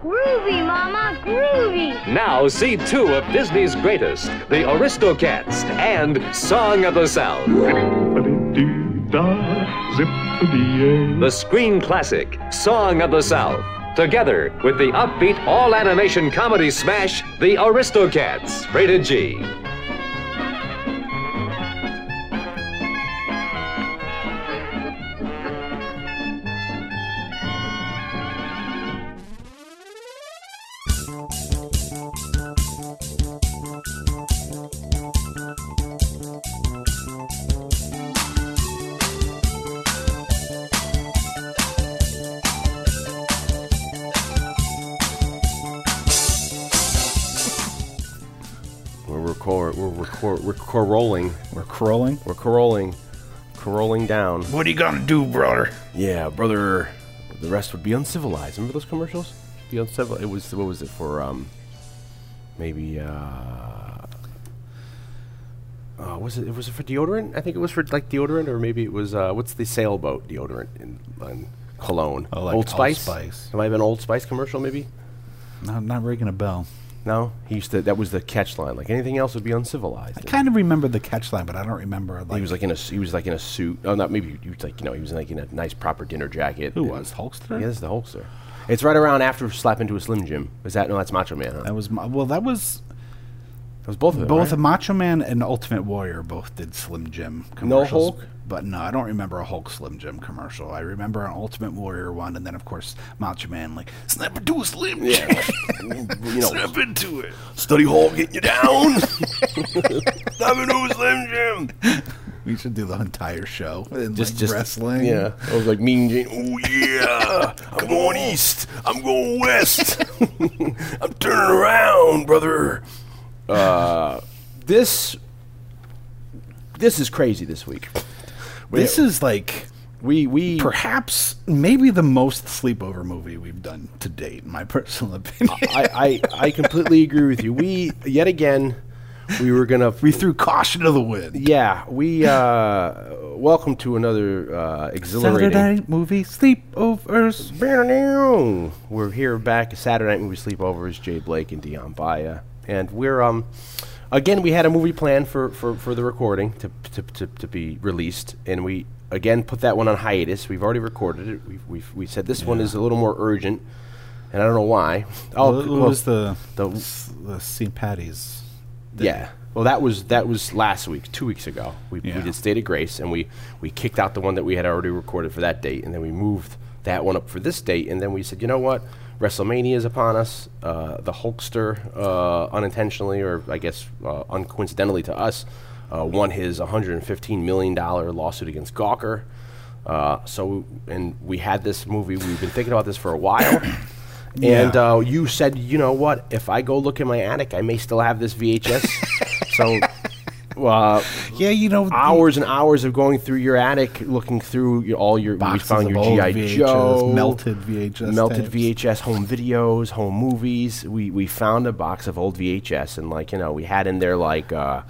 Groovy, Mama, groovy. Now see two of Disney's greatest, the Aristocats and Song of the South. The screen classic, Song of the South. Together with the upbeat all animation comedy smash, The Aristocats, rated G. We're record. We're corolling. We're crawling. We're corolling. Corolling down. What are you gonna do, brother? Yeah, brother. The rest would be uncivilized. Remember those commercials? Be uncivilized. It was. What was it for? Um. Maybe. Uh. Uh, was it? Was it for deodorant? I think it was for like deodorant, or maybe it was. Uh, what's the sailboat deodorant in, in Cologne? Oh, like Old Old Spice. Spice. It might have been Old Spice commercial, maybe. Not, not ringing a bell. No, he used to. That was the catch line. Like anything else would be uncivilized. I kind of remember the catch line, but I don't remember. Like, he was like in a he was like in a suit. Oh, not maybe he was like you know he was like in a nice proper dinner jacket. Who was Hulkster? Yeah, this is the Hulkster. It's right around after Slap into a Slim Jim. Is that no? That's Macho Man. Huh? That was well. That was That was both of them. both right? a Macho Man and Ultimate Warrior both did Slim Jim No. Hulk? But no, I don't remember a Hulk Slim Jim commercial. I remember an Ultimate Warrior one, and then of course Macho Man like snap into a Slim Jim. you know, snap into it. Study Hall getting you down. snap into a Slim Jim. We should do the entire show in Just like just wrestling. Yeah, I was like Mean Gene. Oh yeah, I'm going east. I'm going west. I'm turning around, brother. Uh, this this is crazy this week. This is like we we perhaps maybe the most sleepover movie we've done to date, in my personal opinion. I, I I completely agree with you. We yet again we were gonna we threw caution to the wind. yeah we uh welcome to another uh exhilarating Saturday movie sleepovers. We're here back at Saturday Night Movie Sleepovers, Jay Blake and Dion Baya. And we're, um, again, we had a movie planned for, for, for the recording to, to, to, to be released. And we, again, put that one on hiatus. We've already recorded it. We've, we've, we said this one is a little more urgent. And I don't know why. Oh, it well, was the the- the, the St. Patty's. Yeah. Well, that was that was last week, two weeks ago. We, we did State of Grace, and we we kicked out the one that we had already recorded for that date, and then we moved that one up for this date, and then we said, you know what, WrestleMania is upon us. Uh, the Hulkster, uh, unintentionally or I guess uh, uncoincidentally to us, uh, won his 115 million dollar lawsuit against Gawker. Uh, so, and we had this movie. We've been thinking about this for a while. And Yeah. uh, you said, you know what? If I go look in my attic, I may still have this VHS. so, uh, Yeah, you know, hours and hours of going through your attic, looking through your, all your. We found your GI Joe, melted VHS melted tapes. VHS home videos, home movies. We we found a box of old VHS, and like you know, we had in there like uh,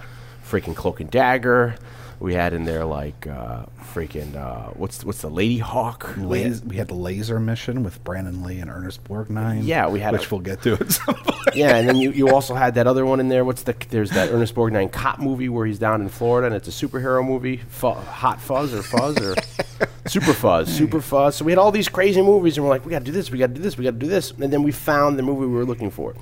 freaking Cloak and Dagger. We had in there like uh, freaking uh, what's what's the Ladyhawke? We had- we had the laser mission with Brandon Lee and Ernest Borgnine. Yeah, we had which a- we'll get to at some point. yeah, and then you, you also had that other one in there. What's the there's that Ernest Borgnine cop movie where he's down in Florida and it's a superhero movie, Fu- Hot Fuzz or Fuzz or Super Fuzz, Super Fuzz. So we had all these crazy movies, and we're like, we got to do this, we got to do this, we got to do this, and then we found the movie we were looking for,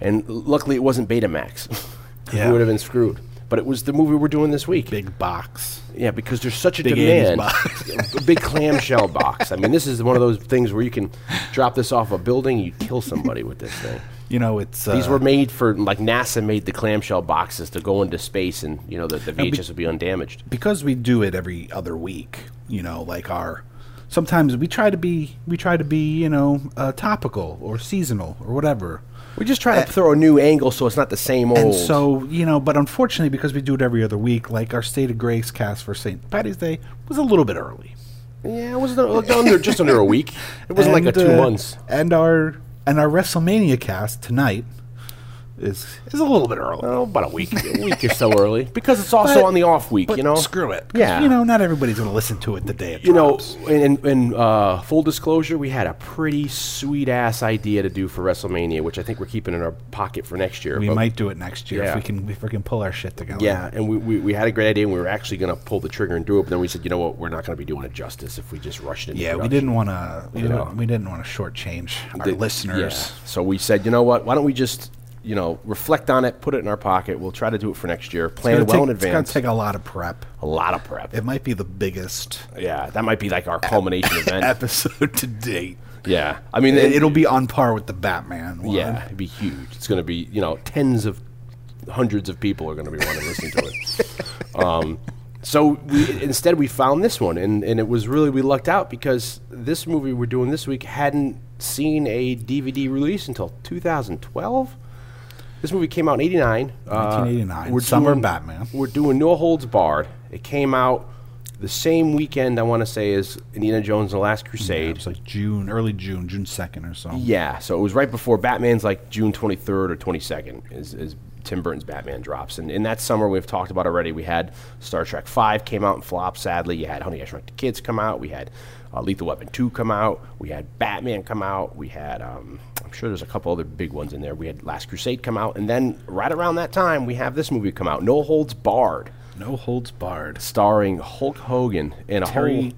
and luckily it wasn't Betamax. Yeah. we would have been screwed. But it was the movie we're doing this week. Big box. Yeah, because there's such a Big demand. box. a big clamshell box. I mean, this is one of those things where you can drop this off a building, you kill somebody with this thing. You know, it's These uh, were made for like NASA made the clamshell boxes to go into space, and you know the, the be- VHS would be undamaged. because we do it every other week. You know, like our sometimes we try to be we try to be you know uh, topical or seasonal or whatever. We just try to throw a new angle so it's not the same old. And so, you know, but unfortunately, because we do it every other week, like our State of Grace cast for St. Patty's Day was a little bit early. yeah, it was under just under a week. It wasn't like a two uh, months. And our and our WrestleMania cast tonight is is a little bit early. Oh, about a week, a week or so early, because it's also But- on the off week. But You know, screw it. 'cause, Yeah, you know, not everybody's going to listen to it the day it You know, drops. in, in uh, full disclosure, we had a pretty sweet ass idea to do for WrestleMania, which I think we're keeping in our pocket for next year. we but- might do it next year Yeah. if we can if we can pull our shit together. Yeah, and we, we, we had a great idea. and We were actually going to pull the trigger and do it, but then we said, you know what, we're not going to be doing it justice if we just rushed it. Yeah, we didn't want to. We, didn't- we didn't want to shortchange our the- listeners. yeah. So we said, you know what? Why don't we just, you know, reflect on it, put it in our pocket. We'll try to do it for next year. Plan well in take- It's going advance. to take a lot of prep. a lot of prep. It might be the biggest yeah, that might be like our culmination event. episode to date. Yeah, I mean, It, it'll be on par with the Batman one. Yeah, it'd be huge. It's going to be, you know, tens of hundreds of people are going to be wanting to listen to it. Um, so we, instead, we found this one, and, and it was really we lucked out because this movie we're doing this week hadn't seen a DVD release until 2012. This movie came out in '89. 1989, uh, summer Batman. We're doing No Holds Barred. It came out the same weekend, I want to say, as Indiana Jones and the Last Yeah, Crusade. it was like June, early June, June second or so. Yeah, so it was right before Batman's like June 23rd or 22nd is, is Tim Burton's Batman drops. And in that summer, we've talked about already, we had Star Trek 5 came out and flopped, sadly. You had Honey, I Shrunk the Kids come out. We had uh, Lethal Weapon 2 come out. We had Batman come out. We had, um, I'm sure there's a couple other big ones in there. We had Last Crusade come out. And then right around that time, we have this movie come out, No Holds Barred, No holds barred. starring Hulk Hogan and a Terry.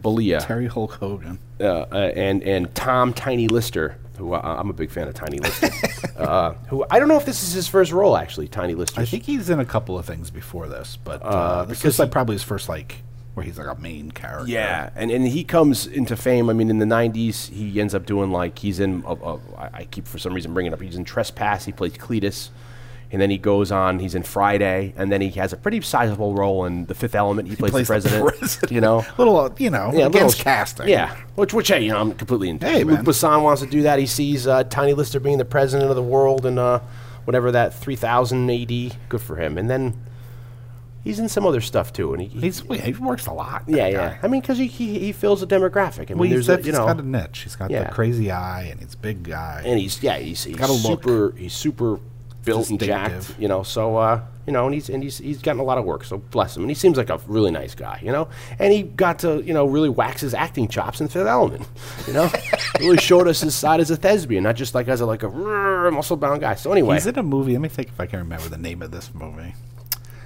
Bollea. Terry Hulk Hogan. uh, uh, and and Tom Tiny Lister, who I, I'm a big fan of Tiny Lister. uh, who I don't know if this is his first role actually. Tiny Lister. I think he's in a couple of things before this, but uh, Uh, this is like probably his first like where he's like a main character. Yeah, and, and he comes into fame. I mean, in the '90s, he ends up doing like he's in. Uh, uh, I keep for some reason bringing it up. He's in Trespass. He plays Cletus, and then he goes on. He's in Friday, and then he has a pretty sizable role in The Fifth Element. He, plays, plays the the president. president. You know, little, uh, you know, Yeah, against little- casting. Yeah, which which hey, you know, I'm completely into. Hey, man. Besson wants to do that. He sees uh, Tiny Lister being the president of the world and uh, whatever that 3000 AD. Good for him. And then he's in some other stuff too. And he, he- he's he works a lot. yeah, yeah. guy. I mean, because he, he he fills a demographic. I mean, Well, he's, there's a, got- you he's know, got a niche. He's got Yeah. the crazy eye and he's a big guy. and he's yeah, he's, he's Got a look. super he's super built and jacked. You know, so uh, you know, and he's and he's he's gotten a lot of work. So bless him. And he seems like a really nice guy. You know, and he got to you know really wax his acting chops in Fifth Element. You know, really showed us his side as a thespian, not just like as a like a muscle bound guy. So anyway, He's in a movie. Let me think if I can remember the name of this movie.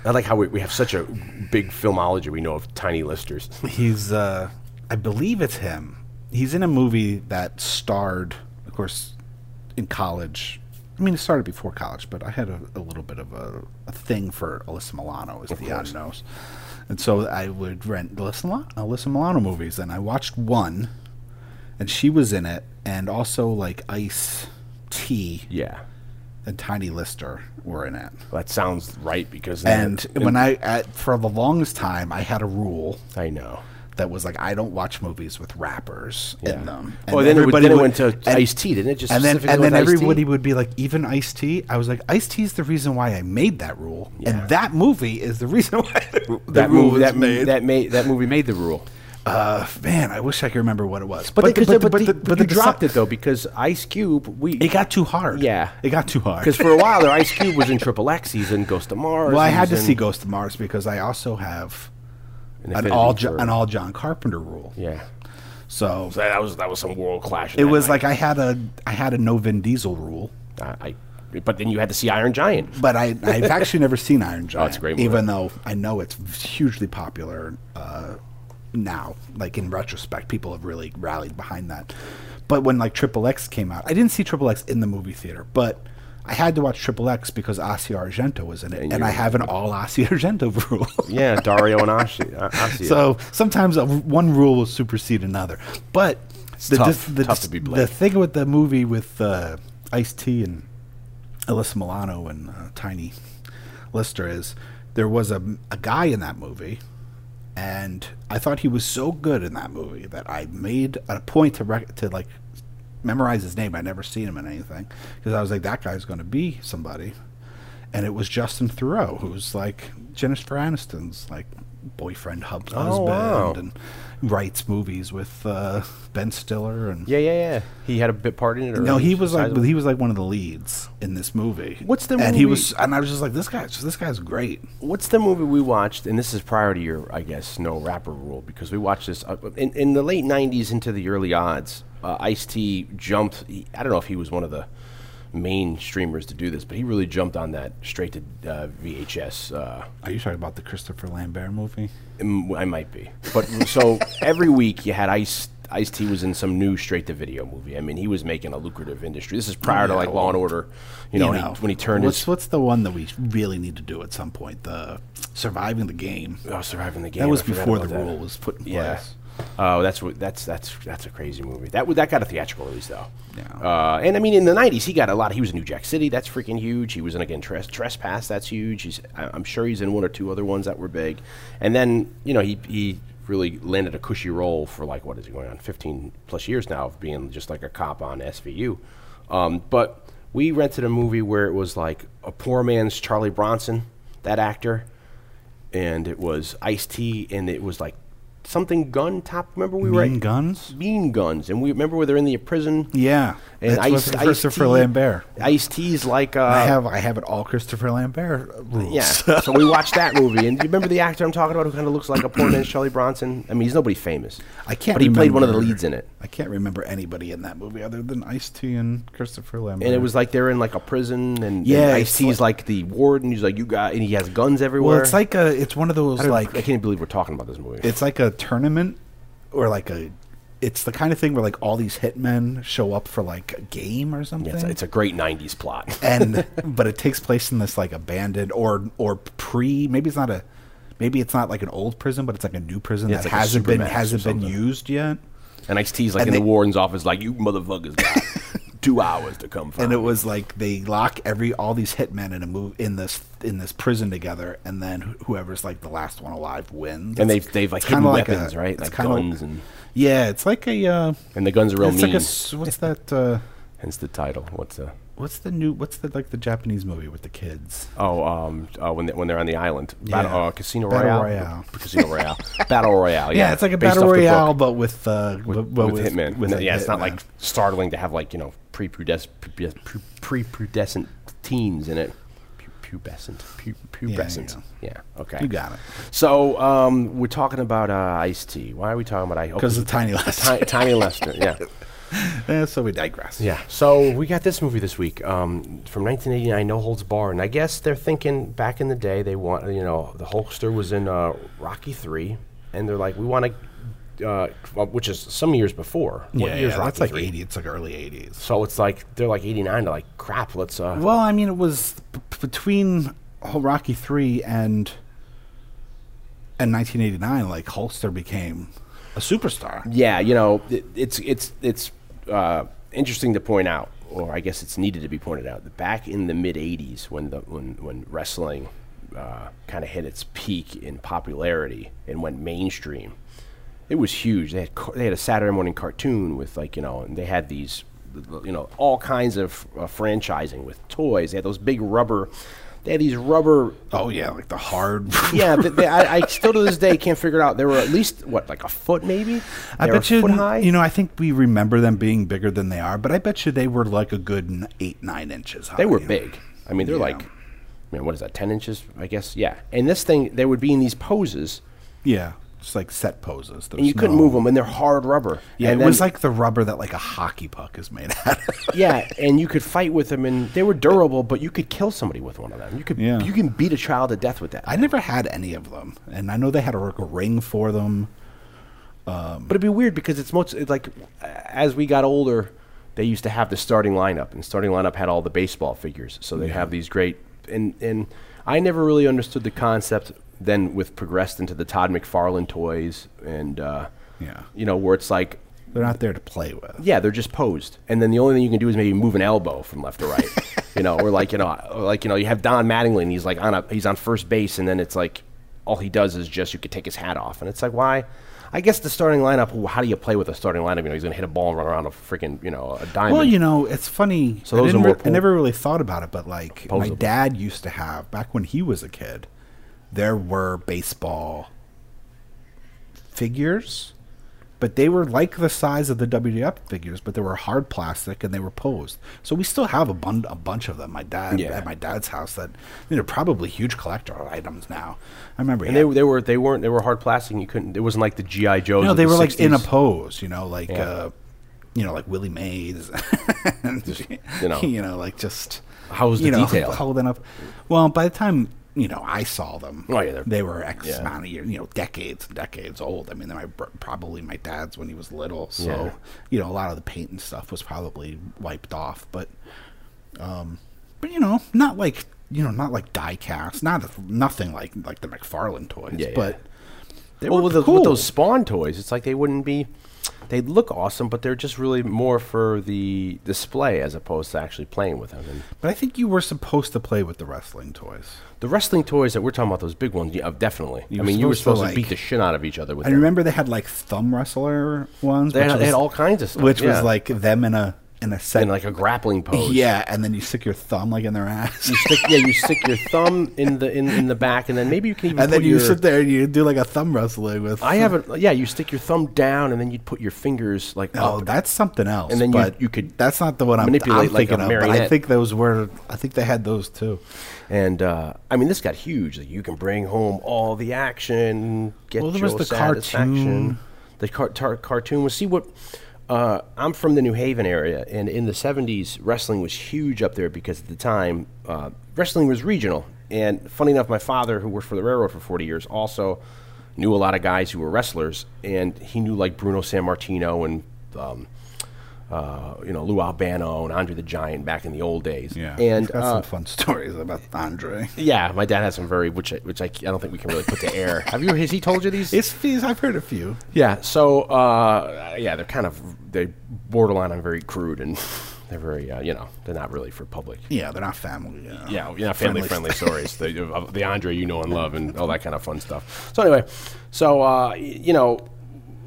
I like how we, we have such a big filmology. We know of tiny listers. He's, uh, I believe it's him. He's in a movie that starred, of course, in college. I mean, it started before college, but I had a, a little bit of a, a thing for Alyssa Milano, as the course. knows. And so I would rent Alyssa Milano, Alyssa Milano movies, and I watched one, and she was in it, and also like Ice T yeah, and Tiny Lister were in it. that sounds right because And when I, at, for the longest time, I had a rule I know. that was like I don't watch movies with rappers Yeah. in them. Well, then it, would, everybody then it went to and- Ice T, didn't it? Just and then and then everybody would be like, even Ice T. I was like, Ice T is the reason why I made that rule, Yeah. and that movie is the reason why the that movie that made. that made that movie made the rule. Uh, man, I wish I could remember what it was. But, but, the- but, the- but the you dropped deci- it though because Ice Cube we It got too hard. Yeah. it got too hard. because for a while there Ice Cube was in Triple X. He's in Ghost of Mars. well, I had to see Ghost of Mars because I also have an Infinity all jo- an all John Carpenter rule. Yeah, So so that was that was some world clash. it was like I had a I had a no Vin Diesel rule. I, I, but then you had to see Iron Giant. But I, I've actually never seen Iron Giant. Oh, it's a great movie. Even though I know it's hugely popular uh, now. Like in retrospect, people have really rallied behind that. But when like Triple X came out, I didn't see Triple X in the movie theater, but I had to watch Triple X because Asia Argento was in it, And and, I have an all Asia Argento rule. Yeah, Dario and Ashi. uh, So sometimes one rule will supersede another. But the, tough- dis- the, tough dis- to be the thing with the movie with uh, Ice T and Alyssa Milano and uh, Tiny Lister is there was a, a guy in that movie, and I thought he was so good in that movie that I made a point to rec- to like memorize his name. I'd never seen him in anything because I was like, that guy's going to be somebody. and it was Justin Theroux, who's like Jennifer Aniston's like boyfriend, hub- oh, husband, wow. and writes movies with uh, Ben Stiller and Yeah, yeah, yeah. He had a bit part in it. Or no, he was like he was like one of the leads in this movie. What's the and he was and I was just like this guy this guy's great. What's the movie we watched? And this is prior to your, I guess, no rapper rule because we watched this uh, in, in the late '90s into the early odds. Uh, Ice T jumped. He, I don't know if he was one of the main streamers to do this, but he really jumped on that straight to uh, VHS. Uh, Are you talking about the Christopher Lambert movie? I might be, but so every week you had Ice. Ice T was in some new straight to video movie. I mean, he was making a lucrative industry. This is prior to Yeah, like Law and Order, you know, when, he, when he turned what's his what's the one that we really need to do at some point? The surviving the game. oh, surviving the game. That was before the that. rule was put in Yeah. place. Oh, that's what that's that's that's a crazy movie. That w- that got a theatrical release though. Yeah. Uh, and I mean, in the '90s, he got a lot. He was in New Jack City. That's freaking huge. He was in again Tres- Trespass. That's huge. He's I- I'm sure he's in one or two other ones that were big. And then you know he he really landed a cushy role for like what is he going on 15 plus years now of being just like a cop on SVU. Um, but we rented a movie where it was like a poor man's Charlie Bronson, that actor and it was Ice T, and it was like something gun top. Remember we were Mean at- Guns? Mean Guns, and we remember where they're in the prison. Yeah, and Ice, Christopher Lambert. Ice T's like uh, I have I have it all Christopher Lambert rules. yeah. so we watched that movie, and you remember the actor I'm talking about who kind of looks like a poor man's Charlie Bronson? I mean, he's nobody famous. I can't. But he played one of the leads in it. I can't remember anybody in that movie other than Ice T and Christopher Lambert. And it was like they're in like a prison, and Yeah, Ice T's like, the warden. He's like, you got, and he has guns everywhere. well, it's like a it's one of those like I can't believe we're talking about this movie. it's like a tournament or like a it's the kind of thing where like all these hitmen show up for like a game or something. yeah, it's, a, it's a great '90s plot. and but it takes place in this like abandoned or or pre maybe it's not a maybe it's not like an old prison but it's like a new prison Yeah, that like hasn't been hasn't been used yet And Ice T's like And in they- the warden's office, like you motherfuckers got two hours to come. From. And it was like they lock every all these hitmen in a move in this in this prison together and then wh- whoever's like the last one alive wins and they've they've like hidden like a- weapons, right? Like guns, like, and yeah it's like a uh, and the guns are real it's mean. like a what's that uh, Hence the title. What's the what's the new what's the like the Japanese movie with the kids oh um uh, when they, when they're on the island, Battle, Yeah. uh, Casino Battle Royale, Royale. Casino Royale, Battle Royale. Yeah, yeah, it's like a based battle royale but with uh with, but- but with, Hitman. with No, a yeah, it's not like startling to have like you know prepubescent prepubescent teens in it. Pu- Pubescent, pu- pubescent. go. Yeah, okay. you got it So um, we're talking about uh, Ice T. Why are we talking about Ice? because of Tiny Lister. Ti- Tiny Lister. Yeah. Eh, so we digress. Yeah. So we got this movie this week um, from 1989, No Holds Bar, and I guess they're thinking back in the day they want you know the Hulkster was in uh, Rocky Three, and they're like we want to, uh, which is some years before. What Yeah, year's yeah, Rocky that's like 3? 80. It's like early 80s. So it's like they're like 89 to like crap. Let's uh. Well, I mean, it was b- between whole Rocky 3 and and 1989, like Holster became a superstar. yeah, you know, it, it's it's it's uh, interesting to point out, or I guess it's needed to be pointed out, that back in the mid '80s, when the when when wrestling uh, kind of hit its peak in popularity and went mainstream, it was huge. They had car- they had a Saturday morning cartoon with like you know, and they had these you know all kinds of uh, franchising with toys. They had those big rubber. They had these rubber Oh yeah, like the hard. yeah, but they, I, I still to this day can't figure it out. They were at least what, like a foot maybe? I They were bet you. foot high. You know, I think we remember them being bigger than they are, but I bet you they were like a good eight, nine inches high. they were big. I mean, they're Yeah. like, I mean, what is that? Ten inches, I guess. Yeah. And this thing, they would be in these poses, Yeah, just like set poses. and you couldn't move them, and they're hard rubber. Yeah, and it was like the rubber that like a hockey puck is made out of. yeah, and you could fight with them, and they were durable, but you could kill somebody with one of them. You could, Yeah. you can beat a child to death with that. I never had any of them, and I know they had a, like, a ring for them. Um, but it'd be weird because it's most it's like as we got older, they used to have the starting lineup, and starting lineup had all the baseball figures. So they have these great and and I never really understood the concept. Then with progressed into the Todd McFarlane toys, and uh, Yeah. you know where it's like. They're not there to play with. Yeah, they're just posed, and then the only thing you can do is maybe move an elbow from left to right, you know, or like you know, like you know, you have Don Mattingly, and he's like on a he's on first base, and then it's like all he does is just you could take his hat off, and it's like why? I guess the starting lineup. How do you play with a starting lineup? You know, he's going to hit a ball and run around a freaking you know a diamond. Well, you know, it's funny. So I, those are more re- I never really thought about it, but like my dad used to have back when he was a kid, there were baseball figures, but they were like the size of the WWF figures, but they were hard plastic and they were posed. So we still have a, bun- a bunch of them. My dad Yeah. at my dad's house that they're probably huge collector items now. I remember. and he they they were they weren't they were hard plastic. And you couldn't. It wasn't like the GI Joes. no, they the were like in a pose, you know, like Yeah. uh, you know, like Willie Mays, you know. you know, like just How was the you know, detail? holding up. Well, by the time you know I saw them, Oh, yeah, they were X yeah. amount of years, you know, decades and decades old. I mean, they're my, probably my dad's when he was little, so Yeah. you know, a lot of the paint and stuff was probably wiped off, but um, but you know, not like you know, not like die cast, not nothing like like the McFarlane toys, Yeah, but. They well, were with, the, cool. with those Spawn toys, it's like they wouldn't be. They'd look awesome, but they're just really more for the display as opposed to actually playing with them. And But I think you were supposed to play with the wrestling toys. the wrestling toys that we're talking about, those big ones, yeah, definitely. You I mean, you were supposed to, to, beat the shit out of each other with I them. remember they had like thumb wrestler ones. They which had, they had all kinds of stuff, which yeah. was like them in a in a set, in like a grappling pose. yeah, and then you stick your thumb like in their ass, You stick, yeah, you stick your thumb in the in, in the back, and then maybe you can even and then you your, sit there and you do like a thumb wrestling with. I haven't. Yeah, you stick your thumb down, and then you'd put your fingers like Oh, up. that's something else. And then you- but you could That's not the one I'm, manipulate I'm like a thinking of. But I think those were. I think they had those too. And uh, I mean, this got huge. Like, you can bring home all the action, get Well, there was the cartoon. The car- tar- cartoon was see what. Uh, I'm from the New Haven area, and in the '70s, wrestling was huge up there because at the time, uh, wrestling was regional. And funny enough, my father, who worked for the railroad for 40 years, also knew a lot of guys who were wrestlers, and he knew like Bruno Sammartino and um, uh, you know Lou Albano and Andre the Giant back in the old days. Yeah, and got uh, some fun stories about Andre. yeah, my dad has some very which I, which I, I don't think we can really put to air. Have you? Has he told you these? It's, it's I've heard a few. yeah. So uh, yeah, they're kind of they borderline on very crude and they're very uh, you know they're not really for public. Yeah, they're not family. You know. Yeah, you know, family friendly stories. The, the Andre you know and love and all that kind of fun stuff. So anyway, so uh, y- you know,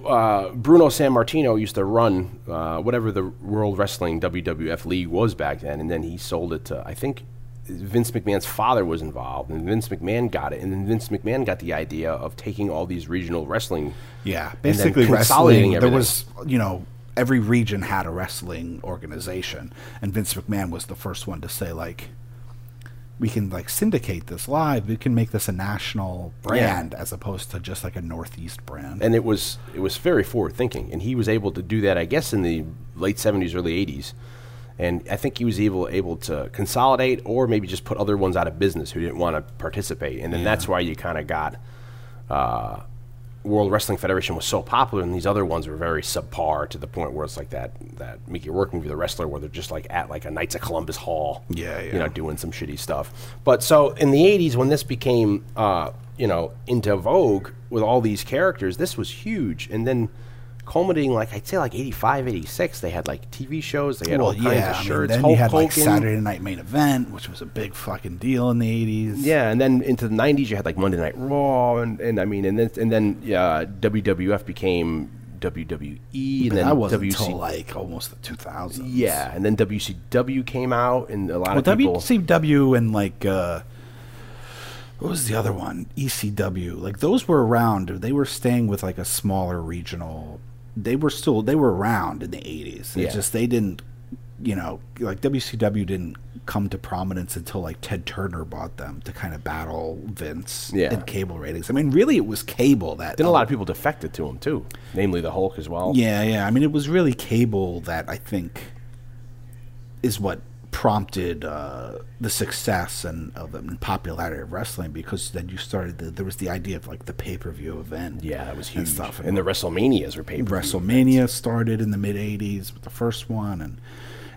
uh, Bruno Sammartino used to run uh, whatever the World Wrestling WWF League was back then, and then he sold it to I think Vince McMahon's father was involved, and Vince McMahon got it, and then Vince McMahon got the idea of taking all these regional wrestling. Yeah, then basically consolidating wrestling. There was, you know, every region had a wrestling organization, and Vince McMahon was the first one to say like, we can like syndicate this live. We can make this a national brand as opposed to just like a Northeast brand. and it was it was very forward thinking, and he was able to do that, I guess, in the late seventies, early eighties, and I think he was able able to consolidate or maybe just put other ones out of business who didn't want to participate, and then that's why you kind of got. Uh, World Wrestling Federation was so popular, and these other ones were very subpar to the point where it's like that that Mickey Rourke movie, The Wrestler, where they're just like at like a Knights of Columbus Hall, Yeah, you know, doing some shitty stuff. But so in the '80s, when this became, uh, you know, into vogue with all these characters, this was huge. And then culminating, like I'd say, like '85, '86, they had like TV shows, they had all kinds of I mean, then Hulk you had like Saturday Night Main Event, which was a big fucking deal in the eighties. Yeah, and then into the '90s, you had like Monday Night Raw, and, and I mean, and then and then uh, WWF became WWE, and then that wasn't WC until like almost the two thousands. yeah, and then WCW came out, and a lot Well, of people. Well, WCW and like uh, what was the other one? ECW. Like those were around. They were staying with like a smaller regional. They were still they were around in the eighties. It's Yeah. just they didn't, you know, like WCW didn't come to prominence until like Ted Turner bought them to kind of battle Vince Yeah. in cable ratings. I mean, really, it was cable that. then a lot of people defected to him too, namely the Hulk as well. Yeah, yeah. I mean, it was really cable that I think is what prompted uh, the success and of and popularity of wrestling because then you started the, there was the idea of like the pay per view event. Yeah, that was and huge. stuff. And the WrestleManias were paid. WrestleMania started in the mid '80s with the first one, and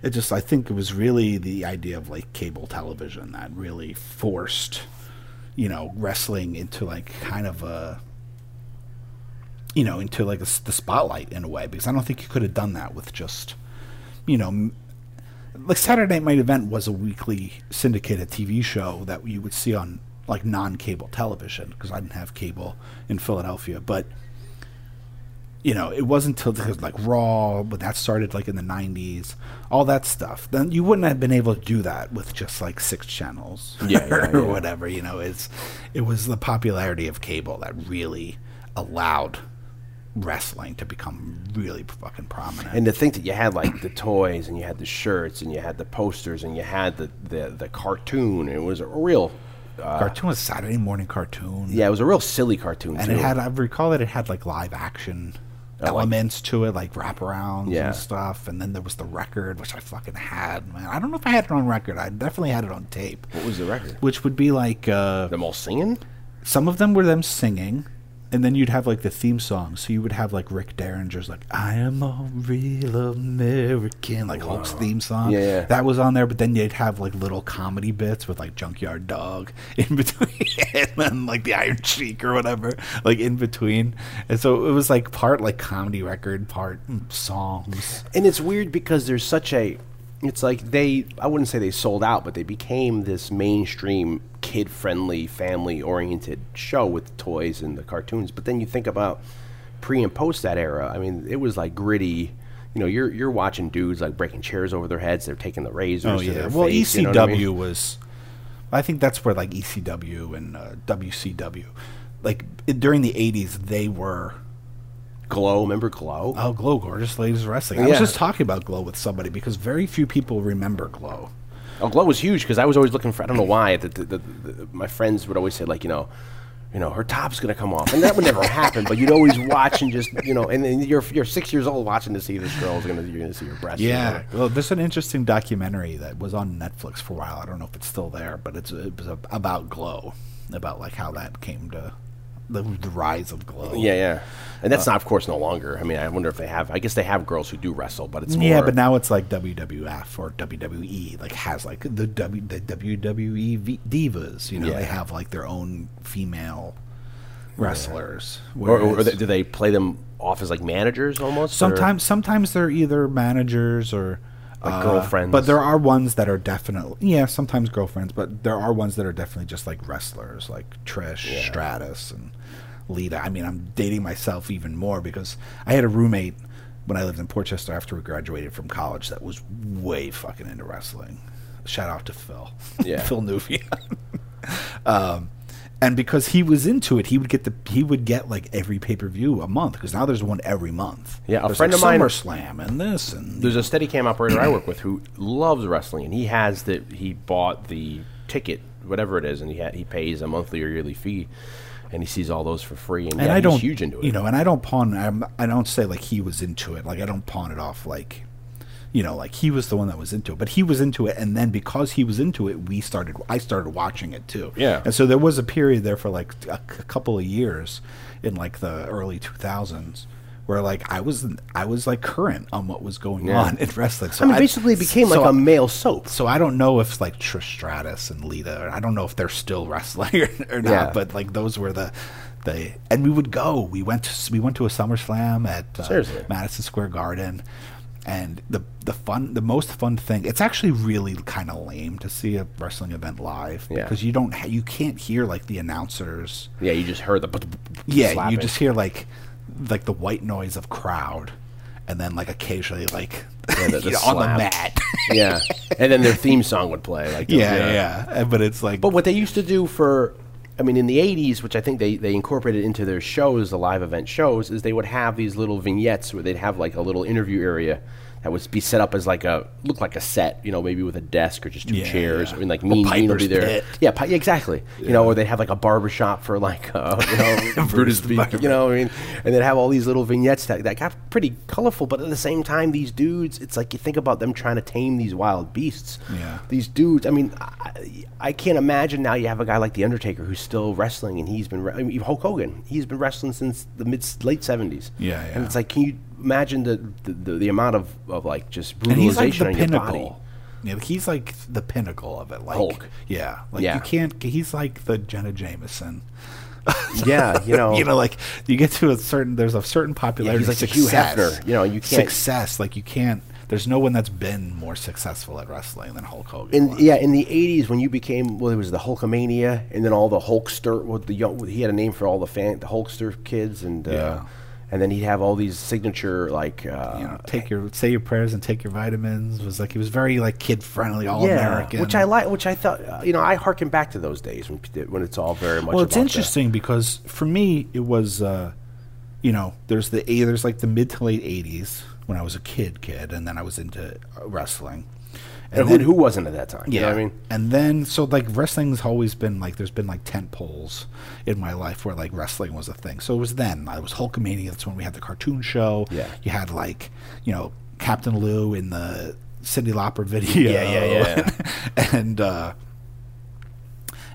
it just I think it was really the idea of like cable television that really forced, you know, wrestling into like kind of a, you know, into like a the spotlight in a way because I don't think you could have done that with just, you know. Like Saturday Night Event was a weekly syndicated TV show that you would see on like non-cable television because I didn't have cable in Philadelphia, but you know, it wasn't until because like Raw, but that started like in the '90s, all that stuff. Then you wouldn't have been able to do that with just like six channels, Yeah, yeah, or whatever. You know, it's it was the popularity of cable that really allowed wrestling to become really fucking prominent. And to think that you had like the toys and you had the shirts and you had the posters and you had the the, the cartoon. It was a real, uh, cartoon was a Saturday morning cartoon. yeah, it was a real silly cartoon and too. it had I recall that it had like live action like- elements to it, like wraparounds Yeah. and stuff. And then there was the record, which I fucking had. Man, I don't know if I had it on record. I definitely had it on tape, what was the record? which would be like uh, Them all singing. some of them were them singing. And then you'd have like the theme song. So you would have like Rick Derringer's like "I am a real American," like Hulk's theme song. Yeah, yeah. that was on there. But then you'd have like little comedy bits with like Junkyard Dog in between, and then like the Iron Sheik or whatever, like in between. And so it was like part like comedy record, part mm, songs. And it's weird because there's such a. It's like they. I wouldn't say they sold out, but they became this mainstream, kid-friendly, family-oriented show with toys and the cartoons. But then you think about pre and post that era. I mean, it was like gritty. You know, you're you're watching dudes like breaking chairs over their heads. They're taking the razors. Oh to yeah. their Well, face, you know ECW I mean? was. I think that's where like ECW and uh, WCW, like during the '80s, they were Glow. Remember Glow? Oh, Glow, gorgeous ladies wrestling. I was Yeah. just talking about Glow with somebody because very few people remember Glow. Oh, Glow was huge because I was always looking for. I don't know why. The, the, the, the, my friends would always say like, you know, you know, her top's gonna come off, and that would never happen. But you'd always watch and just, you know, and then you're you're six years old watching to see this girl's gonna you're gonna see her breast. Yeah. Well, there's an interesting documentary that was on Netflix for a while. I don't know if it's still there, but it's it was about Glow, about like how that came to the, the rise of Glow. yeah, yeah. And Uh, that's not, of course, no longer. I mean, I wonder if they have. I guess they have girls who do wrestle, but it's more. Yeah, but now it's like WWF or WWE, like has like the W the WWE v- divas. You know, Yeah. they have like their own female wrestlers. or, or, they- do they play them off as like managers almost? or- Sometimes, sometimes they're either managers or Like uh, girlfriends. But there are ones that are definitely yeah, sometimes girlfriends. But there are ones that are definitely just like wrestlers, like Trish Stratus and Lita. I mean, I'm dating myself even more because I had a roommate when I lived in Portchester after we graduated from college that was way fucking into wrestling. Shout out to Phil, Yeah. Phil Nuvia. um, and because he was into it, he would get the he would get like every pay per view a month because now there's one every month. Yeah, a There's, friend like of mine- SummerSlam and this and There's a steady cam operator I work with who loves wrestling, and he has the he bought the ticket, whatever it is, and he ha- he pays a monthly or yearly fee, and he sees all those for free, and, and yeah, I he's don't huge into it. You know, and I don't pawn. I'm, I don't say like he was into it. Like I don't pawn it off like, you know, like he was the one that was into it. But he was into it, and then because he was into it, we started. I started watching it too. Yeah. And so there was a period there for like a, c- couple of years in like the early 2000s. Where like I was, I was like current on what was going Yeah. on in wrestling. So I mean, basically, it became so like I- a male soap. so I don't know if like Trish Stratus and Lita, I don't know if they're still wrestling or, or not, Yeah. but like those were the the and we would go. We went to we went to a SummerSlam at uh, Madison Square Garden, and the the fun the most fun thing. It's actually really kind of lame to see a wrestling event live Yeah. because you don't ha- you can't hear like the announcers. Yeah, you just heard the Yeah, you slapping. just hear like like the white noise of crowd, and then like occasionally like Yeah, the- the know, on the mat. yeah, and then their theme song would play. Like yeah, yeah, yeah. But it's like But what they used to do for, I mean, in the 80s, which I think they, they incorporated into their shows, the live event shows, is they would have these little vignettes where they'd have like a little interview area that would be set up as like a, look like a set, you know, maybe with a desk or just two Yeah, chairs. yeah. I mean, like me, Gene will be there. Pit. Yeah, pi- yeah, exactly. You know, or they'd have like a barber shop for like, uh, you know, Brutus the Barber. you know, I mean, and they'd have all these little vignettes that, that got pretty colorful, but at the same time, these dudes, it's like you think about them trying to tame these wild beasts Yeah. these dudes. I mean, I, I can't imagine now you have a guy like the Undertaker who's still wrestling, and he's been. re- I mean, Hulk Hogan. He's been wrestling since the mid late seventies. Yeah, yeah, And it's like, can you imagine the the, the, amount of, of like just brutalization and he's like the on your body? pinnacle. Yeah, he's like the pinnacle of it. Like, Hulk. Yeah, like Yeah. you can't. He's like the Jenna Jameson. Yeah, you know. you know, like you get to a certain. There's a certain popularity. he's like the Hugh success. Hefner, you know, you can't- success. Like you can't. There's no one that's been more successful at wrestling than Hulk Hogan. In, yeah, in the '80s, when you became well, it was the Hulkamania, and then all the Hulkster. Well, the young, he had a name for all the fan, the Hulkster kids, and uh, Yeah. And then he'd have all these signature like uh, you know, take your say your prayers and take your vitamins. Was like he was very like kid friendly, all American. which I like. Which I thought, uh, you know, I harken back to those days when when it's all very much. Well, it's interesting because for me it was, uh, you know, there's the there's like the mid to late '80s when I was a kid, kid, and then I was into uh, wrestling. And who, who wasn't at that time? Yeah, you know what I mean, and then so like wrestling's always been like there's been like tent poles in my life where like wrestling was a thing. So it was then. I was Hulkamania. That's when we had the cartoon show. Yeah. you had like you know Captain Lou in the Cyndi Lauper video. Yeah, yeah, yeah. and uh,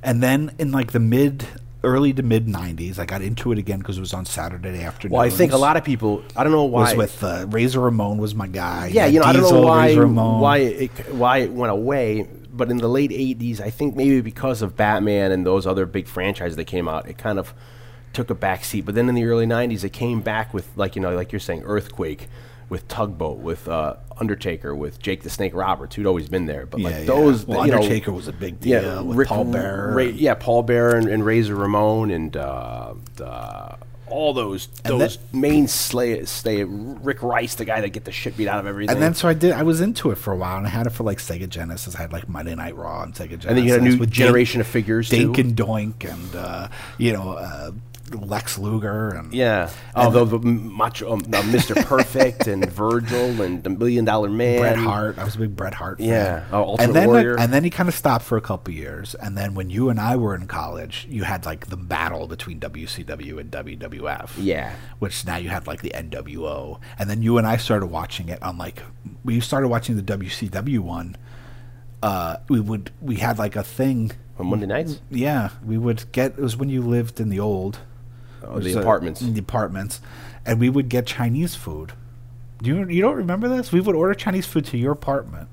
and then in like the mid early to mid 90s i got into it again because it was on saturday afternoon well, I think a lot of people. I don't know why. was with uh, razor ramon was my guy yeah, you know, I don't know why Razor Ramon. why it why it went away. But in the late '80s, I think maybe because of Batman and those other big franchises that came out, it kind of took a back seat. But then in the early '90s, it came back with like you know, like you're saying, Earthquake, with Tugboat, with uh, Undertaker, with Jake the Snake Roberts, who'd always been there. But yeah, like yeah. those, well, you know, undertaker was a big deal with paul bearer Ra- yeah, Paul Bearer and, and Razor Ramon and uh, uh, all those And those main slay, stay Rick Rice, the guy that get the shit beat out of everything. And then so I did. I was into it for a while, and I had it for like Sega Genesis. I had like Monday Night Raw and Sega Genesis. And then you had a new with generation Dink- of figures, Dink too. and Doink, and uh, you know uh, Lex Luger, and yeah, although the macho, um, uh, Mr. Perfect and Virgil and the Million Dollar Man, Bret Hart. I was a big Bret Hart. Fan. Yeah. Oh, and then and then he kind of stopped for a couple years, and then when you and I were in college, you had like the battle between WCW and WWF. Yeah. which now you had like the NWO, and then you and I started watching it on like we started watching the WCW one. Uh, we would we had like a thing. on Monday nights. Yeah, we would get. It was when you lived in the old, Oh, the apartments. in the apartments, and we would get Chinese food. Do you you don't remember this? We would order Chinese food to your apartment,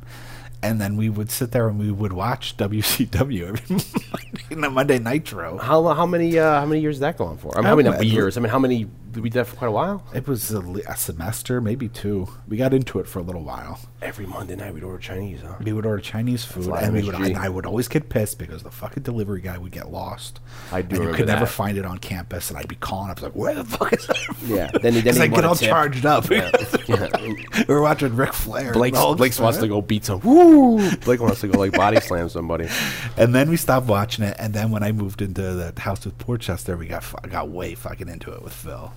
and then we would sit there and we would watch WCW every Monday, Monday Nitro. How how many uh, how many years did that go on for? I mean, how many know. years? I mean, how many did we do that for quite a while? It was a, li- a semester, maybe two. We got into it for a little while. Every Monday night we'd order Chinese, huh? We would order Chinese food, a lot and we would. MSG. And I would always get pissed because the fucking delivery guy would get lost. I do and you remember could never that. find it on campus, and I'd be calling up like, "Where the fuck is that?" Yeah, then he- then because he I get all tip. charged up. Yeah. we were watching Ric Flair. and Blake the Blake wants to go beat some. Woo! Blake wants to go like body slam somebody. And then we stopped watching it, and then when I moved into the house with Portchester, we got fu- got way fucking into it with Phil.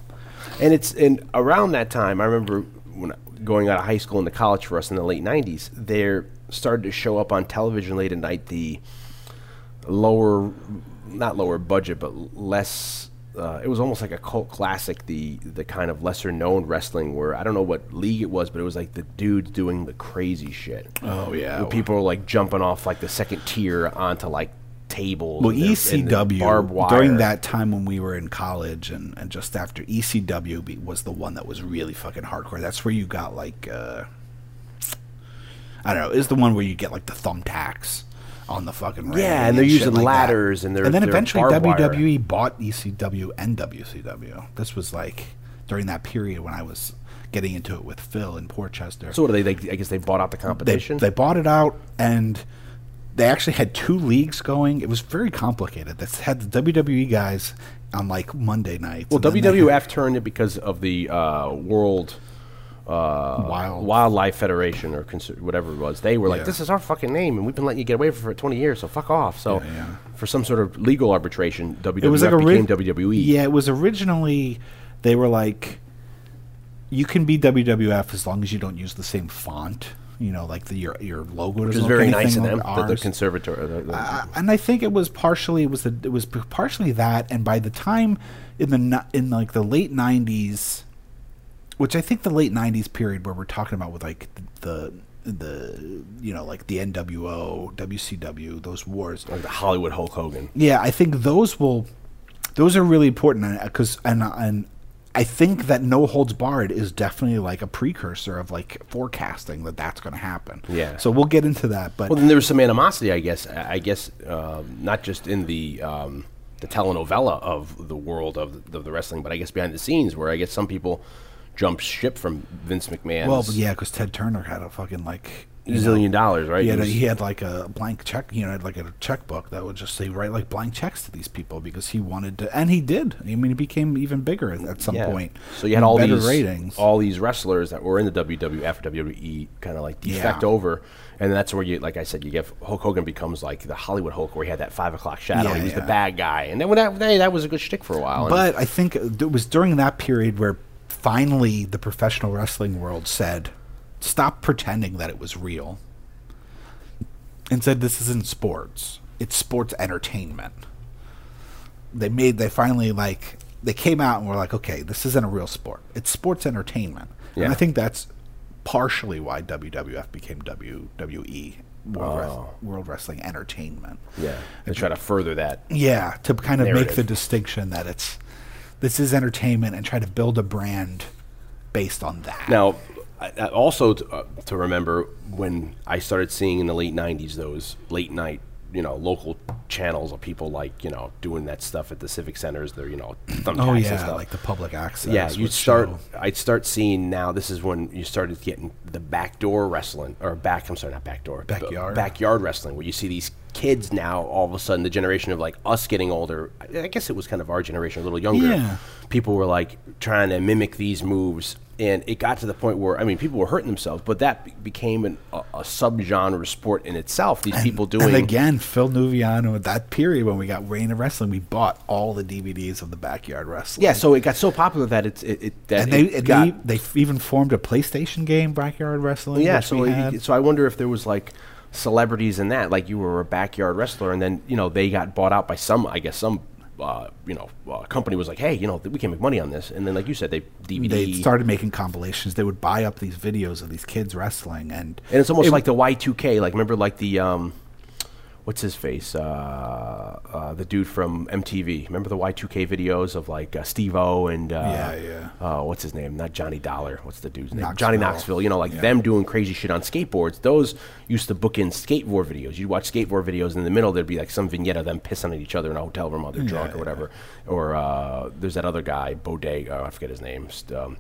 And it's and around that time, I remember when going out of high school into college for us in the late '90s. There started to show up on television late at night the lower, not lower budget, but less. Uh, it was almost like a cult classic, the the kind of lesser known wrestling where I don't know what league it was, but it was like the dudes doing the crazy shit. Oh, yeah. people were like jumping off like the second tier onto like tables. Well, the- ECW barbed wire. during that time when we were in college and, and just after ECW was the one that was really fucking hardcore. That's where you got like uh, I don't know, is the one where you get like the thumbtacks on the fucking ring Yeah, and they're using like that. ladders and they're- and then they're eventually barbed wire. WWE bought ECW and WCW. This was like during that period when I was getting into it with Phil in Portchester. So what are they? They I guess they bought out the they, competition. they bought it out and they actually had two leagues going. It was very complicated. They had the WWE guys on like Monday nights. well, and then they WWF turned it because of the uh, World uh, Wild. Wildlife Federation or whatever it was. They were like, Yeah. "This is our fucking name, and we've been letting you get away for 20 years, so fuck off." So, Yeah, yeah. for some sort of legal arbitration, WWF it was like became ri- WWE. Yeah, it was originally they were like, you can be WWF as long as you don't use the same font. You know, like the your your logo which is very nice of them. The, the conservatory. The, Uh, and I think it was partially it was the, it was partially that, and by the time in the in like the late '90s, which I think the late '90s period where we're talking about with like the the you know like the NWO, WCW, those wars. like the Hollywood Hulk Hogan. Yeah, I think those will those are really important because and and I think that No Holds Barred is definitely like a precursor of like forecasting that that's going to happen. Yeah. So we'll get into that, but Well, then there was some animosity, I guess. I guess um, not just in the um, the telenovela of the world of the, of the wrestling, but I guess behind the scenes, where I guess some people jumped ship from Vince McMahon. Well, yeah, because Ted Turner had a fucking like you know. zillion dollars, right? He had, It a, he had like a blank check, you know, had like a checkbook that would just say write like blank checks to these people because he wanted to, and he did. I mean, he became even bigger at, at some yeah. point. So you had all these ratings. all these wrestlers that were in the WWF or WWE kind of like defect Yeah. over, and that's where you, like I said, you get Hulk Hogan becomes like the Hollywood Hulk, where he had that five o'clock shadow. Yeah, he was the bad guy, and then when that hey, that was a good shtick for a while. But I think it was during that period where finally the professional wrestling world said, stop pretending that it was real. And said, this isn't sports. It's sports entertainment. They made, they finally like, they came out and were like, okay, this isn't a real sport. It's sports entertainment. And I think that's partially why WWF became WWE, World, Oh. World Wrestling Entertainment. yeah, they try to further that. Yeah, to kind of make the distinction that it's this is entertainment and try to build a brand based on that. Now, I, I also to, uh, to remember when I started seeing in the late '90s those late night, you know, local channels of people like you know doing that stuff at the civic centers. They're you know thumbtacks oh and yeah, stuff. like the public access. yeah, you'd start. show- I'd start seeing now. This is when you started getting the backdoor wrestling, or back. I'm sorry, not backdoor. Backyard. backyard wrestling, where you see these kids now. All of a sudden, the generation of like us getting older. I, I guess it was kind of our generation, a little younger. Yeah. People were like trying to mimic these moves, and it got to the point where I mean, people were hurting themselves. But that be- became an, a, a subgenre sport in itself. These people doing. And again, Phil Nuviano at that period when we got Reign of Wrestling, we bought all the DVDs of the backyard wrestling. yeah, so it got so popular that it's it, it that and they it and got, they, they f- even formed a PlayStation game, Backyard Wrestling. Yeah, which so we it- had. so I wonder if there was like celebrities in that, like you were a backyard wrestler, and then you know they got bought out by some, I guess some. Uh, you know, uh, company was like, "Hey, you know, we can make money on this," and then, like you said, they DVD. they started making compilations. They would buy up these videos of these kids wrestling, and and it's almost it- like the Y2K. Like, remember, like the um, what's his face? Uh, uh, the dude from MTV. Remember the Y2K videos of like uh, Steve O and uh, Yeah, yeah. Uh, what's his name? Not Johnny Dollar. What's the dude's name? Knoxville. Johnny Knoxville. You know, like Yeah. them doing crazy shit on skateboards. Those used to book in skateboard videos. You'd watch skateboard videos, and in the middle there'd be like some vignette of them pissing at each other in a hotel room while they're drunk or whatever. Or uh, there's that other guy, Bodega. I forget his name. Um,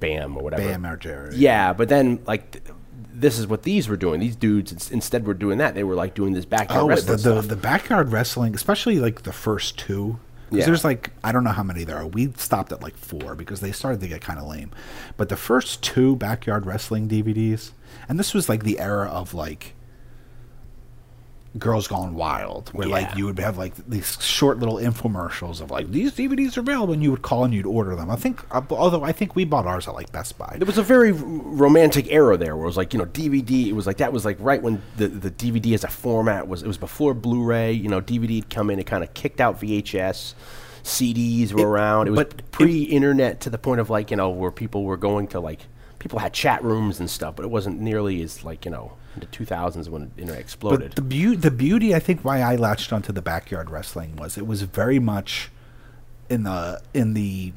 Bam or whatever. Bam Margera. Yeah, but then like. Th- this is what these were doing. These dudes instead were doing that. They were like doing this backyard Oh, the, wrestling the, stuff. the backyard wrestling, especially like the first two. 'cause Yeah. There's like I don't know how many there are. We stopped at like four because they started to get kind of lame. But the first two backyard wrestling DVDs, and this was like the era of like Girls Gone Wild, where like you would have like these short little infomercials of like these DVDs are available, and you would call and you'd order them. I think, uh, although I think we bought ours at like Best Buy. There was a very romantic era there where it was like, you know, DVD. It was like that was like right when the, the DVD as a format was. It was before Blu-ray. You know, DVD had come in. It kind of kicked out VHS. CDs were It- around. It was but pre-internet to the point of like you know where people were going to like people had chat rooms and stuff, but it wasn't nearly as like you know in the 2000s when the internet exploded. But the beauty, the beauty, I think, why I latched onto the backyard wrestling was it was very much in the in the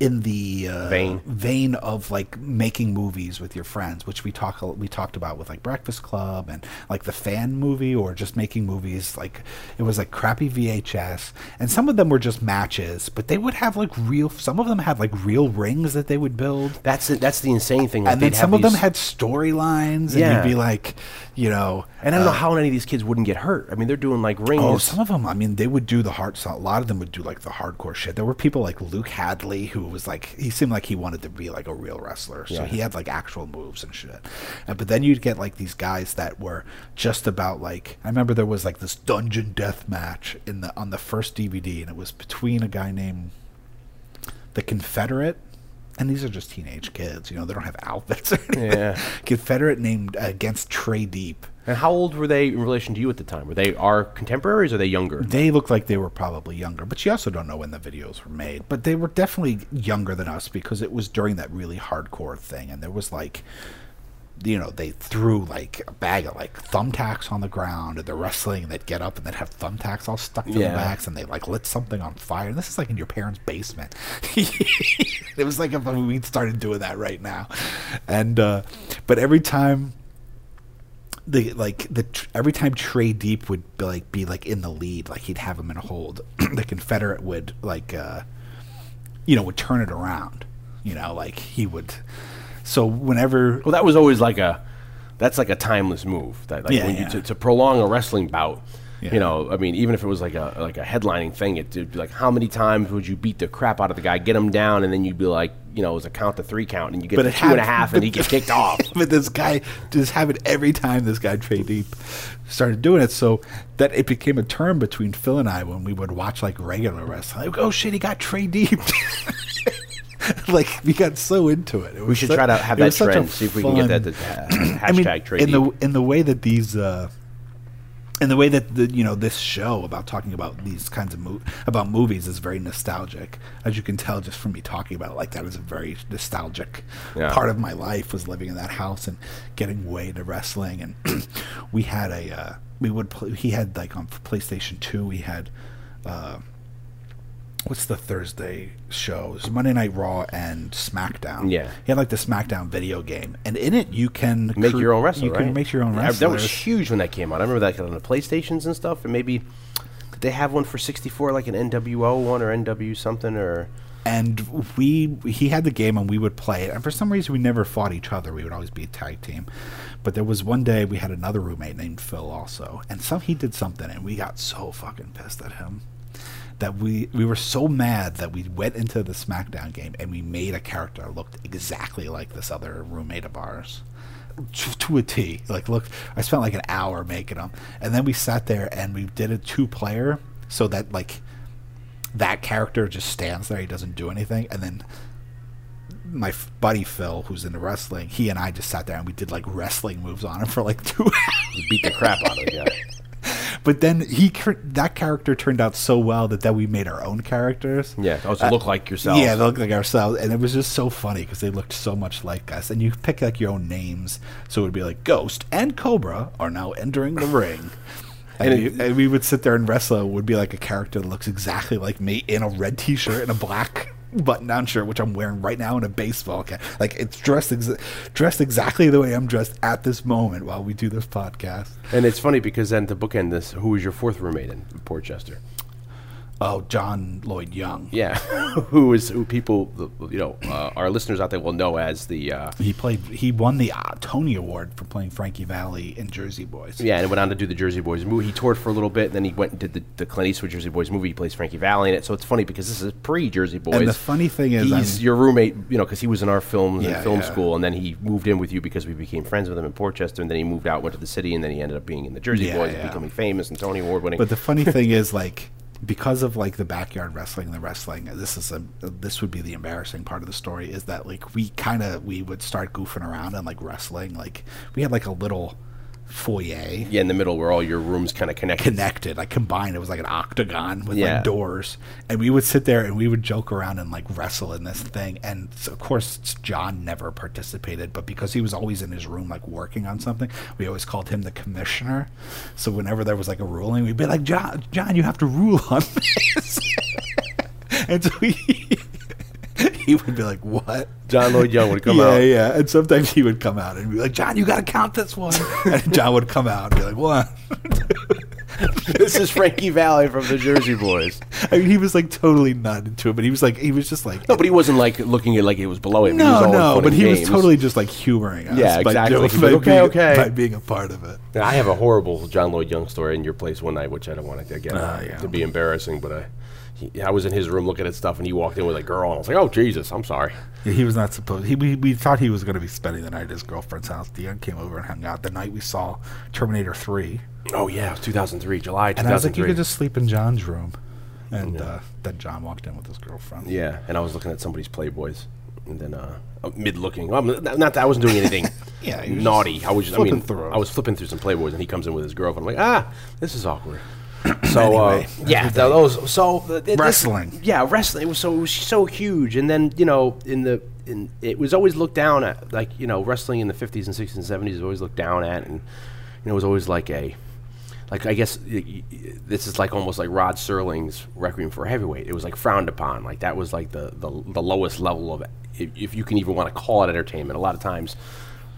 in the uh, Vein. vein of like making movies with your friends, which we talk we talked about with like Breakfast Club and like the fan movie, or just making movies like it was like crappy VHS, and some of them were just matches, but they would have like real. Some of them had like real rings that they would build that's it. That's the insane thing. like, and then some of them had storylines, and Yeah. you'd be like, you know, And I don't know uh, how any of these kids wouldn't get hurt. I mean, they're doing like rings. Oh, some of them. I mean, they would do the hard. A lot of them would do like the hardcore shit. There were people like Luke Hadley who was like he seemed like he wanted to be like a real wrestler, so Yeah. he had like actual moves and shit. And, but then you'd get like these guys that were just about like I remember there was like this dungeon death match in the on the first DVD, and it was between a guy named the Confederate. And these are just teenage kids, you know. They don't have outfits. Or anything. Yeah. Confederate named uh, against Trey Deep. And how old were they in relation to you at the time? Were they our contemporaries or are they younger? They look like they were probably younger, but you also don't know when the videos were made. But they were definitely younger than us because it was during that really hardcore thing, and there was like, you know, they threw like a bag of like thumbtacks on the ground, and they're wrestling, and they'd get up and they'd have thumbtacks all stuck to Yeah. their backs, and they like lit something on fire. And this is like in your parents' basement. it was like if we started doing that right now, and uh, but every time the like the every time Trey Deep would be, like be like in the lead, like he'd have him in a hold. the Confederate would like uh you know would turn it around. You know, like he would. So whenever Well, that was always like a That's like a timeless move. That like Yeah, when yeah. you to, to prolong a wrestling bout. Yeah. You know, I mean, even if it was like a like a headlining thing, it'd be like how many times would you beat the crap out of the guy, get him down, and then you'd be like, you know, it was a count to three count, and you get But to it two and a half, and he gets kicked off. but this guy just happened every time this guy Trey Deep started doing it. So that it became a term between Phil and I when we would watch like regular wrestling. Like, oh shit, he got Trey Deep. like we got so into it. it We should try to have that was such a trend. See if we can get that to, uh, hashtag I mean, trade. in the in the way that these. Uh, in the way that the you know this show about talking about these kinds of mo- about movies is very nostalgic, as you can tell just from me talking about it like that is a very nostalgic Yeah. part of my life was living in that house and getting way into wrestling and we had a uh, we would play, he had like on PlayStation Two we had uh, what's the Thursday shows Monday Night Raw and SmackDown Yeah. he had like the SmackDown video game and in it you can make cre- your own wrestler. you right? can make your own Yeah, wrestler That was huge when that came out. I remember that on the PlayStations and stuff, and maybe did they have one for 64, like an NWO one or NW something, or and we he had the game and we would play it and for some reason we never fought each other we would always be a tag team but there was one day we had another roommate named phil also and some he did something and we got so fucking pissed at him that we we were so mad that we went into the smackdown game and we made a character that looked exactly like this other roommate of ours to, a T. Like, look, I spent like an hour making them, and then we sat there and we did a two player so that like that character just stands there, he doesn't do anything, and then my f- buddy Phil, who's into wrestling, he and I just sat there and we did like wrestling moves on him for like two you beat the crap out of the guy. But then he that character turned out so well that then we made our own characters. Yeah, oh, to look uh, like yourself. Yeah, they look like ourselves, and it was just so funny because they looked so much like us. And you pick like your own names, so it would be like Ghost and Cobra are now entering the ring. And, And we, and we would sit there and wrestle. It would be like a character that looks exactly like me in a red T-shirt and a black button-down shirt, which I'm wearing right now in a baseball cap. Like it's dressed exa- dressed exactly the way I'm dressed at this moment while we do this podcast. And it's funny because then to bookend this, who was your fourth roommate in Port Chester? Oh, John Lloyd Young. Yeah, who is who people you know uh, our listeners out there will know as the uh, He played. He won the uh, Tony Award for playing Frankie Valli in Jersey Boys. yeah, and went on to do the Jersey Boys movie. He toured for a little bit, and then he went and did the, the Clint Eastwood Jersey Boys movie. He plays Frankie Valli in it, so it's funny because this is pre Jersey Boys. And the funny thing is, I he's mean- your roommate, you know, because he was in our film Yeah, and film yeah. school, and then he moved in with you because we became friends with him in Port Chester, and then he moved out, went to the city, and then he ended up being in the Jersey Yeah, Boys, becoming famous and Tony Award winning. But the funny thing is, like, because of like the backyard wrestling and the wrestling, this is a this would be the embarrassing part of the story is that like we kind of we would start goofing around and like wrestling. Like we had like a little foyer yeah, in the middle where all your rooms kind of connected. connected, like combined. It was like an octagon with Yeah. like doors, and we would sit there and we would joke around and like wrestle in this thing. And so, of course, John never participated, but because he was always in his room like working on something, we always called him the commissioner. So whenever there was like a ruling, we'd be like, John, John, you have to rule on this. and so he. He would be like, "What?" John Lloyd Young would come yeah, out. yeah. Yeah. And sometimes he would come out and be like, "John, you got to count this one." And John would come out and be like, "What?" this is Frankie Valli from the Jersey Boys. I mean, he was like totally not into it, but he was like, he was just like, No, but he wasn't like looking at like it was below him. He was no, no, but and he was totally just like humoring us. Yeah, exactly. doing- He'd be by like, "Okay, being- okay." by being a part of it. I have a horrible John Lloyd Young story in your place one night, which I don't want to get Ah, yeah. to be embarrassing, but I, he, I was in his room looking at stuff, and he walked in with a girl, and I was like, "Oh Jesus, I'm sorry." Yeah, he was not supposed. He we, we thought he was going to be spending the night at his girlfriend's house. Dion came over and hung out the night we saw Terminator Three. Oh yeah, it was 2003, July 2003. and I was like, you could just sleep in John's room. And uh, then John walked in with his girlfriend. yeah, and I was looking at somebody's Playboys, and then uh, mid looking. Well, not that I wasn't doing anything Yeah, naughty. I was just, I flipping mean, through. I was flipping through some Playboys, and he comes in with his girlfriend. I'm like, ah, this is awkward. So uh, yeah, everything. those so uh, this- Wrestling. yeah, wrestling. It was so it was so huge, and then you know in the in it was always looked down at, like you know wrestling in the 50s and 60s and 70s was always looked down at, and you know it was always like a like I guess y- y- this is like almost like Rod Serling's Requiem for a Heavyweight. It was like frowned upon. Like that was like the the, the lowest level of if, if you can even want to call it entertainment. A lot of times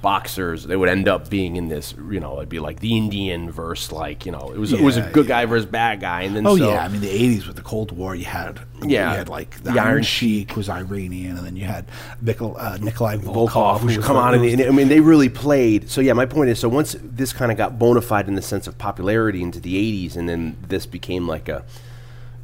boxers. They would end up being in this, you know, it'd be like the Indian versus like, you know, it was it was a Yeah, good guy versus bad guy, and then Oh so, yeah, I mean the '80s with the Cold War, you had Yeah. you had like the, The Iron, Iron Sheik was Iranian, and then you had Nikol, uh, Nikolai Volkov, Volkov, who was come the- on, who and, was I mean, they really played. So yeah, my point is, so once this kind of got bona fide in the sense of popularity into the '80s, and then this became like a,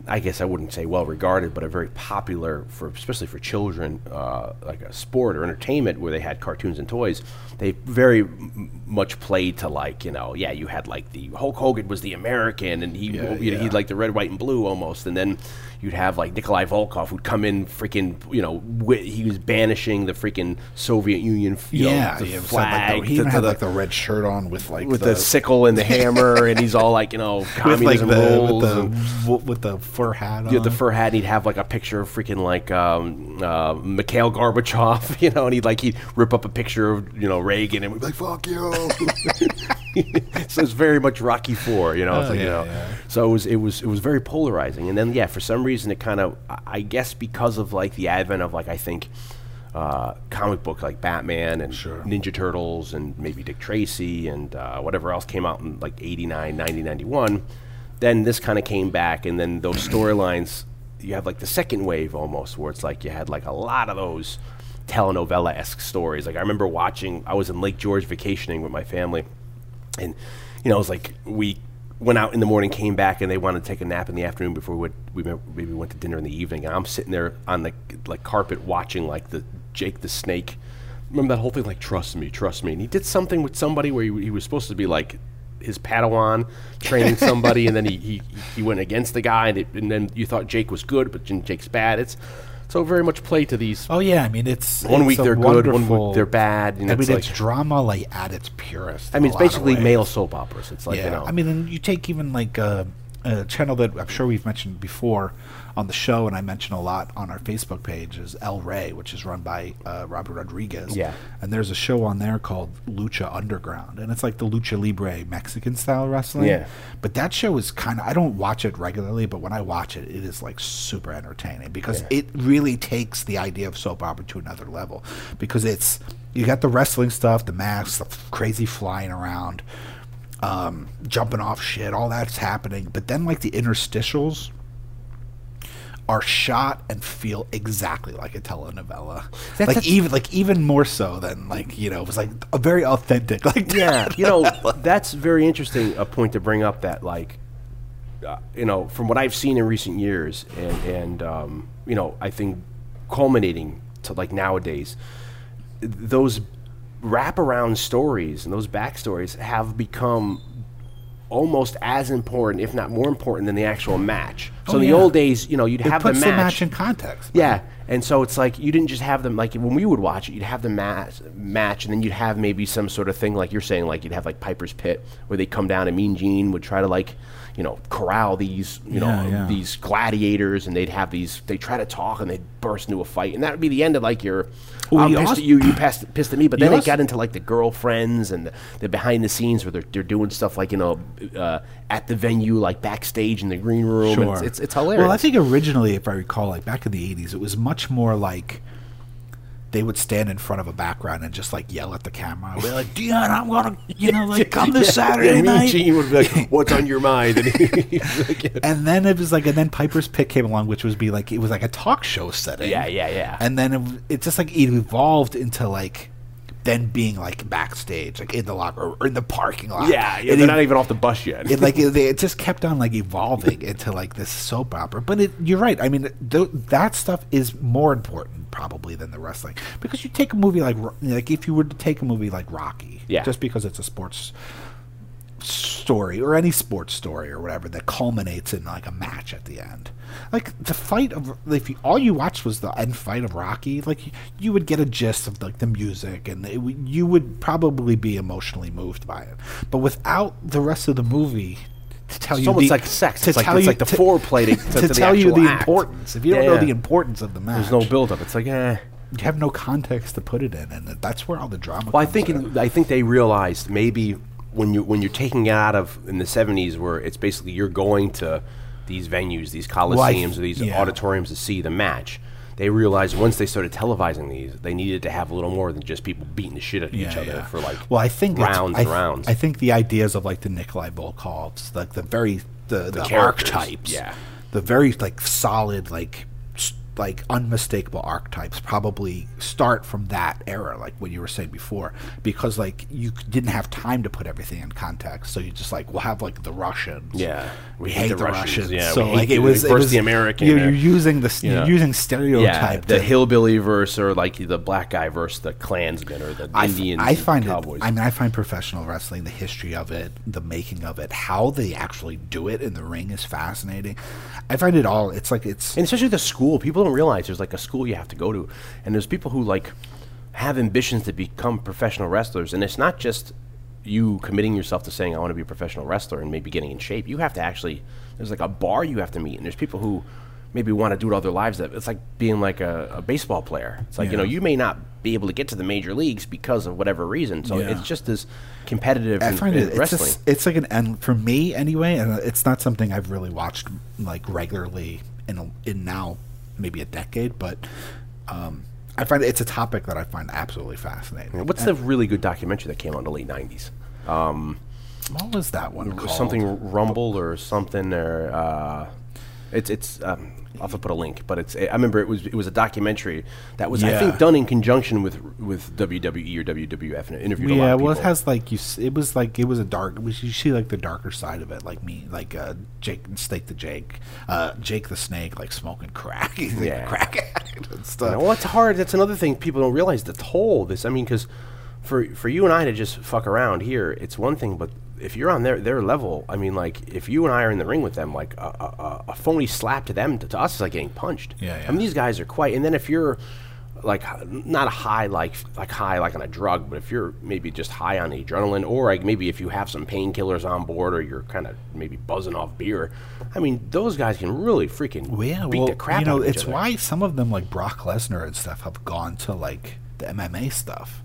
I guess I wouldn't say well regarded, but a very popular for especially for children, uh, like a sport or entertainment where they had cartoons and toys. They very m- much played to like you know, yeah, you had like the Hulk Hogan was the American, and he Yeah, you know, yeah. he'd like the red, white, and blue almost, and then you'd have like Nikolai Volkov who'd come in freaking you know wi- he was banishing the freaking Soviet Union you yeah, know, the yeah, flag like the, he to- even to had the- like the red shirt on with like with the, sickle and the hammer, and he's all like you know with like communism the rules. with the w- with the fur hat on. the fur hat, and he'd have like a picture of freaking like um, uh, Mikhail Gorbachev, you know, and he'd like he'd rip up a picture of you know Reagan, and we'd be like "fuck you." so it's very much Rocky Four, you know. Oh, like, you know. yeah. So it was it was it was very polarizing, and then yeah, for some reason it kind of I- I guess because of like the advent of like I think. Uh, comic book like Batman and Sure. Ninja Turtles and maybe Dick Tracy and uh, whatever else came out in like 89, 90, 91. Then this kind of came back, and then those storylines, you have like the second wave almost, where it's like you had like a lot of those telenovela esque stories. Like I remember watching, I was in Lake George vacationing with my family, and you know, it was like we went out in the morning, came back, and they wanted to take a nap in the afternoon before we we maybe went to dinner in the evening. And I'm sitting there on the like carpet watching like the Jake the Snake. Remember that whole thing, like trust me, trust me. And he did something with somebody where he, he was supposed to be like his Padawan training somebody, and then he, he he went against the guy, and, it, and then you thought Jake was good, but Jake's bad. It's so very much play to these. Oh yeah, I mean it's One it's week they're good, one week they're bad. And I it's mean, like, it's drama like at its purest. I mean, it's basically male soap operas. It's like yeah, you know, I mean, and you take even like uh, a channel that I'm sure we've mentioned before on the show, and I mention a lot on our Facebook page is El Rey, which is run by uh, Robert Rodriguez. Yeah. and there's a show on there called Lucha Underground, and it's like the lucha libre Mexican style wrestling. Yeah. but that show is kind of I don't watch it regularly, but when I watch it, it is like super entertaining because Yeah. it really takes the idea of soap opera to another level because it's you got the wrestling stuff, the masks, the f- crazy flying around, um, jumping off shit, all that's happening. But then like the interstitials are shot and feel exactly like a telenovela. That- like that's- even like even more so than like you know it was like a very authentic. Like yeah, you know, that's very interesting. A point to bring up that like, uh, you know, from what I've seen in recent years, and and um, you know, I think culminating to like nowadays, those wraparound stories and those backstories have become almost as important, if not more important, than the actual match. So Oh, in the yeah. old days, you know, you'd it have the match. the match in context. Yeah, and so it's like you didn't just have them like when we would watch it, you'd have the match, match, and then you'd have maybe some sort of thing like you're saying, like you'd have like Piper's Pit, where they come down and Mean Gene would try to like, you know, corral these, you know, Yeah, yeah. these gladiators, and they'd have these, they try to talk, and they'd burst into a fight, and that would be the end of like your. Well, I'm you pissed also- at you, you pissed, pissed at me, but then it got into like the girlfriends and the, the behind the scenes where they're, they're doing stuff like you know uh, at the venue, like backstage in the green room. and it's, it's it's hilarious. Well, I think originally, if I recall, like back in the '80s, it was much more like they would stand in front of a background and just like yell at the camera. They're like, "Dion, I'm gonna, you know, like come this Saturday yeah, night." Gene would be like, "What's on your mind?" And like, yeah. And then it was like, and then Piper's Pit came along, which was be like it was like a talk show setting. Yeah, yeah, yeah. And then it, it just like it evolved into like then being like backstage, like in the locker or, in the parking lot. yeah, yeah, And they're it- not even off the bus yet. it like it, they- it just kept on like evolving into like this soap opera. But it, you're right. I mean, th- that stuff is more important probably than the wrestling because you take a movie like like if you were to take a movie like Rocky, Yeah. just because it's a sports story or any sports story or whatever that culminates in like a match at the end. Like the fight of if you, all you watched was the end fight of Rocky, like you, you would get a gist of like the music and it, you would probably be emotionally moved by it. But without the rest of the movie to tell It's you almost the, like sex. to It's like- tell it's you like the to- foreplay to- to- to the tell you the act. importance. If you don't Yeah, know yeah. the importance of the match, There's no buildup. It's like, eh. you have no context to put it in, and that's where all the drama. Well, I think in. in, I think they realized maybe when you when you're taking it out of in the '70s, where it's basically you're going to these venues, these coliseums, or these yeah. auditoriums to see the match. they realized once they started televising these, they needed to have a little more than just people beating the shit out of each other for like well, I think rounds I, th- rounds. I think the ideas of like the Nikolai Volkovs, like the very the, the, characters, archetypes, yeah. the very like solid like like unmistakable archetypes probably start from that era, like what you were saying before, because like you didn't have time to put everything in context, so you just like we'll have like the Russians, Yeah. we hate, the Russians, yeah, so like it was it versus was the American, You're, you're using the you you're know. using yeah, stereotype. the hillbilly verse or like the black guy versus the Klansman or the I, f- Indians. I find Cowboys. it. I mean, I find professional wrestling, the history of it, the making of it, how they actually do it in the ring is fascinating. I find it all. It's like it's and especially the school. People don't realize there's like a school you have to go to, and there's people who like have ambitions to become professional wrestlers, and it's not just you committing yourself to saying I want to be a professional wrestler and maybe getting in shape. You have to actually there's like a bar you have to meet, and there's people who maybe want to do it all their lives. That it's like being like a, a baseball player. It's like you know you may not be able to get to the major leagues because of whatever reason. So Yeah. it's just as competitive I find in it. It's wrestling. just, it's like an and for me anyway, and it's not something I've really watched like regularly in a, in now maybe a decade, but um, I find it's a topic that I find absolutely fascinating. What's the really good documentary that came out in the late '90s? Um, what was that one called? something Rumble or something or uh, it's it's um, I'll have to put a link, but it's I remember it was it was a documentary that was I Yeah. think done in conjunction with with WWE or WWF and it interviewed a lot Yeah, of well, people. it has like you. s- It was like it was a dark. We you see like the darker side of it, like me, like uh, Jake Snake the Jake, uh, Jake the Snake, like smoking crack. He's like Yeah. crack addict and stuff. well, it's hard. That's another thing people don't realize the toll. This I mean, because for for you and I to just fuck around here, it's one thing, but if you're on their their level, I mean, like if you and I are in the ring with them, like a, a, a- phony slap to them to, to us is like getting punched. Yeah, I mean, these guys are quite. And then if you're like not a high like like high like on a drug, but if you're maybe just high on adrenaline, or like maybe if you have some painkillers on board, or you're kind of maybe buzzing off beer, I mean, those guys can really freaking Well, yeah, beat well, the crap you know, out of each it's other. why some of them, like Brock Lesnar and stuff, have gone to like the MMA stuff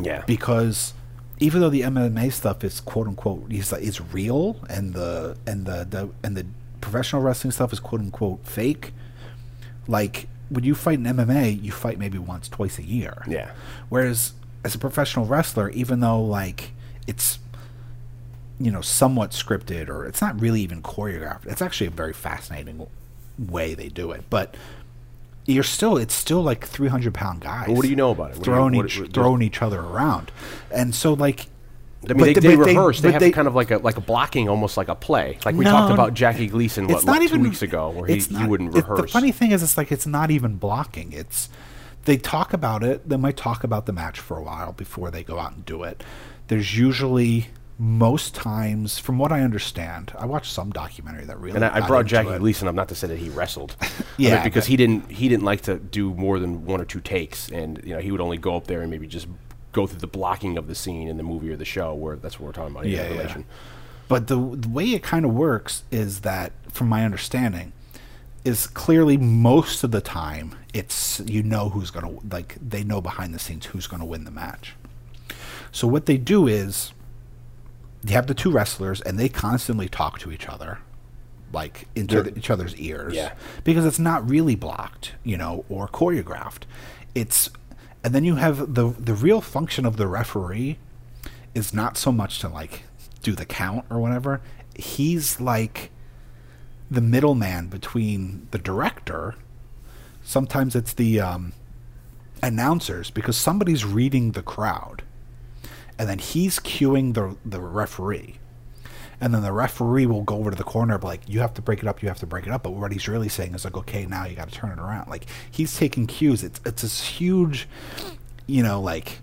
Yeah, because even though the MMA stuff is quote unquote is is real and the and the, the and the professional wrestling stuff is quote unquote fake, like when you fight in MMA, you fight maybe once, twice a year. Yeah. Whereas as a professional wrestler, even though like it's you know somewhat scripted or it's not really even choreographed, it's actually a very fascinating way they do it. But you're still it's still like 300 pound guys. Well, what do you know about it? What do you- Throwing what- each what- throwing each other around, and so like. I mean, but they, the- they rehearse. They, have kind of like a like a blocking, almost like a play. Like we No, talked about Jackie Gleason what, not what, even weeks ago, where he, it's he wouldn't it- rehearse. the funny thing is, it's like it's not even blocking. It's they talk about it. They might talk about the match for a while before they go out and do it. There's usually most times, from what I understand, I watched some documentary that really and I, I brought Jackie it. Gleason up not to say that he wrestled, I mean, Yeah, because he didn't he didn't like to do more than one or two takes, and you know he would only go up there and maybe just go through the blocking of the scene in the movie or the show, where that's what we're talking about. Yeah, Yeah, yeah. But the, the way it kind of works is that, from my understanding, is clearly most of the time it's you know who's gonna like they know behind the scenes who's gonna win the match. So what they do is you have the two wrestlers and they constantly talk to each other, like into the, each other's ears, Yeah. because it's not really blocked, you know, or choreographed. It's and then you have the the real function of the referee is not so much to like do the count or whatever. He's like the middleman between the director. Sometimes it's the um, announcers because somebody's reading the crowd, and then he's cueing the the referee. And then the referee will go over to the corner, like, "You have to break it up. You have to break it up." But what he's really saying is like, "Okay, now you got to turn it around." Like he's taking cues. It's it's this huge, you know, like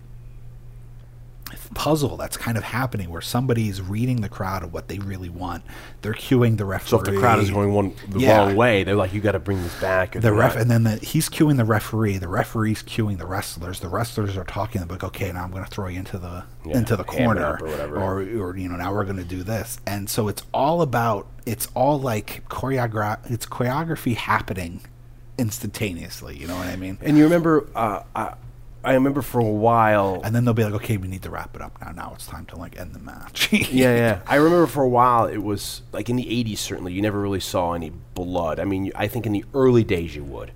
puzzle that's kind of happening where somebody's reading the crowd of what they really want. They're cueing the referee. So if the crowd is going one the Yeah. wrong way, they're like, "You got to bring this back." the ref, and then the, he's cueing the referee. The referee's cueing the wrestlers. The wrestlers are talking like, "Okay, now I'm going to throw you into the Yeah, into the corner, or whatever. or or you know, now we're going to do this." And so it's all about it's all like choreograph. It's choreography happening instantaneously. You know what I mean? and you remember, uh, I, I remember for a while. And then they'll be like, "Okay, we need to wrap it up now. Now it's time to like end the match." yeah, yeah. I remember for a while it was like in the '80s. Certainly, you never really saw any blood. I mean, I think in the early days you would,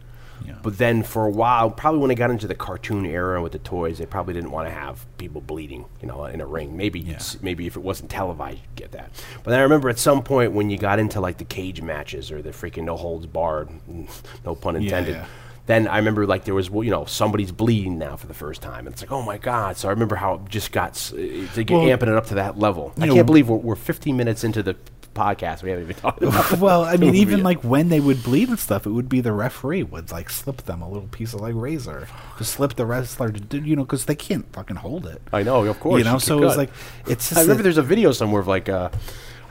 But then for a while, probably when they got into the cartoon era with the toys, they probably didn't want to have people bleeding, you know, in a ring. Maybe Yeah. maybe if it wasn't televised, you'd get that. But then I remember at some point when you got into like the cage matches or the freaking no holds barred, no pun intended. yeah. Then I remember like there was you know somebody's bleeding now for the first time. And it's like oh my god! So I remember how it just got s- to get Well, amping it up to that level. I can't believe we're, we're 15 minutes into the podcast. We haven't even talked about. well, I mean, even yet. like when they would bleed and stuff, it would be the referee would like slip them a little piece of like razor to slip the wrestler to do, you know, because they can't fucking hold it. I know, of course. You know, so it was like it's. Just I remember there's a video somewhere of like, uh,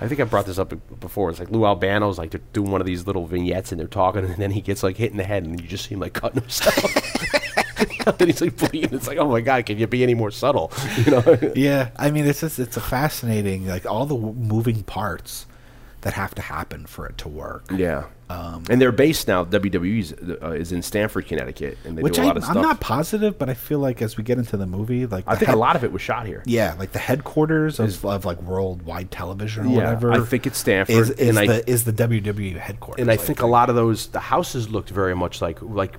I think I brought this up before. It's like Lou Albano's like they're doing one of these little vignettes and they're talking, and then he gets like hit in the head, and you just see him like cutting himself. and he's like bleeding. It's like, oh my god, can you be any more subtle? You know? Yeah, I mean, it's just it's a fascinating like all the w- moving parts that have to happen for it to work. yeah. Um, and they're based now, WWE uh, is in Stamford, Connecticut, and they Which do a I, lot of I'm stuff. not positive, but I feel like as we get into the movie, like I think head- a lot of it was shot here. Yeah, like the headquarters of, of like worldwide television or Yeah, whatever. I think it's Stanford, Is, is and I- the is the WWE headquarters? and I think a lot of those the houses looked very much like like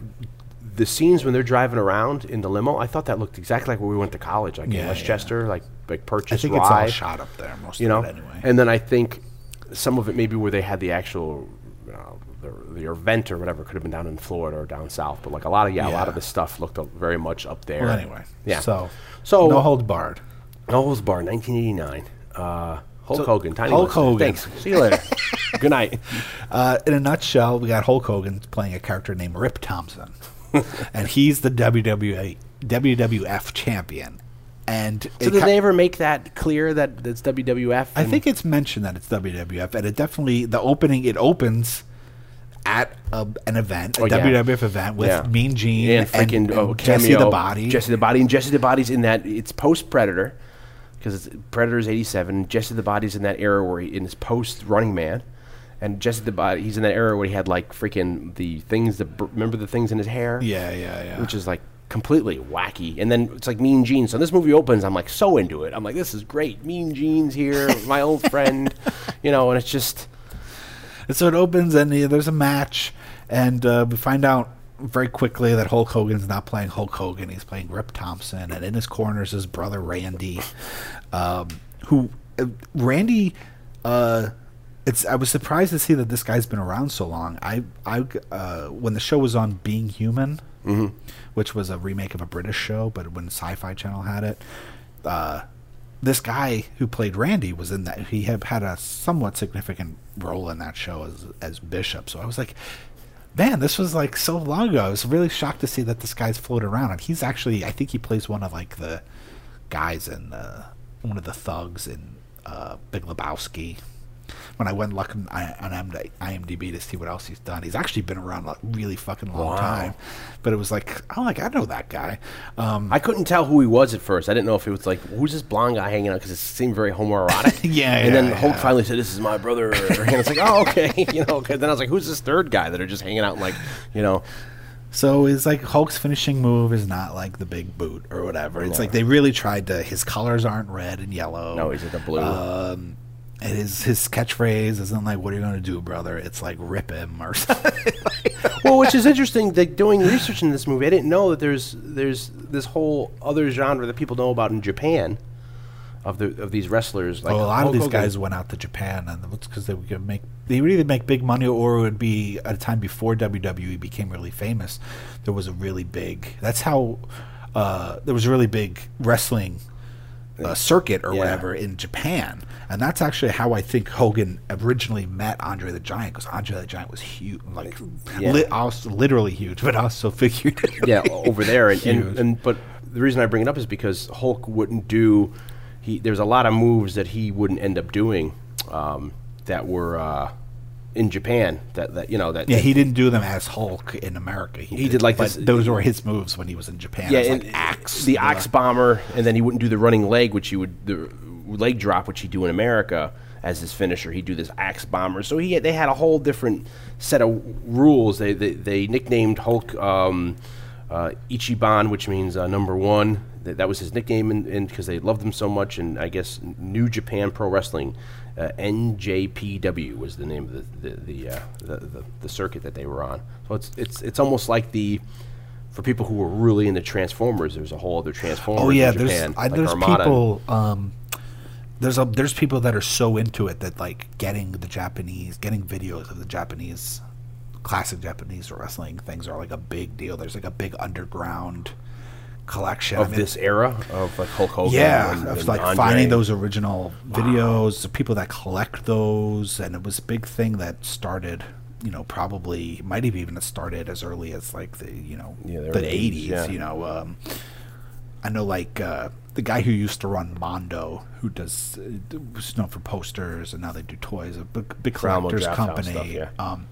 the scenes when they're driving around in the limo. I thought that looked exactly like where we went to college, like Yeah, in yeah. Westchester, like like Purchase I think Rye. it's all shot up there, most you know. of it anyway. And then I think some of it maybe where they had the actual. The, the or whatever could have been down in Florida or down south, but like a lot of yeah, a lot of the stuff looked very much up there. well, anyway, yeah. So So- no hold barred. No Holds Barred, 1989. Uh, Hulk So, Hogan, Tiny Hulk Lister. Hogan. Thanks. See you later. Good night. Uh, in a nutshell, we got Hulk Hogan playing a character named Rip Thompson, and he's the WWE WWF champion. And So did ki- they ever make that clear that it's WWF? I think it's mentioned that it's WWF, and it definitely the opening it opens at a, an event, a Oh, yeah. WWF event with Yeah. Mean Gene and freaking oh, Jesse the Body. Jesse the Body, and Jesse the Body's in that. It's post Predator because Predator's '87. Jesse the Body's in that era where he in his post Running Man, and Jesse the Body he's in that era where he had like freaking the things. Br- remember the things in his hair. yeah, yeah, yeah. Which is like completely wacky, and then it's like Mean Gene. So this movie opens, I'm like so into it. I'm like, this is great. Mean Gene's here, my old friend, you know, and it's just And so it opens, and uh, there's a match, and uh, we find out very quickly that Hulk Hogan's not playing Hulk Hogan; he's playing Rip Thompson, and in his corner is his brother Randy, um, who uh, Randy. Uh, it's I was surprised to see that this guy's been around so long. I I uh, when the show was on Being Human, which was a remake of a British show, but when Sci-Fi Channel had it. This guy who played Randy was in that. He had had a somewhat significant role in that show as as Bishop. So I was like, man, this was like so long ago. I was really shocked to see that this guy's floated around, and he's actually I think he plays one of like the guys in uh, one of the thugs in uh, Big Lebowski. When I went looking on IMDb to see what else he's done, he's actually been around a really fucking long Wow. time. But it was like, I'm like I know that guy. Um, I couldn't tell who he was at first. I didn't know if it was like who's this blonde guy hanging out because it seemed very homoerotic. Yeah, and then yeah, Hulk finally said, "This is my brother," and it's like, "Oh, okay," you know. 'cause then I was like, "Who's this third guy that are just hanging out?" And like, you know, So it's like Hulk's finishing move is not like the big boot or whatever. It's like they really tried to. His colors aren't red and yellow. no, he's in the blue. Um, his his catchphrase isn't like "What are you gonna do, brother?" It's like "Rip him" or something. well, which is interesting. Like doing research in this movie, I didn't know that there's there's this whole other genre that people know about in Japan of the of these wrestlers. Like well, a lot Hulk of these Hogan. guys went out to Japan, and it's because they would make they would either make big money or it would be at a time before WWE became really famous. There was a really big. That's how uh, there was a really big wrestling uh, circuit or Yeah. whatever in Japan, and that's actually how I think Hogan originally met Andre the Giant because Andre the Giant was huge, like Yeah. li- also literally huge, but also figuratively. yeah, over there, and, and, and but the reason I bring it up is because Hulk wouldn't do. He there's a lot of moves that he wouldn't end up doing um, that were uh, in Japan. That that you know that Yeah, he didn't do them as Hulk in America. He did like but this- Those were his moves when he was in Japan. yeah, and like axe, the uh, axe bomber, and then he wouldn't do the running leg, which he would the leg drop, which he'd do in America as his finisher. He'd do this axe bomber. So he they had a whole different set of rules. They they, they nicknamed Hulk um, uh, Ichiban, which means uh, number one. Th- that was his nickname, and because they loved him so much. And I guess New Japan Pro Wrestling, uh, NJPW was the name of the the the, uh, the the the circuit that they were on. So it's it's it's almost like the for people who were really into Transformers. There's a whole other Transformers. Oh yeah, there's Japan, I, like there's Armada. people. Um, there's a there's people that are so into it that like getting the Japanese, getting videos of the Japanese, classic Japanese wrestling things are like a big deal. There's like a big underground collection of I mean, this era of like Hulk Hogan. Yeah, and, of and like Andre. finding those original videos, the people that collect those, and it was a big thing that started. You know, probably might have even started as early as like the you know Yeah, the 80s, yeah. You know, um, I know like uh, the guy who used to run Mondo, who does uh, was known for posters, and now they do toys. A big, big collectors company. stuff, yeah. um,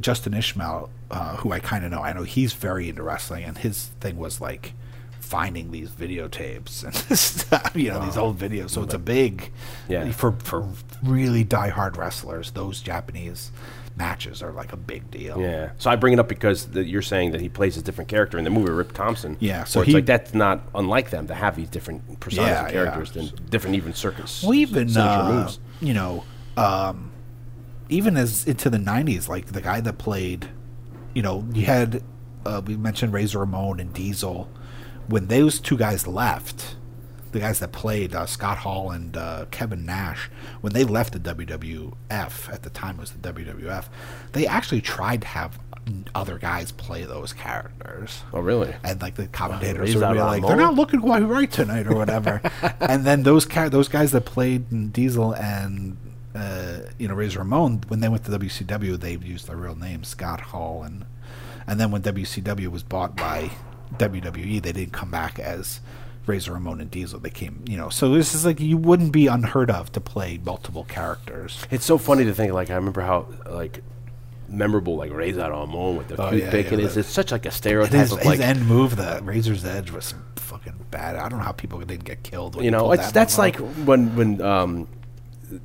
Justin Ishmael, uh, who I kind of know, I know he's very into wrestling, and his thing was like finding these videotapes and stuff, you know these old videos. So it's a big, Yeah. for for really diehard wrestlers. Those Japanese matches are like a big deal. Yeah. So I bring it up because the, you're saying that he plays a different character in the movie, Rip Thompson. Yeah, so he- like that's not unlike them to have these different personas Yeah, and characters yeah. than different even circus. Well, even uh, moves. you know, um, even as into the '90s, like the guy that played, you know, you had uh, we mentioned Razor Ramon and Diesel. When those two guys left, the guys that played uh, Scott Hall and uh, Kevin Nash, when they left the WWF at the time it was the WWF, they actually tried to have other guys play those characters. Oh, really? And like the commentators would be like, "They're not looking quite right tonight," or whatever. and then those ca- those guys that played Diesel and uh, you know Razor Ramon, when they went to WCW, they used their real name, Scott Hall, and and then when WCW was bought by WWE, they didn't come back as Razor Ramon and Diesel. They came, you know. So this is like you wouldn't be unheard of to play multiple characters. It's so funny to think. Like I remember how like memorable like Razor Ramon with the Oh, yeah, bacon yeah, is. It's such like a stereotype his, of his like end move, the Razor's Edge, was fucking bad. I don't know how people didn't get killed. When you know it's that that's like when when um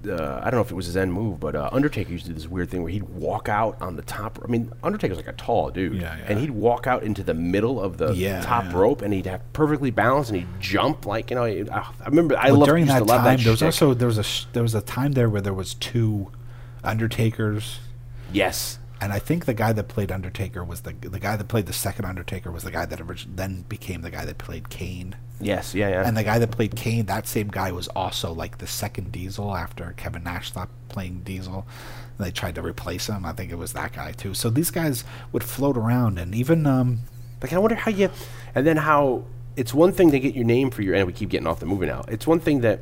uh, I don't know if it was his end move, but uh, Undertaker used to do this weird thing where he'd walk out on the top. I mean, Undertaker's like a tall dude, Yeah, yeah. and he'd walk out into the middle of the Yeah, top rope, and he'd have perfectly balanced, and he'd jump like you know. I, I remember I Well, loved, during used that to love time, that there was shtick. also there was a sh- there was a time there where there was two Undertakers, yes, and I think the guy that played Undertaker was the the guy that played the second Undertaker was the guy that orig- then became the guy that played Kane, yes, yeah, yeah. and the guy that played Kane, that same guy was also like the second Diesel after Kevin Nash stopped playing Diesel. They tried to replace him. I think it was that guy too. So these guys would float around, and even um, Like I wonder how you, and then how it's one thing to get your name for your, and we keep getting off the movie now. It's one thing that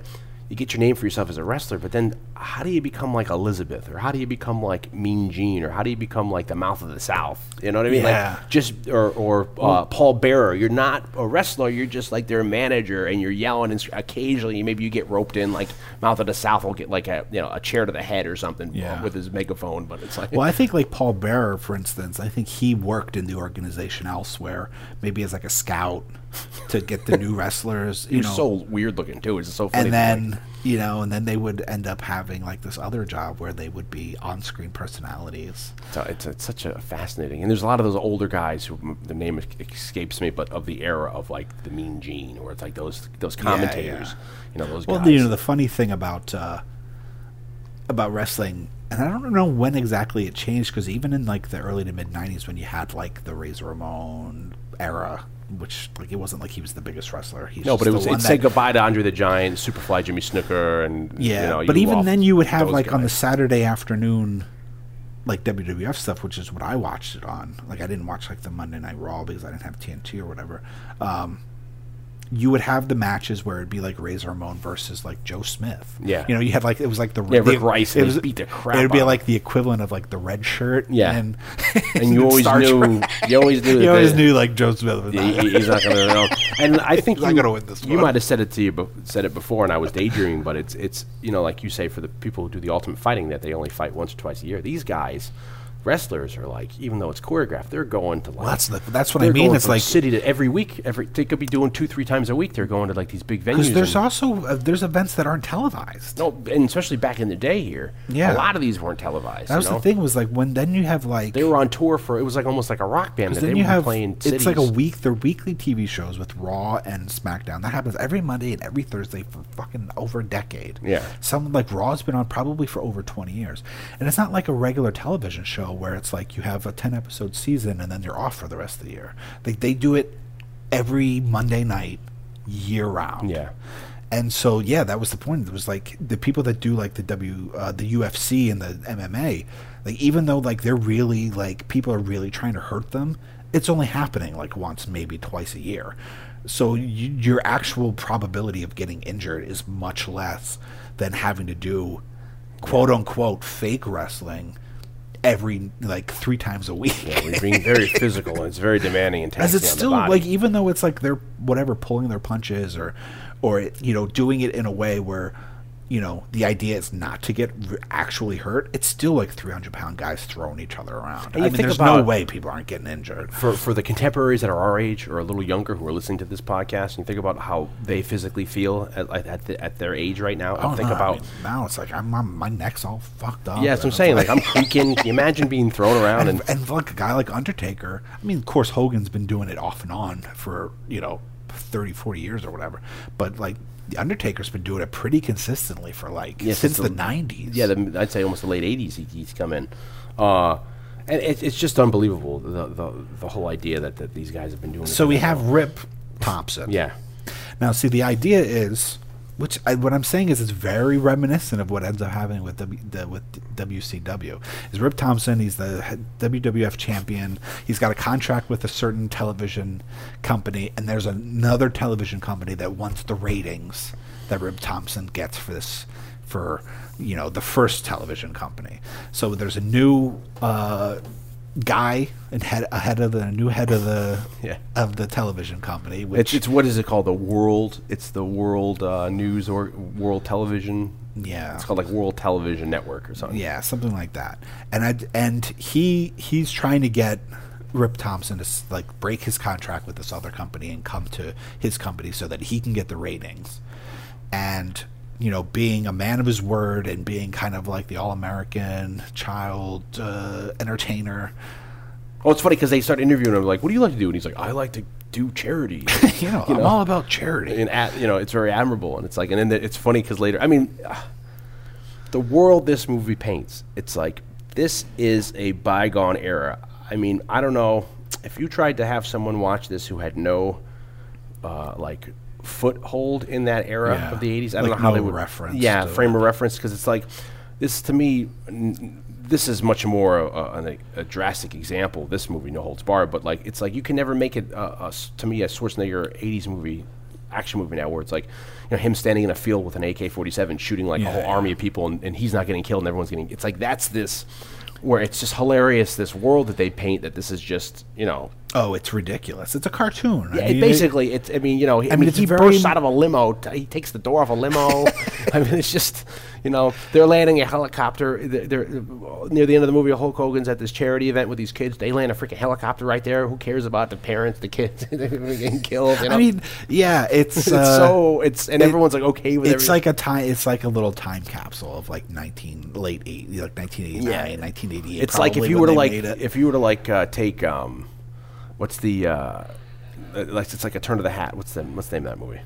you get your name for yourself as a wrestler, but then how do you become like Elizabeth, or how do you become like Mean Gene, or how do you become like the Mouth of the South? You know what I mean? Yeah. Like just or or uh, Paul Bearer. You're not a wrestler. You're just like their manager, and you're yelling. And occasionally, maybe you get roped in. Like Mouth of the South will get like a you know a chair to the head or something Yeah. with his megaphone. But it's like Well, I think like Paul Bearer, for instance, I think he worked in the organization elsewhere, maybe as like a scout to get the new wrestlers. You was know, so weird looking too. It's so funny. and then you know, and then they would end up having like this other job where they would be on-screen personalities. So it's, it's such a fascinating, and there's a lot of those older guys who m- the name escapes me, but of the era of like the Mean Gene, or it's like those those commentators, yeah. you know, those Well, guys. you know, the funny thing about uh, about wrestling, and I don't know when exactly it changed, because even in like the early to mid '90s, when you had like the Razor Ramon era, which like it wasn't like he was the biggest wrestler. He's no, but it was it said goodbye to Andre the Giant, Superfly Jimmy Snuka, and Yeah, you know, but even then, you would have like on the. Saturday afternoon, like WWF stuff, which is what I watched it on. Like I didn't watch like the Monday Night Raw because I didn't have TNT or whatever. Um, you would have the matches where it'd be like Razor Ramon versus like Joe Smith. Yeah. you know, you had like it was like the Yeah, Rick the- Rice, It and was beat the crap It'd be like the equivalent of like the red shirt. Yeah. and, and you always Star knew, Trek. you always knew, you always they- knew like Joe Smith was he- he's not going to know. And I think He's not you, gonna win this you one. might have said it to you, be- said it before, and I was daydreaming. But it's it's you know like you say for the people who do the ultimate fighting that they only fight once or twice a year. These guys, wrestlers are like, even though it's choreographed, they're going to like. that's the- that's what I mean, it's like- city to every week. Every they could be doing two, three times a week. They're going to like these big venues. Because there's also uh, there's events that aren't televised. no, and especially back in the day here, Yeah. a lot of these weren't televised. that was you know? the thing was like when then you have like They were on tour for it was like almost like a rock band that then they you were have playing. it's like a week they're weekly TV shows with Raw and SmackDown. That happens every Monday and every Thursday for fucking over a decade. Yeah. Some like Raw's been on probably for over 20 years. And it's not like a regular television show where it's like you have a 10 episode season and then you're off for the rest of the year. They they do it every Monday night year round. Yeah. And so yeah, that was the point. It was like the people that do like the W uh, the UFC and the MMA, like even though like they're really like people are really trying to hurt them, it's only happening like once maybe twice a year. So you, your actual probability of getting injured is much less than having to do quote unquote fake wrestling every like three times a week. Yeah, we're being very physical and it's very demanding and As it's still like even though it's like they're whatever pulling their punches or or it, you know doing it in a way where you know the idea is not to get actually hurt it's still like 300 pound guys throwing each other around i mean there's no way people aren't getting injured for for the contemporaries that are our age or a little younger who are listening to this podcast, and you think about how they physically feel at at, the, at their age right now, and oh think no, I about mean, now it's like I'm, I'm my neck's all fucked up yeah, that's what I'm saying. Like I'm creaking. Can you imagine being thrown around and and, and like a guy like Undertaker, I mean, of course, Hogan's been doing it off and on for, you know, 30, 40 years or whatever. But like, the Undertaker's been doing it pretty consistently for like Yeah, since the the- 90s. yeah, the, I'd say almost the late '80s he, he's come in, uh, and it, it's just unbelievable the, the the whole idea that, that these guys have been doing. it So we have. Rip Thompson. yeah, Now, see, the idea is, which I, what I'm saying is, it's very reminiscent of what ends up happening with w, the, with WCW. Is Rip Thompson? He's the WWF champion. He's got a contract with a certain television company, and there's another television company that wants the ratings that Rip Thompson gets for this for you know the first television company. So there's a new. Uh, guy and head ahead of the new head of the Yeah. of the television company which it's it's what is it called? The world. It's the World uh, News or World Television. Yeah. it's called like World Television Network or something. Yeah, something like that. And I and he he's trying to get Rip Thompson to like break his contract with this other company and come to his company so that he can get the ratings. And you know, being a man of his word and being kind of like the all-American child uh, entertainer. Oh, it's funny because they start interviewing him like, "What do you like to do?" And he's like, "I like to do charity." You know, I'm all about charity. and at, you know, it's very admirable, and it's like, and then the, it's funny because later, I mean, uh, the world this movie paints, it's like this is a bygone era. I mean, I don't know if you tried to have someone watch this who had no, uh, like, foothold in that era Yeah. of the '80s. I don't know how no they would reference Yeah, frame of reference because it's like this to me. N- this is much more a, a, a drastic example. This movie, No Holds Barred, but like it's like you can never make it uh, a to me a Schwarzenegger '80s movie, action movie now, where it's like you know him standing in a field with an AK-47 shooting like Yeah, a whole yeah. army of people, and, and he's not getting killed, and everyone's getting. It's like that's this where it's just hilarious. This world that they paint that this is just you know. Oh, it's ridiculous. It's a cartoon. Yeah, I it mean, it- basically, it's. I mean, you know, he, I mean, mean, he bursts out of a limo. T- he takes the door off a limo. I mean, it's just, you know, they're landing a helicopter. They're, they're near the end of the movie. Hulk Hogan's at this charity event with these kids. They land a freaking helicopter right there. Who cares about the parents, the kids they're getting killed? You know? I mean, yeah, it's it's uh, so it's and it- everyone's like okay with it's everything. like a time. It's like a little time capsule of like nineteen late eight, like nineteen eighty nine, nineteen eighty eight. It's like if you were to like if you were to like uh, take um, what's the uh, uh, like it's like a turn of the hat. What's the what's the name of that movie?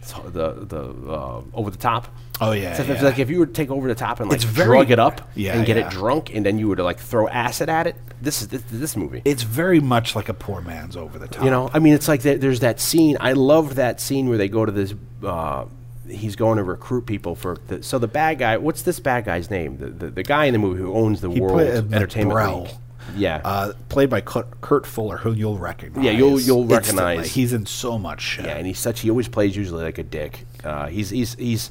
It's the the uh, over the top. Oh, yeah, So if yeah. like if you were to take over the top and like It's very- drug it up Yeah, and get yeah. it drunk, and then you were to like throw acid at it. This is this, this movie. it's very much like a poor man's over the top. You know, I mean, it's like that, there's that scene. I loved that scene where they go to this. Uh, he's going to recruit people for. The, so the bad guy. What's this bad guy's name? The the, the guy in the movie who owns the He World uh, Entertainment McBrell. League. Yeah. uh, played by Kurt, Kurt Fuller, who you'll recognize. Yeah, you'll- you'll instantly. recognize. He's in so much shit. yeah, and he's such. He always plays usually like a dick. Uh, he's he's he's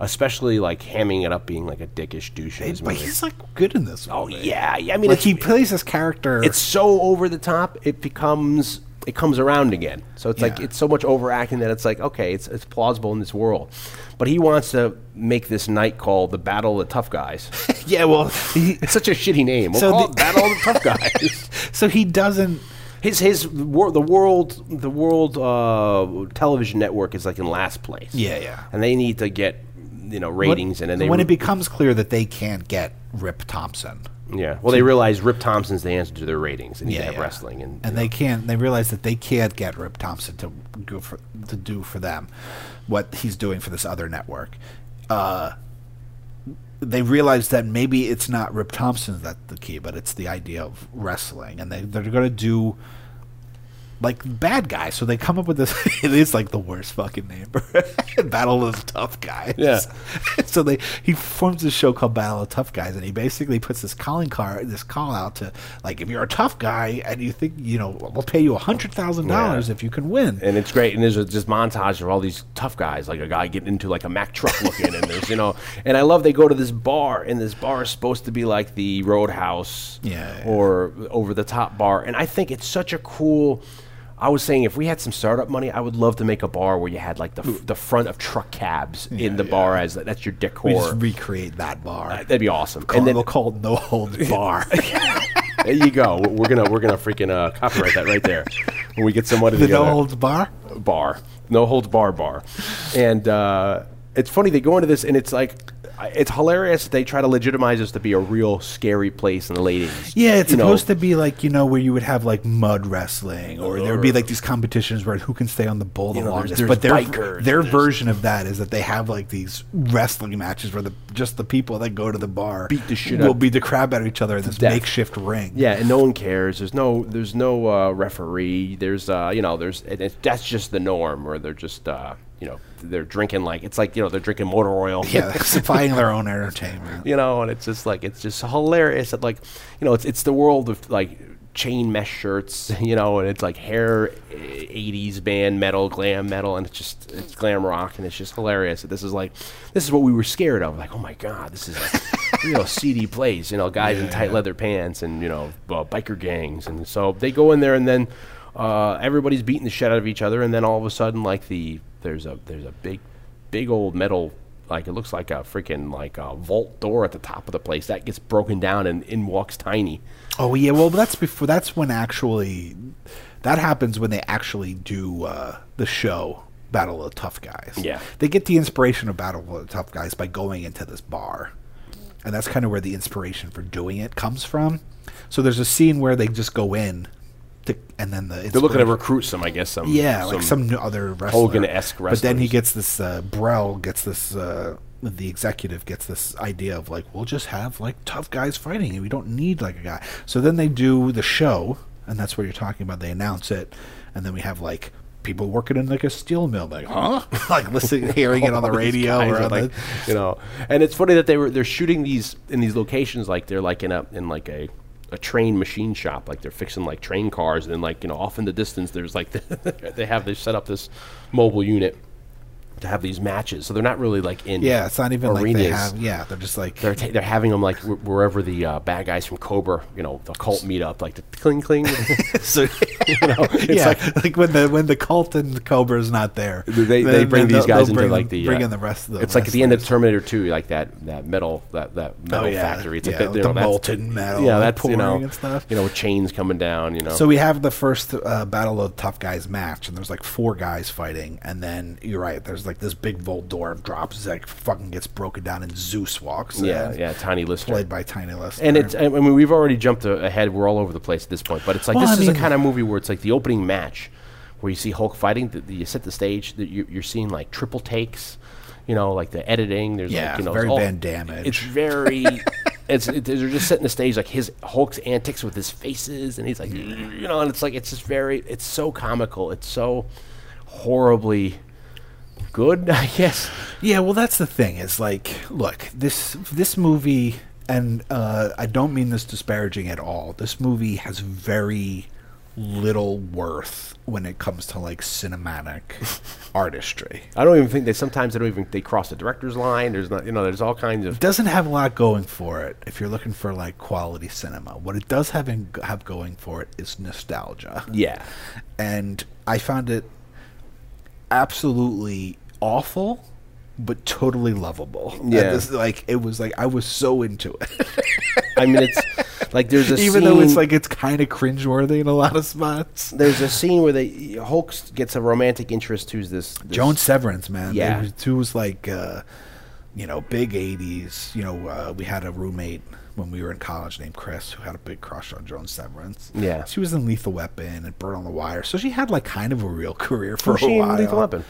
especially like hamming it up, being like a dickish douche his but movie. he's like good in this. Oh yeah, yeah, I mean, like he plays this character. it's so over the top. It becomes it comes around again. So it's like it's so much overacting that it's like okay, it's it's plausible in this world. But he wants to make this night called the Battle of the Tough Guys. Yeah, well, he, It's such a shitty name. We'll So call the- it Battle of the Tough Guys. so he doesn't. His his wor- the world the world uh, television network is like in last place. Yeah, yeah. and they need to get you know ratings in, and they when re- it becomes clear that they can't get Rip Thompson. yeah. Well, they realize Rip Thompson's the answer to their ratings. They need Yeah, to have yeah. wrestling, and, and they can't. They realize that they can't get Rip Thompson to go for to do for them what he's doing for this other network. Uh, they realize that maybe it's not Rip Thompson that's the key, but it's the idea of wrestling, and they they're going to do like bad guys. So they come up with this. it is like the worst fucking name. Battle of the Tough Guys. Yeah. so they he forms this show called Battle of Tough Guys, and he basically puts this calling card, this call out to like if you're a tough guy and you think you know we'll pay you a hundred thousand dollars if you can win. and it's great. And there's a, just montage of all these tough guys, like a guy getting into like a Mack truck looking, and there's you know, and I love they go to this bar, and this bar is supposed to be like the Roadhouse, Yeah, yeah. or over the top bar, and I think it's such a cool. I was saying if we had some startup money, I would love to make a bar where you had like the f- the front of truck cabs in the bar as that's your decor. we just recreate that bar. Uh, That'd be awesome. Call, and then we'll call it No Holds Bar. there you go. We're gonna we're gonna freaking uh, copyright that right there when we get some money the No together. Holds Bar. bar, no holds bar bar, and uh, it's funny they go into this and it's like it's hilarious. They try to legitimize this to be a real scary place in the late 80s. Yeah, it's You know, supposed to be like you know where you would have like mud wrestling, or there would be like these competitions where who can stay on the bull the You know, longest. but their bikers, their version of that is that they have like these wrestling matches where the just the people that go to the bar Beat the shit will out- beat the crap out of each other in this death. makeshift ring. Yeah, and no one cares. There's no there's no uh, referee. There's uh, you know there's that's just the norm. Where they're just uh, you know they're drinking like it's like you know they're drinking motor oil. yeah, they're supplying their own entertainment. you know, and it's just like it's just hilarious. That like, you know, it's it's the world of like chain mesh shirts, you know, and it's like hair '80s band metal, glam metal, and it's just it's glam rock, and it's just hilarious. This is like, this is what we were scared of. Like, oh my god, this is a real seedy place. You know, guys in tight leather pants and you know uh, biker gangs, and so they go in there, and then uh, everybody's beating the shit out of each other, and then all of a sudden, like the there's a there's a big big old metal like it looks like a freaking like a vault door at the top of the place that gets broken down and in walks tiny Oh yeah, well that's before. That's when actually that happens when they actually do uh, the show Battle of the Tough Guys. Yeah. they get the inspiration of Battle of the Tough Guys by going into this bar, and that's kind of where the inspiration for doing it comes from. So there's a scene where they just go in, and then the they're looking to recruit some i guess some yeah, like some other wrestler. Hogan-esque But then he gets this. Uh, Brell gets this. Uh, the executive gets this idea of like, we'll just have like tough guys fighting, and we don't need like a guy. So then they do the show, and that's what you're talking about. They announce it, and then we have like people working in like a steel mill, like, huh? like listening, hearing it on the radio or on like, the, you know and it's funny that they were they're shooting these in these locations like they're like in a in like a a train machine shop like they're fixing like train cars and then like you know off in the distance there's like they have they set up this mobile unit to have these matches so they're not really like in yeah. It's not even like they have. Yeah, they're just like they're, ta- they're having them like wh- wherever the uh, bad guys from Cobra, you know, the cult meet up, like the cling cling. so. you know, it's yeah, like like, when the when the cult and Cobra is not there, they, they bring these guys into bring like the bring uh, in the rest of the. It's like at the end of. Terminator 2, like that that metal that that metal Oh, yeah. factory. It's Yeah, like with you the know, that's- molten metal, Yeah, that's you know, and stuff. you know, with chains coming down. You know, So we have the first uh, Battle of Tough Guys match, and there's like four guys fighting, and then you're right. There's like this big vault door drops, like fucking gets broken down, and Zeus walks. yeah, in, yeah, Tiny Lister. played by Tiny Lister. And it's, I mean, we've already jumped ahead. We're all over the place at this point. But it's like, Well, this I is mean- the kind of movie where it's like the opening match where you see Hulk fighting. The, the, you set the stage, that you, you're seeing like triple takes, you know, like the editing. There's Yeah, like, you know, very all- Van. It's very, it's, it, they're just setting the stage like his Hulk's antics with his faces. And he's like, you know, and it's like, it's just very, it's so comical. It's so horribly good, I guess. Yeah, well, that's the thing. Is like, look, this this movie, and uh, I don't mean this disparaging at all. This movie has very little worth when it comes to like cinematic artistry. I don't even think they sometimes they don't even they cross the director's line. There's not you know there's all kinds of It doesn't have a lot going for it if you're looking for like quality cinema. What it does have in, have going for it is nostalgia. yeah. and I found it absolutely awful, but totally lovable. Yeah. this- like it was like I was so into it, I mean it's like there's a even though it's like it's kind of cringeworthy in a lot of spots. there's a scene where they Hulk gets a romantic interest who's this, this Joan Severance, man, Yeah. was like uh, you know big '80s. You know, uh, we had a roommate when we were in college named Chris who had a big crush on Joan Severance. Yeah. she was in Lethal Weapon and Bird on the Wire, so she had like kind of a real career for Who's a she in. Lethal Weapon?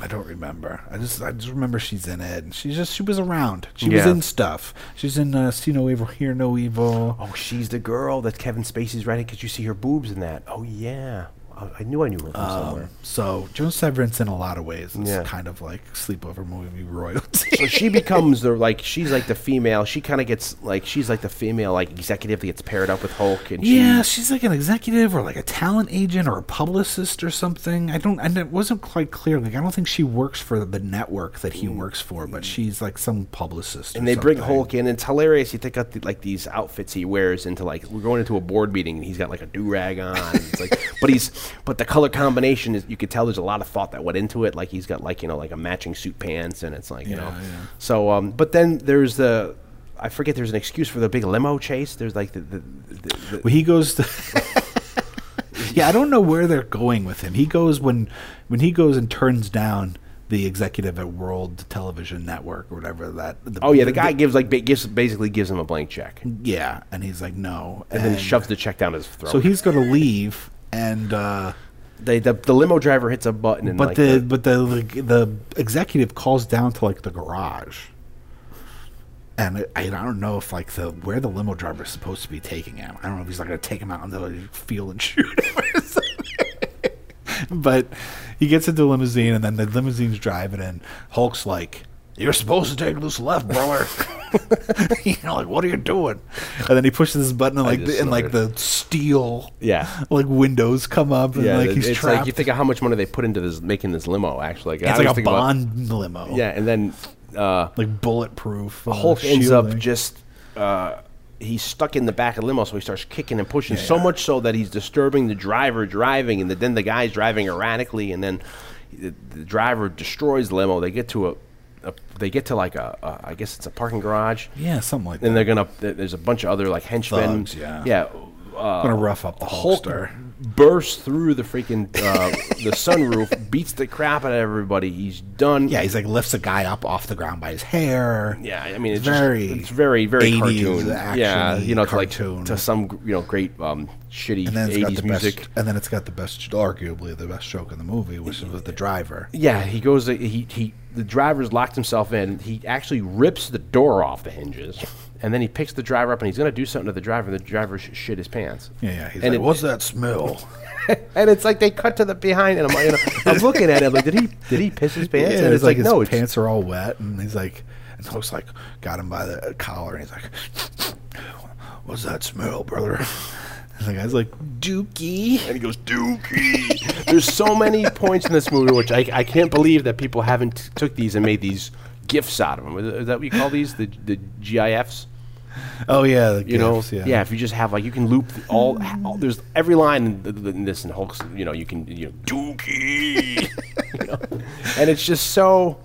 I don't remember. I just I just remember she's in it. And she's just she was around. She was in stuff. She's in uh, See No Evil, Hear No Evil. Oh, she's the girl that Kevin Spacey's writing because you see her boobs in that. Oh yeah, I, I knew I knew her from somewhere. Um, so Joan Severance in a lot of ways is Yeah. kind of like sleepover movie royalty. So she becomes the like she's like the female. She kind of gets like she's like the female like executive that gets paired up with Hulk and she, yeah, she's like an executive or like a talent agent or a publicist or something. I don't. And it wasn't quite clear. Like I don't think she works for the network that he works for, but she's like some publicist. Mm. and they bring. Hulk in. And it's hilarious. You think out the, like these outfits he wears into like we're going into a board meeting and he's got like a do rag on. It's like, but he's but the color combination is you could tell there's a lot of thought that went into it. Like he's got like you know like a matching suit pants and it's like you know. Yeah, yeah. So um, but then there's the. I forget. There's an excuse for the big limo chase. There's like the, the, the, the Well, he goes to. yeah, I don't know where they're going with him. He goes when when he goes and turns down the executive at World Television Network or whatever that. The, oh yeah, the guy gives like gives basically gives him a blank check, Yeah, and he's like, no, And then he shoves the check down his throat. So he's going to leave, and uh, they, the the limo driver hits a button and but like the but the the executive calls down to like the garage. And I, I don't know if like the where the limo driver is supposed to be taking him. I don't know if he's not going to take him out into the field and shoot him or something. but he gets into the limousine, and then the limousine's driving, and Hulk's like, "You're supposed to take this left, brother." you know, like, what are you doing? And then he pushes this button, and like, the, and like the steel, Yeah. like windows come up, and yeah, like he's it's trapped. like you think of how much money they put into this making this limo. Actually, like, it's like a thinking about- Bond limo. yeah, and then uh, like bulletproof. uh, Hulk ends up just. Uh, He's stuck in the back of the limo, so he starts kicking and pushing Yeah, so yeah. much so that he's disturbing the driver driving, and the, then the guy's driving erratically, and then the, the driver destroys the limo. They get to a, a they get to like a, a I guess it's a parking garage, yeah, something like that. and they're gonna. There's a bunch of other like henchmen. Thugs, yeah. yeah. Uh, gonna rough up the Hulk Hulkster. Bursts through the freaking uh, the sunroof, beats the crap out of everybody. He's done. Yeah, he's like lifts a guy up off the ground by his hair. Yeah, I mean, it's very, just, it's very, very 80s cartoon. Yeah, you know, to like to some you know great um, shitty and then it's got eighties the music. best, and then it's got the best, arguably the best joke in the movie, which is with the driver. Yeah, he goes. He he. The driver's locked himself in. He actually rips the door off the hinges, and then he picks the driver up, and he's going to do something to the driver. And the driver sh- shit his pants. Yeah, yeah. He's And like, it- "What's that smell?" And it's like they cut to the behind, and I'm, you know, I'm looking at it like, did he did he piss his pants? Yeah, and it's it's like, no, his pants are all wet, and he's like, and Hulk's like, got him by the collar, and he's like, "What's that smell, brother?" And the guy's like, "Dookie." and he goes Dookie. There's so many points in this movie which I, I can't believe that people haven't t- took these and made these gifs out of them. Is is that what you call these? The the GIFs? Oh yeah, the You know, gifs, yeah. If you just have like you can loop all, all there's every line in, in this and Hulk's. You know, you can you know Dookie, you know? and it's just so.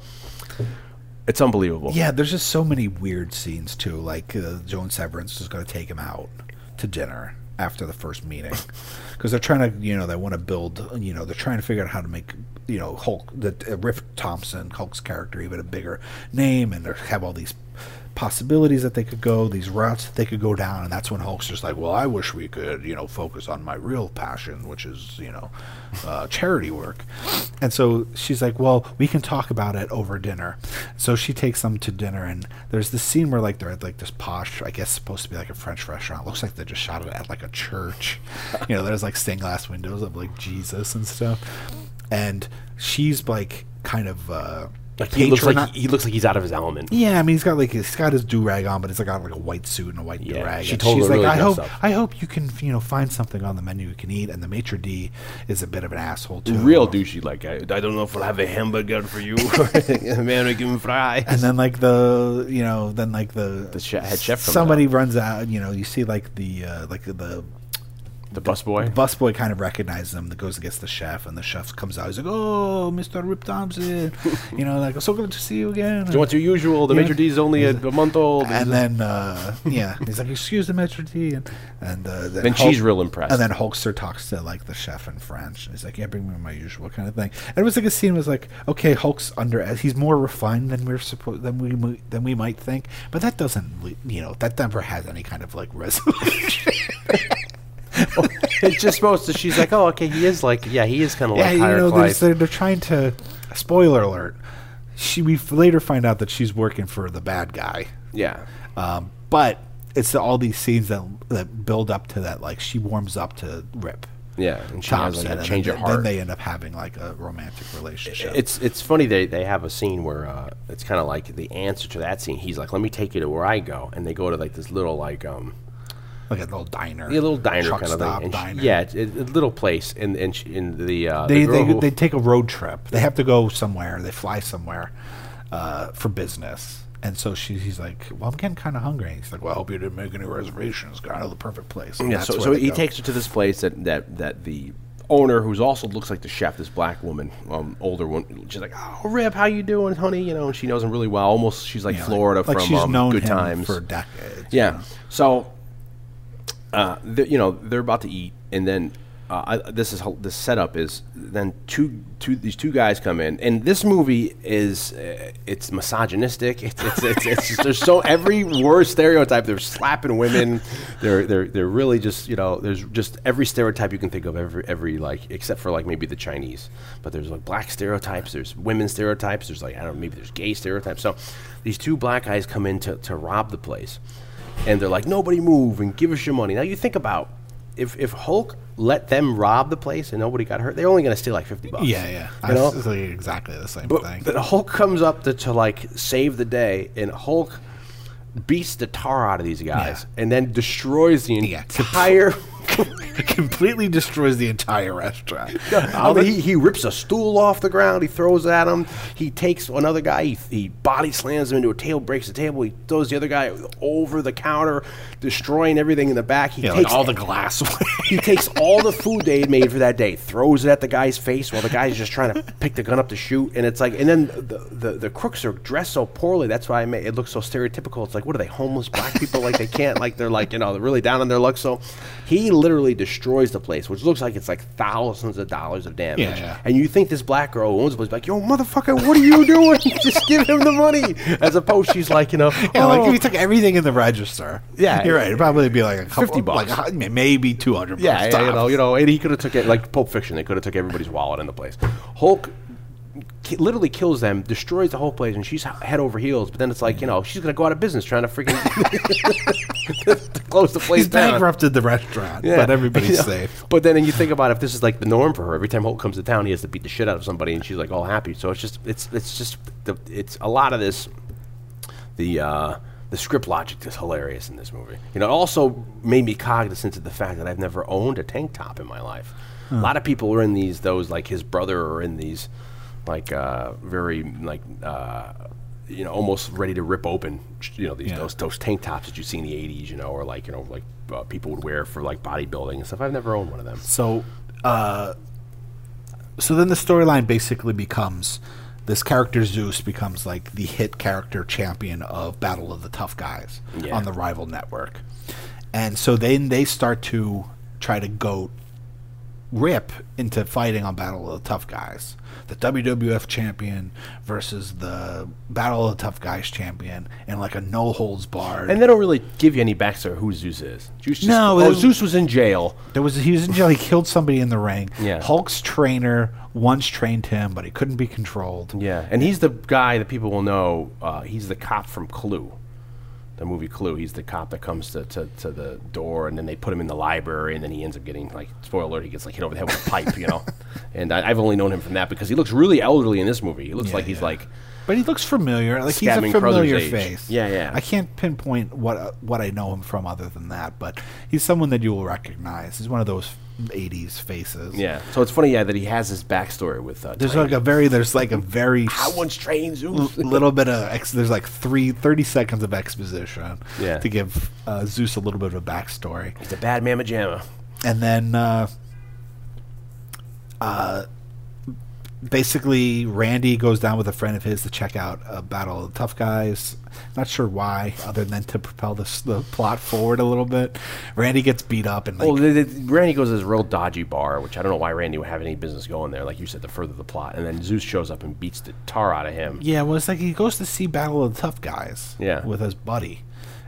It's unbelievable. Yeah, there's just so many weird scenes too. Like uh, Joan Severance is going to take him out to dinner after the first meeting because they're trying to, you know, they want to build, you know, they're trying to figure out how to make, you know, Hulk, the uh, Rip Thompson, Hulk's character, even a bigger name, and they have all these possibilities that they could go, these routes that they could go down, and that's when Hulk's just like, well, I wish we could, you know, focus on my real passion, which is, you know, uh, charity work. And so she's like, well, we can talk about it over dinner. So she takes them to dinner, and there's this scene where like they're at like this posh, I guess supposed to be like a French restaurant. looks like they just shot it at like a church. you know, there's like stained glass windows of like Jesus and stuff. And she's like kind of. Uh, Like he looks like he looks like he's out of his element. Yeah, I mean, he's got like he's got his do rag on, but he's like got like a white suit and a white Yeah, do rag. she and totally she's like, really I hope, up. I hope you can, you know, find something on the menu you can eat. And the maitre d is a bit of an asshole too. Real douchey. Like I, I don't know if we'll have a hamburger for you, American fry. And then like the, you know, then like the The che- head chef comes somebody runs out. You know, you see like the uh, like the the busboy. The busboy kind of recognizes him. That goes against the chef, and the chef comes out. He's like, "Oh, Mister Rip Thompson, you know, like so good to see you again." So what's your usual? The Yeah. maitre d is only a, a month old. and then uh, yeah, he's like, "Excuse the maitre d," and and uh, Then she's real impressed. And then Hulkster talks to like the chef in French. And he's like, "Yeah, bring me my usual kind of thing." And it was like a scene was like, "Okay, Hulk's under. He's more refined than we're supposed than we than we might think." But that doesn't, you know, that never has any kind of like resolution. it's just supposed to. She's like, oh, okay, he is like, yeah, he is kind of yeah, like you higher know, they're, they're trying to. Spoiler alert. She we later find out that she's working for the bad guy. Yeah, Um, but it's all these scenes that that build up to that. Like she warms up to Rip yeah, and she has like a change of then they end up having like a romantic relationship. It's it's funny they they have a scene where uh, it's kind of like the answer to that scene. He's like, let me take you to where I go, and they go to like this little like um like a little diner, a little diner kind of thing. And she- diner. yeah, it's a, a little place, and and she, in the uh, they the they, they take a road trip. They have to go somewhere. They fly somewhere uh, for business. And so she, he's like, "Well, I'm getting kind of hungry." He's like, "Well, I hope you didn't make any reservations. Got to the perfect place." And Yeah, so, so he go. takes her to this place that, that, that the owner, who's also looks like the chef, this black woman, um, older one, she's like, "Oh, Rip, how you doing, honey?" You know, and she knows him really well. Almost, she's like Yeah, Florida like, from she's um, known Good him Times for decades. you Yeah. know. So, uh, you know, they're about to eat, and then uh, I, this is this setup is. Then two, two, these two guys come in, and this movie is uh, it's misogynistic. It's it's, it's, it's just, there's so every word stereotype. They're slapping women. They're they're they're really just you know there's just every stereotype you can think of every every like except for like maybe the Chinese. But there's like black stereotypes. There's women stereotypes. There's like I don't know maybe there's gay stereotypes. So these two black guys come in to to rob the place and they're like, nobody move and give us your money. Now you think about if if Hulk let them rob the place and nobody got hurt, they're only going to steal like fifty bucks. Yeah, yeah. You know? Exactly the same But, thing. but Hulk comes up to, to like save the day, and Hulk beats the tar out of these guys, Yeah. and then destroys the Yeah. completely destroys the entire restaurant. I mean, he, he rips a stool off the ground. He throws it at him. He takes another guy. He, he body slams him into a table, breaks the table. He throws the other guy over the counter, destroying everything in the back. He Yeah, like takes all the glass. he takes all the food they had made for that day, throws it at the guy's face while the guy's just trying to pick the gun up to shoot. And it's like, and then the, the, the crooks are dressed so poorly. That's why I made it looks so stereotypical. It's like, what are they, homeless black people? like they can't, like they're like, you know, they're really down on their luck. So he literally destroys the place, which looks like it's like thousands of dollars of damage. Yeah, yeah. And you think this black girl who owns the place, like, yo, motherfucker, what are you doing? just give him the money. As opposed, to she's like, you know, Yeah, like "Oh." if you took everything in the register. Yeah. you're right. It'd probably be like a couple, 50 bucks. like maybe two hundred. Yeah, bucks yeah, you know, you know, and he could have took it like Pulp Fiction. They could have took everybody's wallet in the place. Hulk ki- literally kills them, destroys the whole place, and she's head over heels. But then it's like you know she's gonna go out of business trying to freaking to close the place He's down. bankrupted the restaurant, Yeah. but everybody's You know, safe. But then you think about if this is like the norm for her. Every time Hulk comes to town, he has to beat the shit out of somebody, and she's like all happy. So it's just it's it's just the, it's a lot of this. The uh, the script logic is hilarious in this movie. You know, it also made me cognizant of the fact that I've never owned a tank top in my life. A lot of people are in these those like his brother are in these like uh, very like uh, you know almost ready to rip open you know these Yeah. those those tank tops that you see in the 80s you know or like you know like uh, people would wear for like bodybuilding and stuff. I've never owned one of them. So, uh, so then the storyline basically becomes this character Zeus becomes like the hit character champion of Battle of the Tough Guys Yeah. on the rival network, and so then they start to try to goat Rip into fighting on Battle of the Tough Guys, the WWF champion versus the Battle of the Tough Guys champion, in like a no holds barred. And they don't really give you any backstory who Zeus is. Zeus just, No, oh, Zeus was in jail. There was he was in jail. He killed somebody in the ring. Yeah. Hulk's trainer once trained him, but he couldn't be controlled. Yeah, and he's the guy that people will know. Uh, he's the cop from Clue, the movie Clue. He's the cop that comes to, to, to the door, and then they put him in the library, and then he ends up getting like spoiler alert. He gets like hit over the head with a pipe, you know. And I, I've only known him from that because he looks really elderly in this movie. He looks Yeah, like he's yeah. like But he looks familiar. Like he's a familiar face. Yeah, yeah. I can't pinpoint what uh, what I know him from other than that, but he's someone that you will recognize. He's one of those '80s faces. Yeah. So it's funny, yeah, that he has his backstory with. Uh, There's like a very there's like a very I once trained Zeus. little bit of ex- there's like three 30 seconds of exposition Yeah. to give uh, Zeus a little bit of a backstory. He's a bad mamma jamma. and then uh, uh, basically Randy goes down with a friend of his to check out a battle of the tough guys. Not sure why, other than to propel this, the plot forward a little bit. Randy gets beat up and like Well, the, the, Randy goes to this real dodgy bar, which I don't know why Randy would have any business going there. Like you said, to further the plot, and then Zeus shows up and beats the tar out of him. yeah, well, it's like he goes to see Battle of the Tough Guys. Yeah. with his buddy.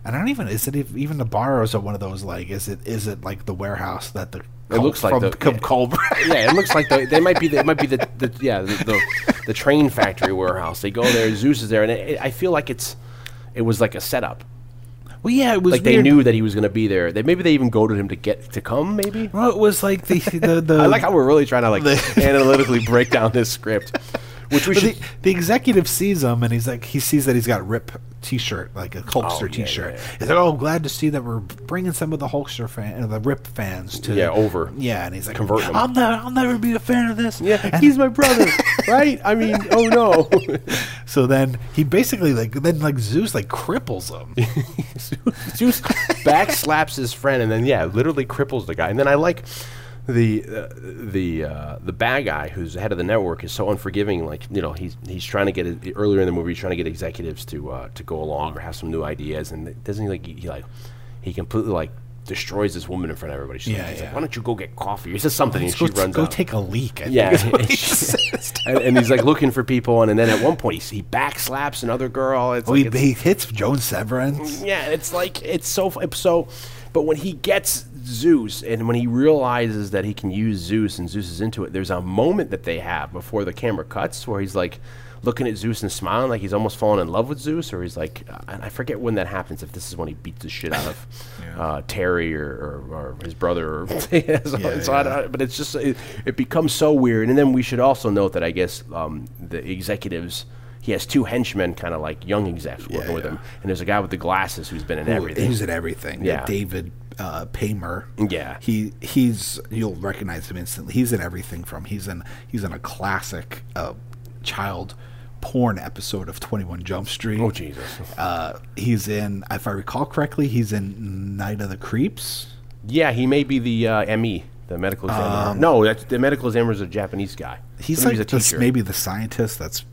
And I don't even is it ev- even the bar or is it one of those like is it is it like the warehouse that the It looks like from the- yeah. Cobra. yeah, it looks like the, they might be the, it might be the, the yeah the, the the train factory warehouse. They go there, Zeus is there, and it, I feel like it's it was like a setup. well, yeah, it was Like they weird. knew that he was going to be there. They maybe they even goaded him to get to come. Maybe Well, it was like the the, the I like how we're really trying to like analytically break down this script, which we should. the, the executive sees him and he's like, he sees that he's got a Rip T-shirt, like a Hulkster Oh, yeah, T-shirt. yeah, yeah. He's like, "Oh, glad to see that we're bringing some of the Hulkster fan, uh, the Rip fans to Yeah, over. Yeah, and he's like, Convert them. I'll never, I'll never be a fan of this. yeah, And he's my brother, right? I mean, oh no. so then he basically like then like Zeus like cripples him. Zeus back slaps his friend and then yeah, literally cripples the guy. And then I like the uh, the uh, the bad guy who's the head of the network is so unforgiving. Like you know he's he's trying to get it, earlier in the movie he's trying to get executives to uh, to go along or have some new ideas and doesn't he like he, he like he completely like destroys this woman in front of everybody. She's Yeah, like, he's yeah. like, why don't you go get coffee? He says something and Let's go, she runs go out. take a leak. I Yeah, and, she- and, and he's like looking for people, and, and then at one point he, he backslaps another girl. It's Oh, like he, it's- he hits Joan Severance. yeah, it's like it's so f- so. But when he gets Zeus, and when he realizes that he can use Zeus, and Zeus is into it, there's a moment that they have before the camera cuts where he's like looking at Zeus and smiling, like he's almost fallen in love with Zeus, or he's like, and I forget when that happens. If this is when he beats the shit out of uh, Terry or, or, or his brother, or so, Yeah, so yeah. but it's just it, it becomes so weird. And then we should also note that I guess um, the executives. He has two henchmen, kind of like young execs working with yeah. him, and there's a guy with the glasses who's been in everything. He's in everything. Yeah. David uh, Paymer. Yeah. He he's you'll recognize him instantly. He's in everything from he's in he's in a classic uh, child porn episode of Twenty One Jump Street. Oh Jesus! Uh, he's in, if I recall correctly, he's in Night of the Creeps. Yeah, he may be the uh, ME, the medical examiner. no, that's, the medical examiner is a Japanese guy. Um, He's like a the, teacher. maybe the scientist that's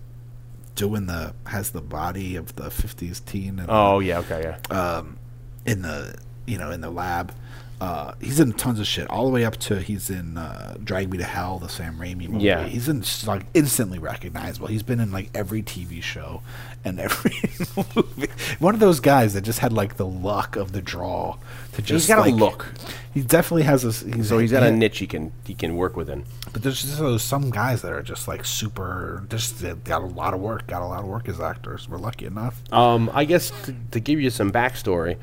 doing the has the body of the '50s teen. And, Oh yeah, okay, yeah. Um, in the you know in the lab. Uh, he's in tons of shit, all the way up to he's in uh, Drag Me to Hell, the Sam Raimi movie. Yeah. he's in like instantly recognizable. He's been in like every TV show and every movie. One of those guys that just had like the luck of the draw to just. got a look. He definitely has a. He's so he's got a niche he can he can work within. But there's just those some guys that are just like super. Just got a lot of work. Got a lot of work as actors. We're lucky enough. Um, I guess to, to give you some backstory,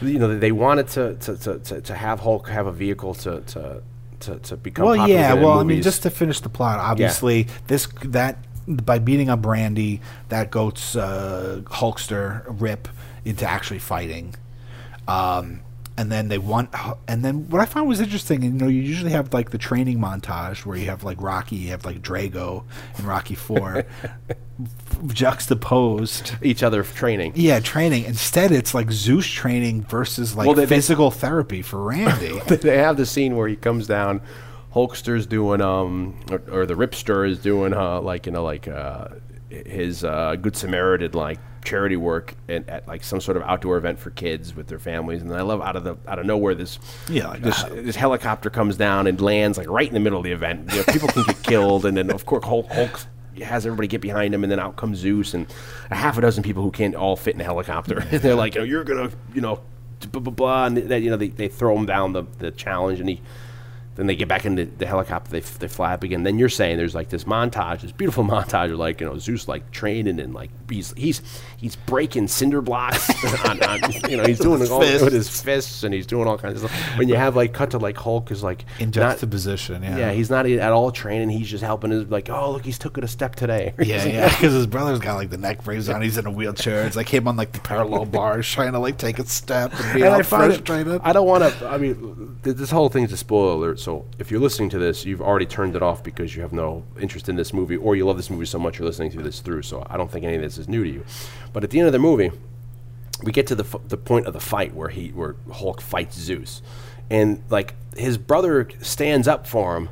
you know, they wanted to to, to, to, to have Hulk have a vehicle to to to, to become. well, yeah. Well, I mean, just to finish the plot, obviously, this that by beating up Brandy, that goats uh, Hulkster Rip into actually fighting. Um, and then they want, and then what I found was interesting. And you know, you usually have like the training montage where you have like Rocky, you have like Drago in Rocky Four, juxtaposed. each other training. Yeah, training. Instead, it's like Zeus training versus like Well, they- they- physical therapy for Randy. they have the scene where he comes down. Hulkster's doing, um, or, or the Ripster is doing, uh, like you know, like uh, his uh, Good Samaritan like charity work at, at like some sort of outdoor event for kids with their families. And I love out of the out of nowhere this Yeah, like this, uh, this helicopter comes down and lands like right in the middle of the event. You know, people can get killed, and then of course Hulk, Hulk has everybody get behind him, and then out comes Zeus and a half a dozen people who can't all fit in a helicopter. and they're like, you know, you're gonna, you know, blah blah blah, and that you know they, they throw him down the, the challenge, and he Then they get back into the helicopter. They, f- they fly up again. Then you're saying there's like this montage, this beautiful montage of like you know Zeus like training and like he's he's he's breaking cinder blocks. on, on, you know he's doing all Fists. with his fists and he's doing all kinds of stuff. When you have like cut to like Hulk is like In juxtaposition, yeah. yeah, he's not at all training. He's just helping his like oh look he's took it a step today. Yeah, yeah, because his brother's got like the neck brace on. He's in a wheelchair. It's like him on like the parallel bars, trying to like take a step and be and all I frustrated. I don't want to. I mean, th- this whole thing's a spoiler alert. So if you're listening to this, you've already turned it off because you have no interest in this movie, or you love this movie so much you're listening to this through. So I don't think any of this is new to you. But at the end of the movie, we get to the f- the point of the fight where he where Hulk fights Zeus, and like his brother stands up for him.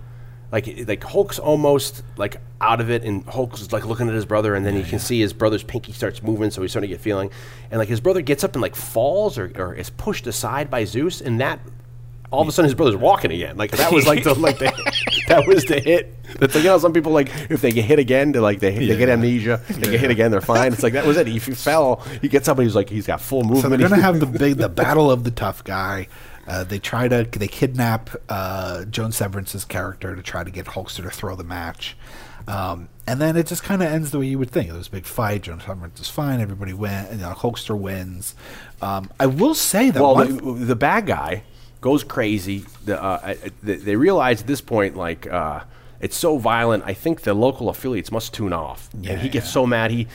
Like, like Hulk's almost like out of it, and Hulk's like looking at his brother, and then you can see his brother's pinky starts moving, so he's starting to get feeling, and like his brother gets up and like falls or, or is pushed aside by Zeus, and that all of a sudden his brother's walking again. Like that was like the like the that was the hit. That's like you know some people like if they get hit again, they like they, they get amnesia, they get hit again, they're fine. It's like that was it. If you fell, he gets somebody who's like he's got full movement. So they're gonna have the big the battle of the tough guy. Uh, they try to they kidnap uh, Joan Severance's character to try to get Hulkster to throw the match, um, and then it just kind of ends the way you would think. There's a big fight. Joan Severance is fine. Everybody wins. And, you know, Hulkster wins. Um, I will say that well, the, the bad guy goes crazy. The, uh, they, they realize at this point, like, uh, it's so violent. I think the local affiliates must tune off. Yeah, and he gets yeah. so mad. He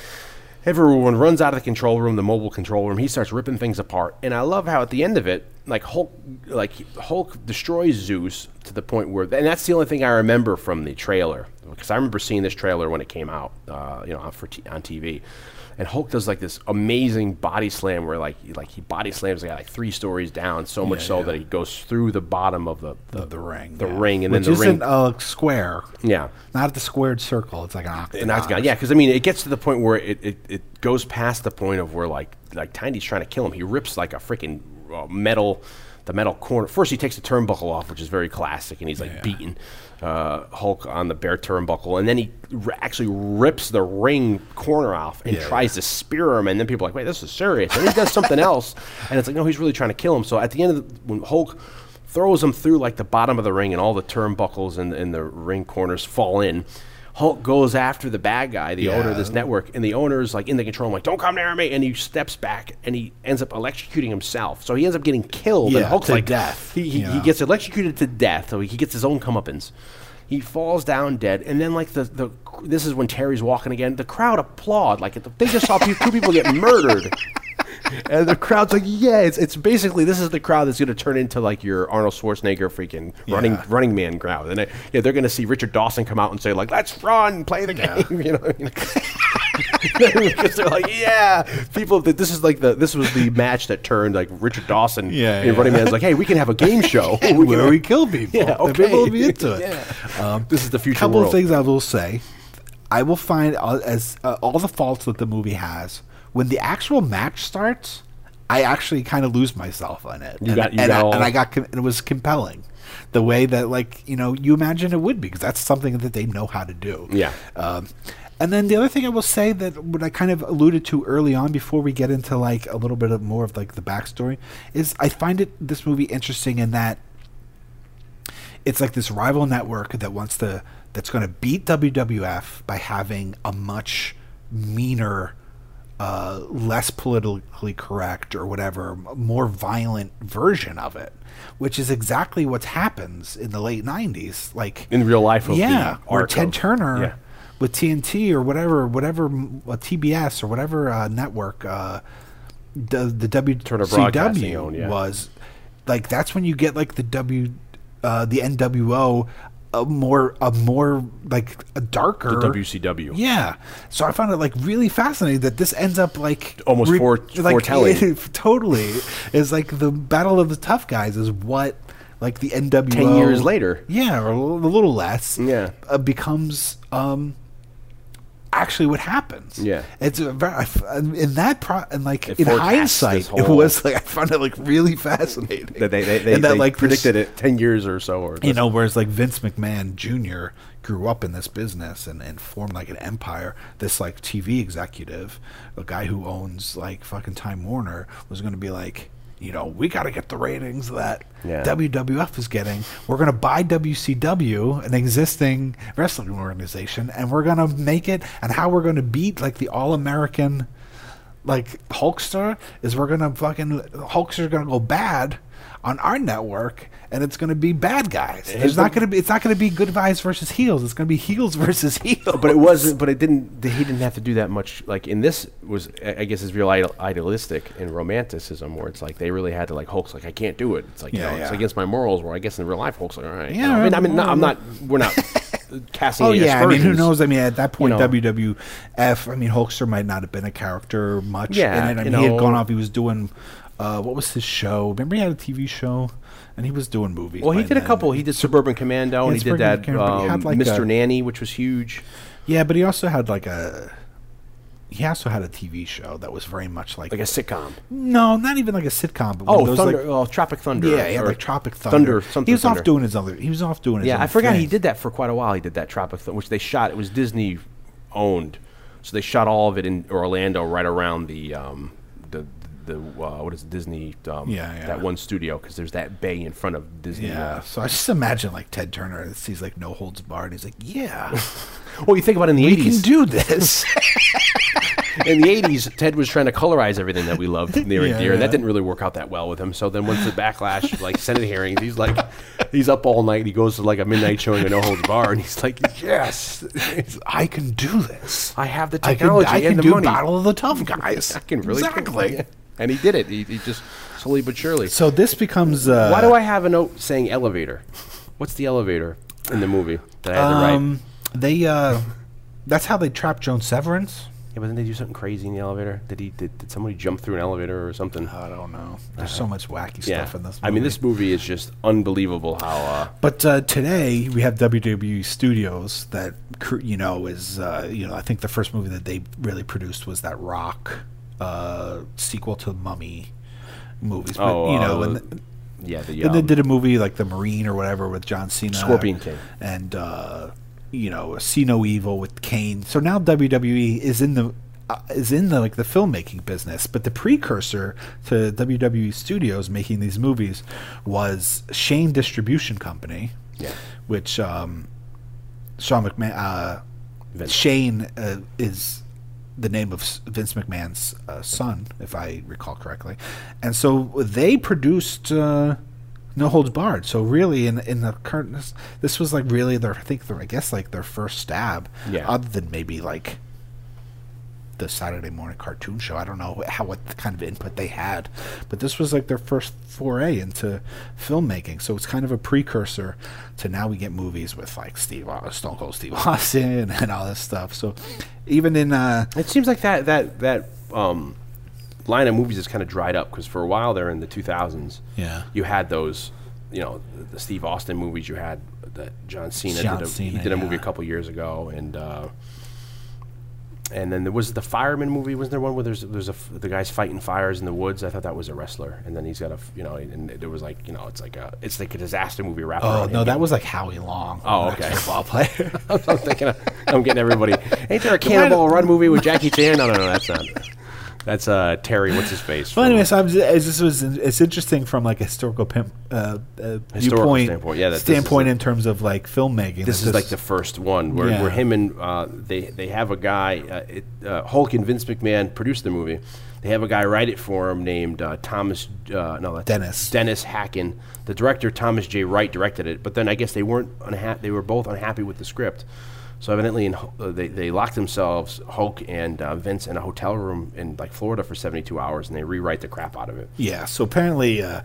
everyone runs out of the control room, the mobile control room. He starts ripping things apart. And I love how at the end of it, like Hulk, like Hulk destroys Zeus to the point where, and that's the only thing I remember from the trailer because I remember seeing this trailer when it came out, uh, you know, on, t- on TV. And Hulk does like this amazing body slam where like he- like he body slams the guy like three stories down, so much Yeah, so yeah. that he goes through the bottom of the the, of the ring, the yeah. ring, and which then the isn't ring. a square, yeah, not the squared circle. It's like an octagon. and that's gone. Yeah, because I mean, it gets to the point where it, it, it goes past the point of where like like Tiny's trying to kill him. He rips like a freaking uh, metal, the metal corner. First, he takes the turnbuckle off, which is very classic, and he's like beating uh, Hulk on the bare turnbuckle, and then he r- actually rips the ring corner off and Yeah, tries to spear him. And then people are like, wait, this is serious. And he does something else, and it's like, no, he's really trying to kill him. So at the end of the, when Hulk throws him through like the bottom of the ring and all the turnbuckles and, and the ring corners fall in. Hulk goes after the bad guy, the owner of this network, and the owner's like in the control room, like, don't come near me. And he steps back and he ends up electrocuting himself. So he ends up getting killed. and Yeah, Hulk's to like, death, He, he, you he gets electrocuted to death. So he gets his own comeuppance. He falls down dead, and then like the, the this is when Terry's walking again. The crowd applaud like they just saw two people get murdered, and the crowd's like, yeah, it's, it's basically this is the crowd that's going to turn into like your Arnold Schwarzenegger freaking running Yeah. running man crowd, and yeah, they're going to see Richard Dawson come out and say like, let's run, play the game, you know. I mean? because they're like, yeah, people. That this is like the this was the match that turned like Richard Dawson. Yeah, yeah. Running Man's like, hey, we can have a game show where we kill people. Yeah, And people will be into it. Um, This is the future couple world. of things I will say. I will find uh, as uh, all the faults that the movie has when the actual match starts. I actually kind of lose myself on it. You and, got- you and, got I, all- and I got com- it was compelling, the way that like you know you imagine it would be because that's something that they know how to do. Yeah. Um, and then the other thing I will say that what I kind of alluded to early on before we get into like a little bit of more of like the backstory is I find it this movie interesting in that it's like this rival network that wants to that's going to beat WWF by having a much meaner uh, less politically correct or whatever more violent version of it which is exactly what happens in the late 90s like in real life. Of yeah, or Ted of- Turner Yeah. with TNT or whatever, whatever uh, TBS or whatever uh, network uh, the the WCW owned, yeah. was. Like that's when you get like the W, uh, the NWO, a more a more like a darker The WCW. Yeah, so I found it like really fascinating that this ends up like Almost fore- like, foretelling. totally is like the battle of the tough guys is what like the NWO 10 years later. yeah, or a little, a little less. Yeah. uh, becomes um, actually what happens. Yeah. it's a very in that pro and like It in hindsight, it was like I found it like really fascinating That they they, they, and that they like this- predicted it ten years or so, or you know, whereas like Vince McMahon Jr. grew up in this business and, and formed like an empire, this like TV executive, a guy who owns like fucking Time Warner, was going to be like, you know, we got to get the ratings that Yeah. WWF is getting. We're going to buy WCW, an existing wrestling organization, and we're going to make it. And how we're going to beat like the All American, like Hulkster, is we're going to fucking Hulkster's going to go bad on our network. And it's going to be bad guys. It's not going to be. It's not going to be good guys versus heels. It's going to be heels versus heels. but it wasn't. But it didn't. He didn't have to do that much. Like in this was, I guess, is real idol, idealistic in romanticism, where it's like they really had to like Hulk's like I can't do it. It's like you Yeah, know, it's against my morals. Where I guess in real life, Hulk's like all right. you Yeah, know, I mean, I mean, I'm not. We're not casting. Oh yeah, I mean, who knows? I mean, at that point, know. WWF. I mean, Hulkster might not have been a character much Yeah, in it. I you mean, he had gone off. He was doing uh, what was his show? Remember, he had a TV show, and he was doing movies. Well, he did a couple. He did Suburban Commando, and he did that Commando, but he had, um, like, Mr. a- Nanny, which was huge. Yeah, but he also had like a. He also had a TV show that was very much like, Like a sitcom. no, not even like a sitcom. But Oh, Thunder, like- oh, Tropic Thunder. yeah, yeah, like Tropic Thunder. something he was Thunder. off doing his other. He was off doing his. Yeah, I forgot he did that for quite a while. He did that Tropic Thunder, which they shot. It was Disney owned, so they shot all of it in Orlando, right around the um, the uh, what is it, Disney? Um, Yeah, yeah. That one studio because there's that bay in front of Disney. Yeah, uh, so I just imagine like Ted Turner sees like No Holds Barred. He's like, yeah, well, you think about it in the we can '80s. do this. in the '80s, Ted was trying to colorize everything that we loved near Yeah, and dear, and that didn't really work out that well with him. So then, once the backlash, like Senate hearings, he's like, he's up all night. He goes to like a midnight showing at No Holds Bar, and he's like, yes, I can do this. I have the I can, technology I and can the do money. Battle of the Tough Guys. I can really exactly. Yeah. And he did it. He, he just slowly but surely. So this becomes. Uh, Why do I have a note saying elevator? What's the elevator in the movie that I had to write? Um, they. Uh, that's how they trapped Joan Severance. Yeah, but didn't they do something crazy in the elevator? Did he? Did, did somebody jump through an elevator or something? I don't know. There's so much wacky yeah. stuff in this. Movie. I mean, this movie is just unbelievable. How? Uh, But uh, today we have WWE Studios that cr- you know is uh, you know I think the first movie that they really produced was that Rock uh, sequel to Mummy movies. But, Oh, you know, uh, and th- yeah, the then they um, did a movie like The Marine or whatever with John Cena, Scorpion King. and uh, you know See No Evil with Kane. So now WWE is in the uh, is in the like the filmmaking business, but the precursor to WWE Studios making these movies was Shane Distribution Company, Yeah. which um, Sean McMahon, uh, Vince. Shane uh, is the name of Vince McMahon's uh, son, if I recall correctly, and so they produced uh, No Holds Barred. So really, in in the current, this, this was like really their, I think their, I guess like their first stab, Yeah. other than maybe like the Saturday morning cartoon show. I don't know how what kind of input they had, but this was like their first foray into filmmaking. So it's kind of a precursor to now we get movies with like Steve Stone Cold Steve Austin and all this stuff. So even in uh, It seems like that that that um, line of movies has kind of dried up because for a while there in the 2000s, Yeah. you had those, you know, the, Steve Austin movies. You had that John Cena John did. A, he did a movie a couple years ago, and uh, and then there was the fireman movie. Wasn't there one where there's there's a f- the guy's fighting fires in the woods? I thought that was a wrestler, and then he's got a f- you know, and there was like you know, it's like a it's like a disaster movie wrapped oh no, him that was like Howie Long, Oh, okay. football player. I'm thinking of, I'm getting everybody. Ain't there a Cannonball Run movie with Jackie Chan? No, no, no, that's not. That's uh, Terry. What's his face? Well, anyway, so I'm this was it's interesting from like a historical pimp, uh, uh, viewpoint standpoint, yeah, that standpoint in terms of like filmmaking. this is like the first one where, Yeah. where him and uh, they they have a guy. Uh, it, uh, Hulk and Vince McMahon produced the movie. They have a guy write it for him named uh, Thomas. Uh, no, that's Dennis. Dennis Hackin. The director Thomas J. Wright directed it, but then I guess they weren't unha- They were both unhappy with the script. So evidently, in, uh, they they locked themselves, Hulk and uh, Vince, in a hotel room in like Florida for 72 hours, and they rewrite the crap out of it. Yeah, so apparently, uh,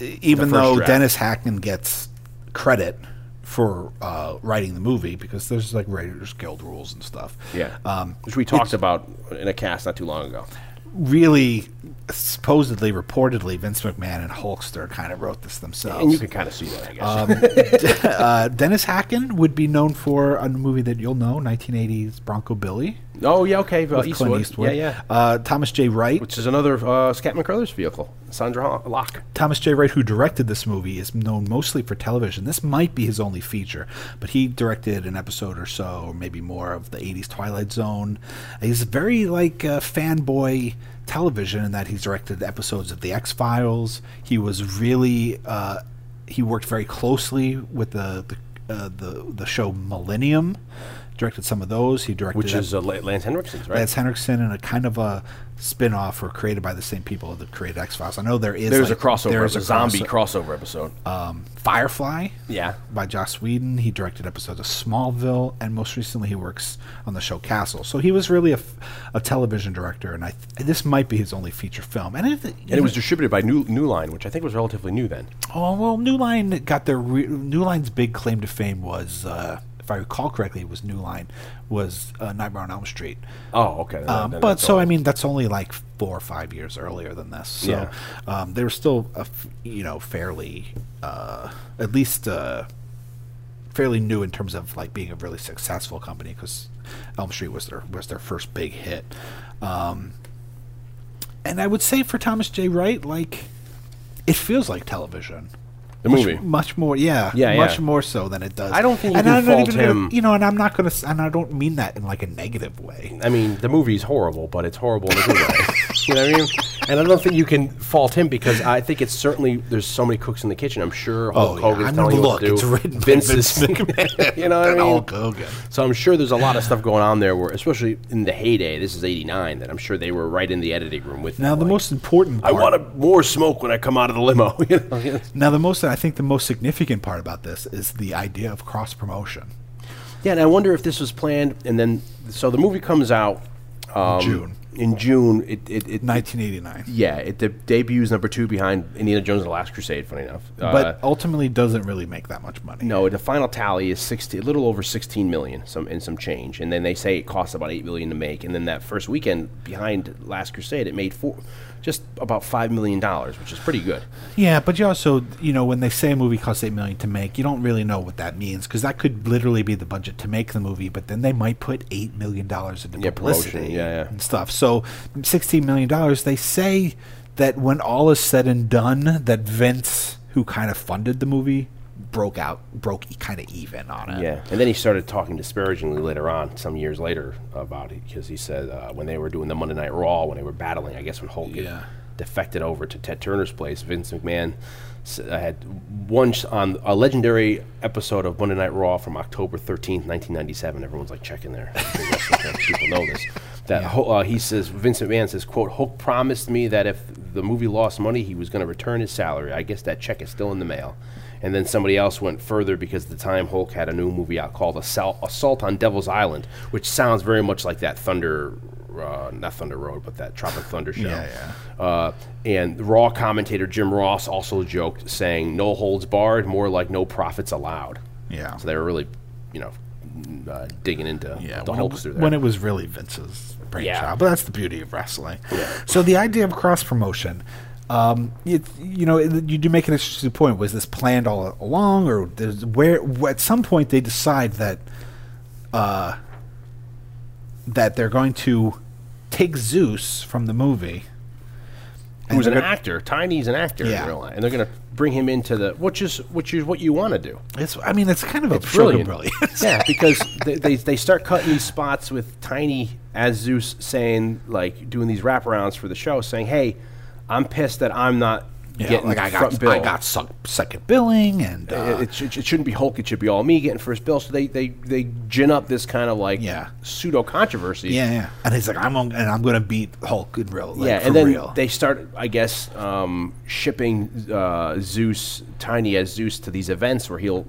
even though draft. Dennis Hackman gets credit for uh, writing the movie because there's like Writers Guild rules and stuff. Yeah, um, which we talked about in a cast not too long ago. Really, supposedly, reportedly, Vince McMahon and Hulkster kind of wrote this themselves. And you can kind of see that, I guess. uh, Dennis Hackin would be known for a movie that you'll know, 1980's Bronco Billy. Oh yeah, okay. Uh, Eastwood. Clint Eastwood. Yeah, yeah. Uh, Thomas J. Wright. Which is another uh, Scatman Crothers vehicle, Sondra Locke. Thomas J. Wright, who directed this movie, is known mostly for television. This might be his only feature, but he directed an episode or so, or maybe more, of the '80s Twilight Zone. He's very like uh, fanboy television in that he's directed episodes of the X Files. He was really uh, he worked very closely with the the, uh, the the show Millennium. Directed some of those. He directed Which is uh, Lance Henriksen's, right? Lance Henriksen and a kind of a spin-off or created by the same people that created X Files. I know there is There's like- a crossover, There's a zombie crossover. crossover episode. Um, Firefly yeah. by Joss Whedon. He directed episodes of Smallville, and most recently he works on the show Castle. So he was really a, f- a television director, and I th- this might be his only feature film. And it, And it was distributed by New New Line, which I think was relatively new then. oh well, New Line got their re- New Line's big claim to fame was. Uh, if I recall correctly, it was New Line, was uh, Nightmare on Elm Street. Oh, okay. Um, then but so. I mean that's only like four or five years earlier than this. So Yeah. um, they were still a f- you know fairly uh, at least uh, fairly new in terms of like being a really successful company because Elm Street was their was their first big hit. Um, and I would say for Thomas J. Wright, like it feels like television. The Much- movie. much more, yeah, Yeah, much yeah. more so than it does. I don't think you and can I'm not fault even gonna- him- you know, and I'm not gonna, and I don't mean that in like a negative way. I mean, the movie's horrible, but it's horrible in a good way. you know what I mean? And I don't think you can fault him because I think it's certainly there's so many cooks in the kitchen. I'm sure Hulk Oh, yeah. Hogan's I mean, telling you look, what to do. it's written Vince is, McMahon you know what I mean? Hulk Hogan. So I'm sure there's a lot of stuff going on there, where especially in the heyday. This is '89. That I'm sure they were right in the editing room with. Now them, the like, most important. I Part, want a, more smoke when I come out of the limo. you know? Now the most, I think, the most significant part about this is the idea of cross promotion. Yeah, and I wonder if this was planned, and then so the movie comes out um, June. In June, it it, it 1989, yeah, it de- debuts number two behind Indiana Jones and the Last Crusade. Funny enough, Uh, but ultimately doesn't really make that much money. no, the final tally is sixty, a little over sixteen million, some and some change, and then they say it costs about eight million to make, and then that first weekend behind Last Crusade, it made four, just about five million dollars, which is pretty good. Yeah, but you also, you know, when they say a movie costs eight million to make, you don't really know what that means because that could literally be the budget to make the movie, but then they might put eight million dollars into Yeah, promotion, publicity yeah, yeah. and stuff. So sixteen million dollars. They say that when all is said and done, that Vince, who kind of funded the movie, broke out, broke kind of even on it. Yeah, and then he started talking disparagingly later on, some years later, about it because he said uh, when they were doing the Monday Night Raw, when they were battling, I guess when Hulk Yeah. defected over to Ted Turner's place, Vince McMahon uh, had sh- on a legendary episode of Monday Night Raw from October thirteenth, nineteen ninety seven. Everyone's like checking there. people know this. That Ho- uh, he says Vince McMahon says, "quote Hulk promised me that if the movie lost money, he was going to return his salary. I guess that check is still in the mail." And then somebody else went further because at the time Hulk had a new movie out called Assault, Assault on Devil's Island, which sounds very much like that Thunder, uh, not Thunder Road, but that Tropic Thunder show. Yeah, yeah. Uh, and Raw commentator Jim Ross also joked, saying, "No holds barred, more like no profits allowed." Yeah. So they were really, you know, uh, digging into Yeah, the Hulkster it, there. when it was really Vince's brainchild. Yeah. But that's the beauty of wrestling. So the idea of cross promotion, um, it, you know, it- you do make an interesting point. Was this planned all along, or where at some point they decide that uh, that they're going to take Zeus from the movie? Who's an gonna- actor? Tiny's an actor Yeah. in real life, and they're going to bring him into the which is which is what you want to do. It's, I mean, it's kind of a It's stroke of brilliant. yeah, because they, they they start cutting these spots with Tiny as Zeus saying like doing these wraparounds for the show, saying, "Hey, I'm pissed that I'm not Yeah, getting like I front got, bill. I got suck, second billing, and uh, it, it, it shouldn't be Hulk. It should be all me getting first bill. So they they they gin up this kind of like Yeah. pseudo controversy. yeah, yeah. And he's like, I'm on, and I'm going to beat Hulk in real, like, yeah, and then real. they start, I guess, um, shipping uh, Zeus, Tiny as Zeus, to these events where he'll,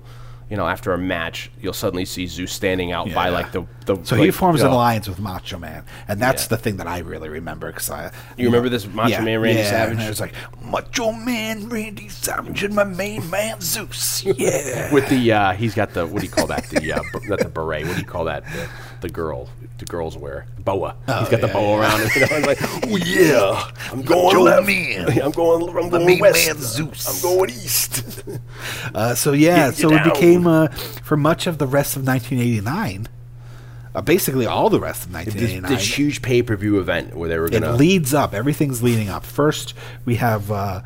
you know, after a match, you'll suddenly see Zeus standing out by like the the. So he forms you an alliance with Macho Man, and that's Yeah. the thing that I really remember because I. You remember this Macho Man Randy yeah, Savage? And it was like Macho Man Randy Savage and my main man Zeus. Yeah. With the, uh, he's got the what do you call that? The uh, b- not the beret. What do you call that? The, the girl, the girls wear boa. he's got the yeah, boa around. him, You know, and like, oh yeah, I'm going left. Man. I'm going. I'm going west. man Zeus. I'm going east. Uh, so yeah, so it down. became uh, for much of the rest of 1989. uh, basically all the rest of 1989. this huge pay per view event where they were it gonna. leads up. Everything's leading up. First, we have uh,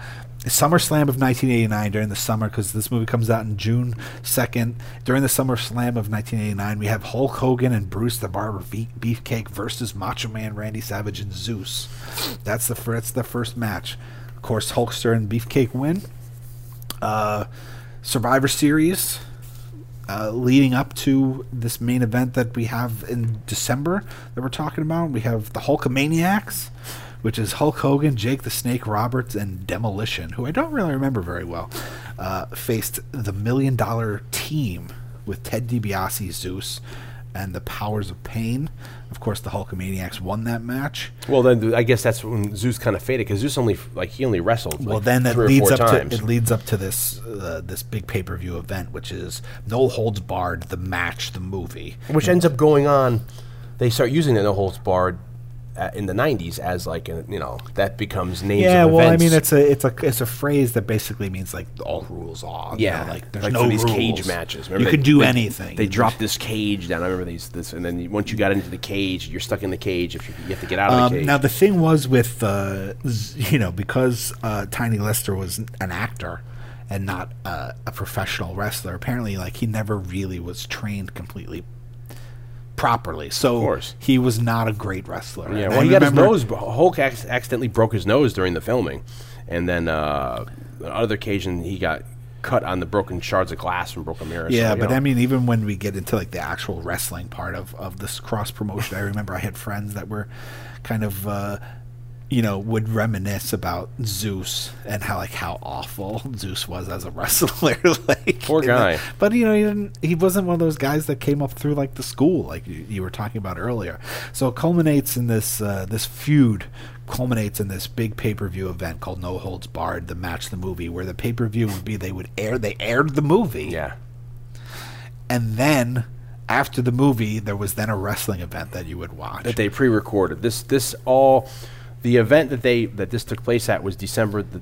SummerSlam of 1989 during the summer because this movie comes out in June 2nd. During the SummerSlam of 1989, we have Hulk Hogan and Bruce the Barber Beefcake versus Macho Man Randy Savage and Zeus. That's the that's the first match. Of course, Hulkster and Beefcake win. Uh, Survivor Series uh, leading up to this main event that we have in December that we're talking about. We have the Hulkamaniacs, which is Hulk Hogan, Jake the Snake Roberts, and Demolition, who I don't really remember very well, uh, faced the Million Dollar Team with Ted DiBiase, Zeus, and the Powers of Pain. Of course, the Hulkamaniacs won that match. well, then I guess that's when Zeus kind of faded because Zeus only like he only wrestled. Well, like, then that leads up times. to it leads up to this uh, this big pay per view event, which is No Holds Barred, the match, the movie. which ends up going on. They start using the no holds barred uh, in the '90s as like a, you know that becomes names. Yeah, well, I mean, it's a it's a it's a phrase that basically means like all rules are. you yeah, know, like there's like no these rules. cage matches. you Remember can they- do they- anything. They dropped this cage down. I remember these this, and then once you got into the cage, you're stuck in the cage. If you, you have to get out of the Um, cage. now the thing was with uh, you know because uh, Tiny Lister was an actor and not uh, a professional wrestler. Apparently, like he never really was trained completely properly. So course. he was not a great wrestler. yeah, And well, I he got his remember- nose. Hulk ac- accidentally broke his nose during the filming, and then uh, on other occasion he got cut on the broken shards of glass from broken mirrors. Yeah, but. I mean, even when we get into like the actual wrestling part of, of this cross promotion, I remember I had friends that were kind of, uh, you know, would reminisce about Zeus and how like how awful Zeus was as a wrestler. like Poor in the- guy. but you know, he didn't. He wasn't one of those guys that came up through like the school, like you, you were talking about earlier. So it culminates in this uh, this feud. Culminates in this big pay per view event called No Holds Barred, the match, the movie, where the pay per view would be they would air they aired the movie, yeah. and then after the movie there was then a wrestling event that you would watch that they pre-recorded. This this all the event that they that this took place at was December the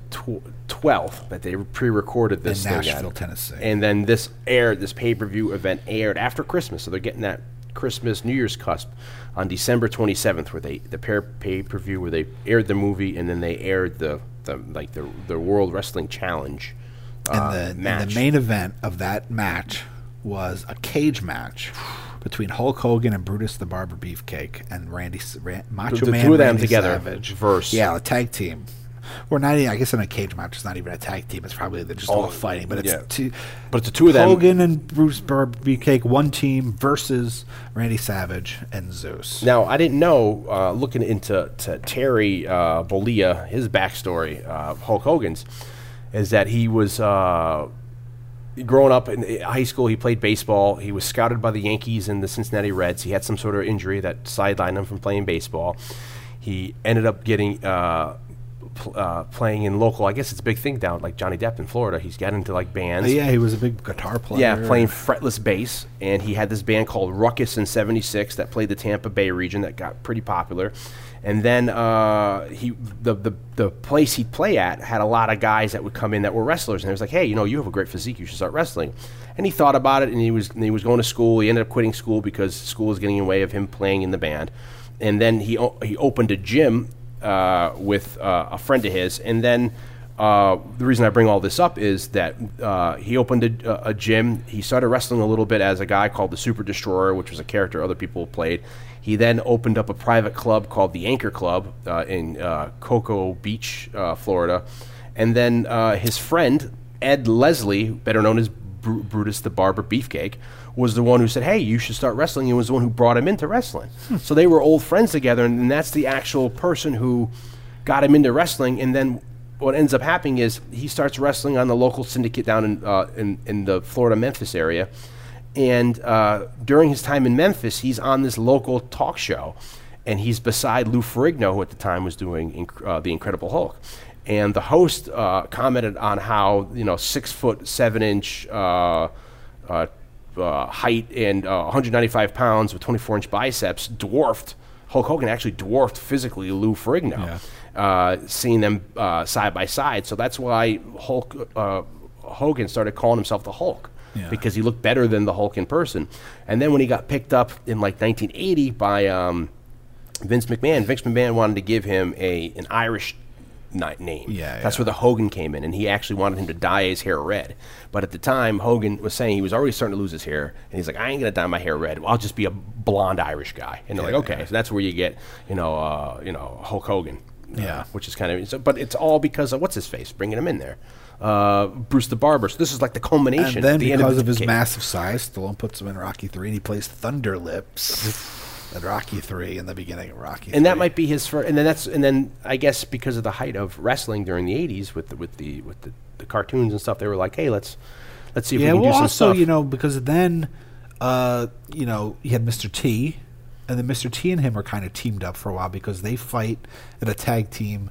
twelfth that they pre-recorded this In thing at. Nashville, Tennessee. and then this aired this pay-per-view event aired after Christmas, so they're getting that Christmas New Year's cusp on December twenty seventh, where they the pay-per-view where they aired the movie and then they aired the, the like the the World Wrestling Challenge uh, and, the, and the main event of that match was a cage match between Hulk Hogan and Brutus the Barber Beefcake and Randy Ran, Macho the Man two of them Randy together Savage. verse. yeah a tag team. Or not even, I guess in a cage match it's not even a tag team. It's probably they're just all fighting but it's yeah. two, But it's the two of them- Hogan and Bruce Barber Beefcake one team versus Randy Savage and Zeus. Now, I didn't know, uh, looking into to Terry uh, Bollea, his backstory, uh, Hulk Hogan's, is that he was uh, growing up in high school. He played baseball. He was scouted by the Yankees and the Cincinnati Reds. He had some sort of injury that sidelined him from playing baseball. He ended up getting uh, pl- uh, playing in local. I guess it's a big thing down like Johnny Depp in Florida. He's got into like bands. Yeah he was a big guitar player Yeah, playing fretless bass, and he had this band called Ruckus in '76 that played the Tampa Bay region that got pretty popular. And then uh, he, the, the the place he'd play at had a lot of guys that would come in that were wrestlers, and he was like, "Hey, you know, you have a great physique. You should start wrestling." And he thought about it, and he was and he was going to school. He ended up quitting school because school was getting in the way of him playing in the band. And then he o- he opened a gym uh, with uh, a friend of his, and then uh, the reason I bring all this up is that uh, he opened a, a gym. He started wrestling a little bit as a guy called the Super Destroyer, which was a character other people played. He then opened up a private club called the Anchor Club uh, in uh, Cocoa Beach, uh, Florida. And then uh, his friend, Ed Leslie, better known as Bru- Brutus the Barber Beefcake, was the one who said, "Hey, you should start wrestling." And was the one who brought him into wrestling. so they were old friends together, and, and that's the actual person who got him into wrestling. And then what ends up happening is he starts wrestling on the local syndicate down in uh, in, in the Florida Memphis area. And uh, during his time in Memphis, he's on this local talk show, and he's beside Lou Ferrigno, who at the time was doing inc- uh, the Incredible Hulk. And the host uh, commented on how you know six foot seven inch uh, uh, uh, height and uh, 195 pounds with 24 inch biceps dwarfed Hulk Hogan. Actually dwarfed physically Lou Ferrigno. Uh, seeing them uh, side by side, so that's why Hulk uh, Hogan started calling himself the Hulk Yeah. because he looked better than the Hulk in person. And then when he got picked up in like 1980 by um, Vince McMahon, Vince McMahon wanted to give him a an Irish ni- name. Yeah, that's yeah. where the Hogan came in, and he actually wanted him to dye his hair red. But at the time, Hogan was saying he was already starting to lose his hair, and he's like, "I ain't gonna dye my hair red. I'll just be a blonde Irish guy." And they're Yeah, like, "Okay." So that's where you get, you know, uh, you know, Hulk Hogan. uh, Yeah. which is kind of, so, but it's all because of what's his face bringing him in there, uh, Bruce the Barber. So this is like the culmination. And then the end because of the his decade. massive size, Stallone puts him in Rocky Three, and he plays Thunder Lips at Rocky Three in the beginning of Rocky. and that might be his first. And then that's and then I guess because of the height of wrestling during the '80s with the, with the with the, the cartoons and stuff, they were like, hey, let's let's see if yeah. we can Well, do some also stuff. you know because then, uh, you know, you had Mr. T, and then Mr. T and him are kind of teamed up for a while because they fight in a tag team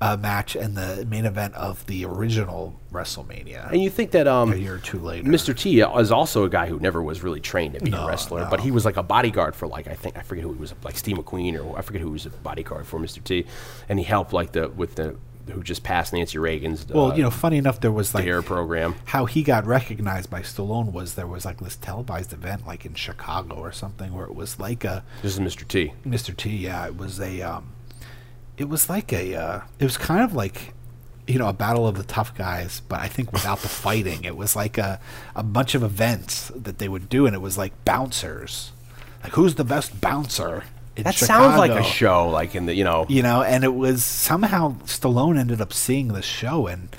uh, match in the main event of the original WrestleMania. and you think that um, a year or two later. Mr. T is also a guy who never was really trained to be a wrestler, no. but he was like a bodyguard for like I think I forget who he was, like Steve McQueen or I forget who was a bodyguard for Mr. T, and he helped like the with the who just passed Nancy Reagan's. Well, uh, you know, funny enough, there was like Dare program. how he got recognized by Stallone was there was like this televised event like in Chicago or something where it was like a This is Mr. T. Mr. T. Yeah, it was a um, it was like a uh, it was kind of like you know a battle of the tough guys, but I think without the fighting. It was like a a bunch of events that they would do, and it was like bouncers, like who's the best bouncer. That sounds like a show, like in the you know. you know, and it was somehow Stallone ended up seeing the show, and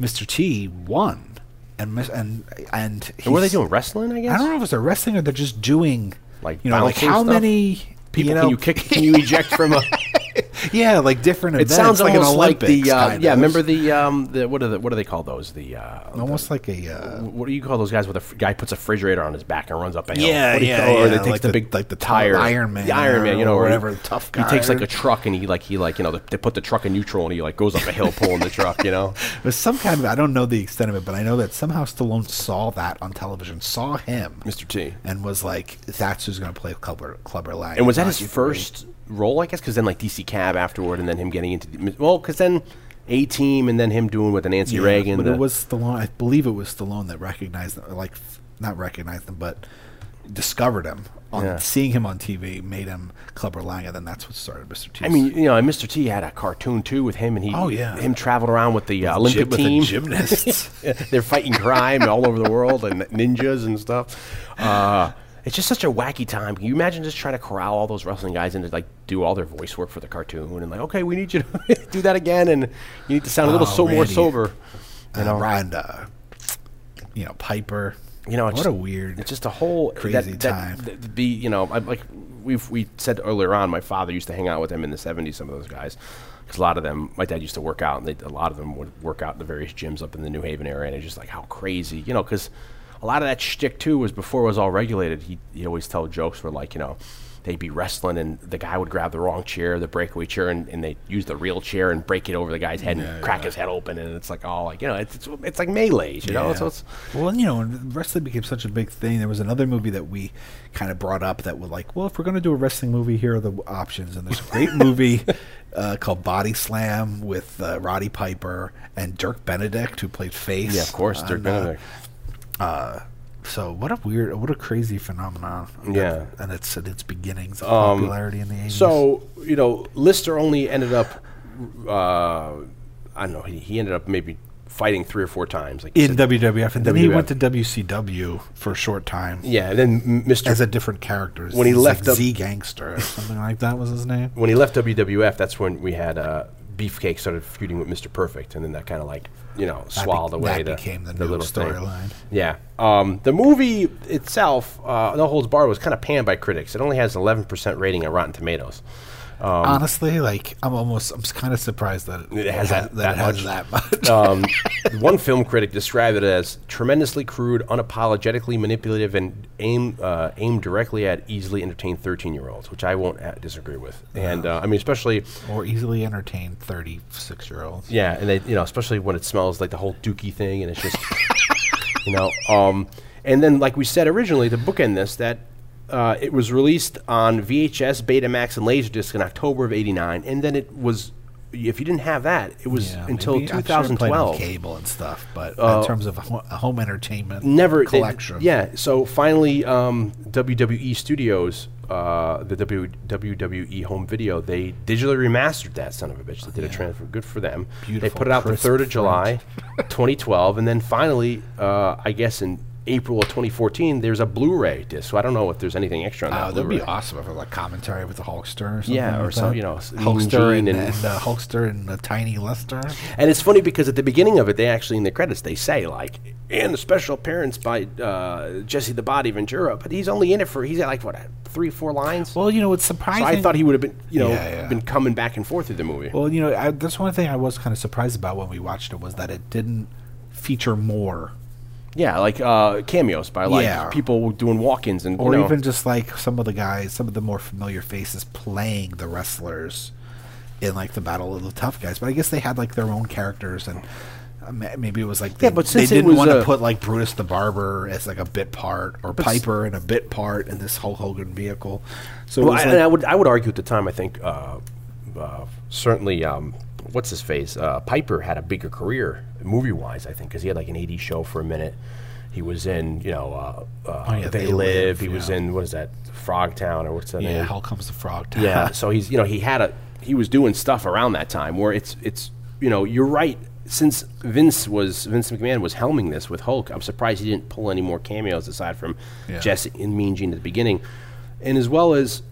Mr. T won, and and and, And are they doing? Wrestling, I guess. I don't know if it's a wrestling or they're just doing Like you know like how stuff? many People, you know, can you kick? Can you eject from a? yeah, like different It events. sounds like almost an like the uh, yeah. of. Remember the um the what are the what do they call those the uh almost like a uh, what do you call those guys with a f- guy puts a refrigerator on his back and runs up a hill? Yeah, What do you yeah, call- Or they takes like the, the- big like the tire Iron Man the Iron Man, you know, or or whatever, He, tough guy. he takes like a truck and he like he like you know they, they put the truck in neutral and he like goes up a hill pulling the truck. You know, it was some kind of I don't know the extent of it, but I know that somehow Stallone saw that on television, saw him, Mr. T. and was like, "That's who's going to play Clubber Clubber Lang." And was that his first role? I guess because then like DC Cab afterward, and then him getting into well, because then A Team, and then him doing with the Nancy Yeah, Reagan. But it was Stallone. I believe it was Stallone that recognized them, like not recognized him, but discovered him on Yeah. seeing him on TV, made him Clubber Lang, and then that's what started Mr. T. I mean, you know, and Mr. T had a cartoon too with him, and he Oh, yeah. him traveled around with the uh, Olympic with the team. gymnasts. They're fighting crime all over the world and ninjas and stuff. Uh, it's just such a wacky time. Can you imagine just trying to corral all those wrestling guys into like do all their voice work for the cartoon and like, okay, we need you to do that again, and you need to sound a little Oh, so more sober. you know, and uh, you know Piper. You know, it's what just, a weird. It's just a whole crazy that, time. That, that, the you know, I, like we've we said earlier on, my father used to hang out with them in the '70s. Some of those guys, because a lot of them, my dad used to work out, and they, a lot of them would work out in the various gyms up in the New Haven area, and it's just like how crazy, you know, because a lot of that shtick too was before it was all regulated. He he always tell jokes where like you know. They'd be wrestling, and the guy would grab the wrong chair, the breakaway chair, and, and they use the real chair and break it over the guy's head and crack his head open, and it's like all like you know, it's it's, it's like melees, you know. So it's well, and, you know, wrestling became such a big thing. There was another movie that we kind of brought up that was like, well, if we're going to do a wrestling movie, here are the options. And there's a great movie uh, called Body Slam with uh, Roddy Piper and Dirk Benedict, who played Face. yeah, of course, Dirk on, uh, Benedict. So what a weird, what a crazy phenomenon. Yeah. and it's at its beginnings of Um, popularity in the 80s. So you know, Lister only ended up. Uh, I don't know. He, he ended up maybe fighting three or four times. Like in said. WWF, and then he went to WCW for a short time yeah, and then Mr. as a different character. When he left like Z Gangster or something like that was his name. when he left WWF, that's when we had uh, Beefcake started feuding with Mr. Perfect, and then that kind of like you know swallowed be- away that the, became the, the little storyline. Yeah. Um, the movie itself, uh, No Holds Barred, was kind of panned by critics. It only has an 11% rating on Rotten Tomatoes. Honestly, like I'm almost, I'm kind of surprised that It has that- that, that it has much. that much. um, one film critic described it as tremendously crude, unapologetically manipulative, and aim, uh, aimed directly at easily entertained 13 year olds, which I won't uh, disagree with. And uh, I mean, especially, or easily entertained 36 year olds. yeah, and they, you know, especially when it smells like the whole dookie thing, and it's just, you know, um, and then like we said originally to bookend this, that uh, it was released on VHS, Betamax, and Laserdisc in October of '89, and then it was if you didn't have that, it was Yeah, until maybe- I'm sure it played on 2012. cable and stuff, but Uh, in terms of ho- home entertainment, never they- collection. yeah. So finally, um, WWE Studios, uh, the w, WWE Home Video, they digitally remastered that son of a bitch. They did a transfer. Good for them. they put it out the third of. July, 2012, and then finally, uh, I guess in April of 2014, there's a Blu-ray disc. So I don't know if there's anything extra on that. Oh, that'd be Blu-ray. awesome if it was like commentary with the Hulkster or something. Yeah, or like some- you know, Hulkster and, and, and- uh, Hulkster and uh, Tiny Lister. And it's funny because at the beginning of it, they actually in the credits they say like, and a special appearance by uh, Jesse the Body Ventura, but he's only in it for he's at like what three four lines. Well, you know, it's so surprising. I thought he would have been you know Yeah, yeah. been coming back and forth through the movie. Well, you know, I, that's one thing I was kind of surprised about when we watched it was that it didn't feature more, yeah, like uh, cameos by like Yeah. people doing walk-ins and or you know, even just like some of the guys, some of the more familiar faces playing the wrestlers in like the Battle of the Tough Guys. But I guess they had like their own characters and. uh, ma- Maybe it was like they, Yeah, but they since it didn't was, want to uh, put like Brutus the Barber as like a bit part or s- Piper in a bit part in this Hulk Hogan vehicle. So it Well, was I, like- and I would I would argue at the time I think uh, uh, certainly um, what's his face uh, Piper had a bigger career movie wise I think because he had like an 80s show for a minute. He was in you know uh, uh, Oh, yeah, They, They Live. Live, He was in what is that Frogtown or what's that yeah, name? how comes the frog? Town? Yeah, so he's you know he had a he was doing stuff around that time where it's it's you know you're right since Vince was Vince McMahon was helming this with Hulk I'm surprised he didn't pull any more cameos aside from Yeah. Jesse and Mean Gene at the beginning and as well as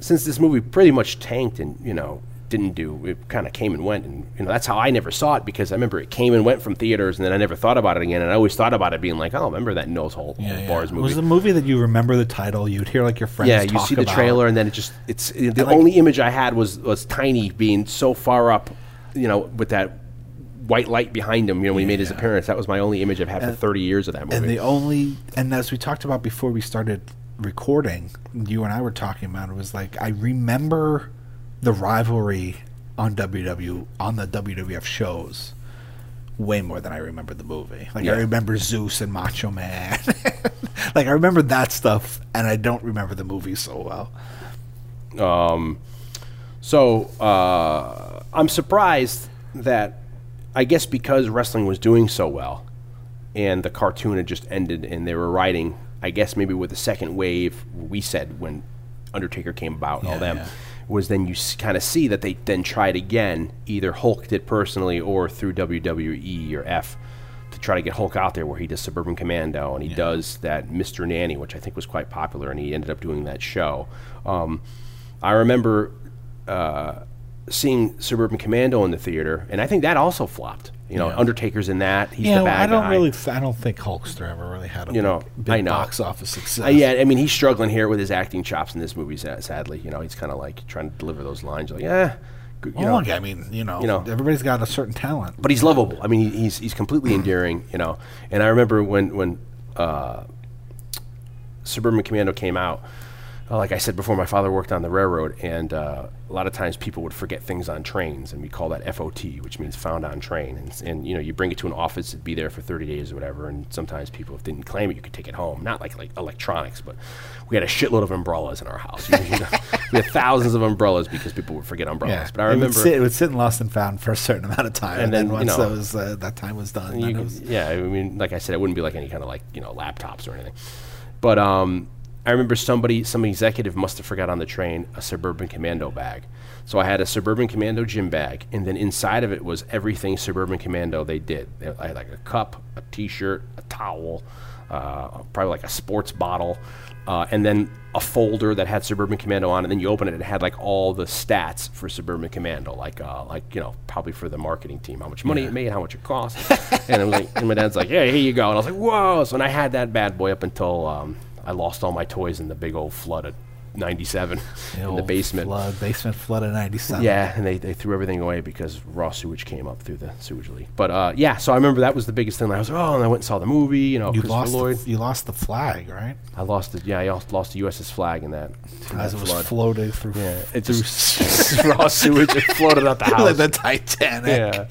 since this movie pretty much tanked and you know didn't do it kind of came and went and you know that's how I never saw it because I remember it came and went from theaters and then I never thought about it again and I always thought about it being like oh remember that Nose Hole Yeah, yeah. Bars movie Was the movie that you remember the title? You'd hear like your friends. yeah, you see the about. trailer, and then it just it's the like- only image I had was was Tiny being so far up, you know, with that white light behind him. You know, when he made his Yeah. appearance, that was my only image I've had for thirty years of that movie. And the only, and as we talked about before we started recording, you and I were talking about it was like I remember the rivalry on WW on the WWF shows way more than I remember the movie. Like Yeah. I remember Zeus and Macho Man. like I remember that stuff, and I don't remember the movie so well. Um So uh, I'm surprised that I guess because wrestling was doing so well, and the cartoon had just ended, and they were writing, I guess maybe with the second wave, we said when Undertaker came about and all them, yeah. Was then you kind of see that they then tried again, either Hulk did personally or through WWE or F. To try to get Hulk out there, where he does Suburban Commando and he does that Mr. Nanny, which I think was quite popular, and he ended up doing that show. Um, I remember uh, seeing Suburban Commando in the theater, and I think that also flopped. You know, Yeah. Undertaker's in that. He's yeah, the bad I don't guy. really, I don't think Hulkster ever really had a You know, big, big know. box office success. Uh, yeah, I mean, he's struggling here with his acting chops in this movie. Sadly, you know, he's kind of like trying to deliver those lines. Like, yeah, you Well, know, look, I mean, you know, you know. everybody's got a certain talent. but he's lovable. I mean, he's he's completely endearing, you know. And I remember when when uh, Suburban Commando came out. Uh, like I said before, my father worked on the railroad, and uh, a lot of times people would forget things on trains, and we call that FOT, which means found on train. And, and you know, you bring it to an office, it'd be there for 30 days or whatever. And sometimes people, if they didn't claim it, you could take it home. Not like like electronics, but we had a shitload of umbrellas in our house. You know, we had thousands of umbrellas because people would forget umbrellas. But I it would, remember. sit, it would sit in lost and found for a certain amount of time, and, And then, then, you once know, that uh, that time was done, You then it could- was, yeah, I mean, like I said, it wouldn't be like any kind of like you know laptops or anything. But um, I remember somebody, some executive must have forgot on the train a Suburban Commando bag. So I had a Suburban Commando gym bag, and then inside of it was everything Suburban Commando they did. I had like a cup, a T-shirt, a towel, uh, probably like a sports bottle, uh, and then a folder that had Suburban Commando on. And then you open it, it had like all the stats for Suburban Commando, like uh, like you know probably for the marketing team, how much money it made, how much it cost. and it like, and my dad's like, yeah, here you go. And I was like, whoa. So and I had that bad boy up until um, I lost all my toys in the big old flood of '97 in the basement. flood, basement flood of '97. Yeah, and they, they threw everything away because raw sewage came up through the sewage leak. But uh, yeah, so I remember that was the biggest thing. I was like, oh, and I went and saw the movie. You know, you lost Lloyd. the, you lost the flag, right? I lost it. Yeah, I lost, the USS flag in that. in As that it was flood. floating through, Yeah, it just raw sewage. It floated out the house. like the Titanic. yeah,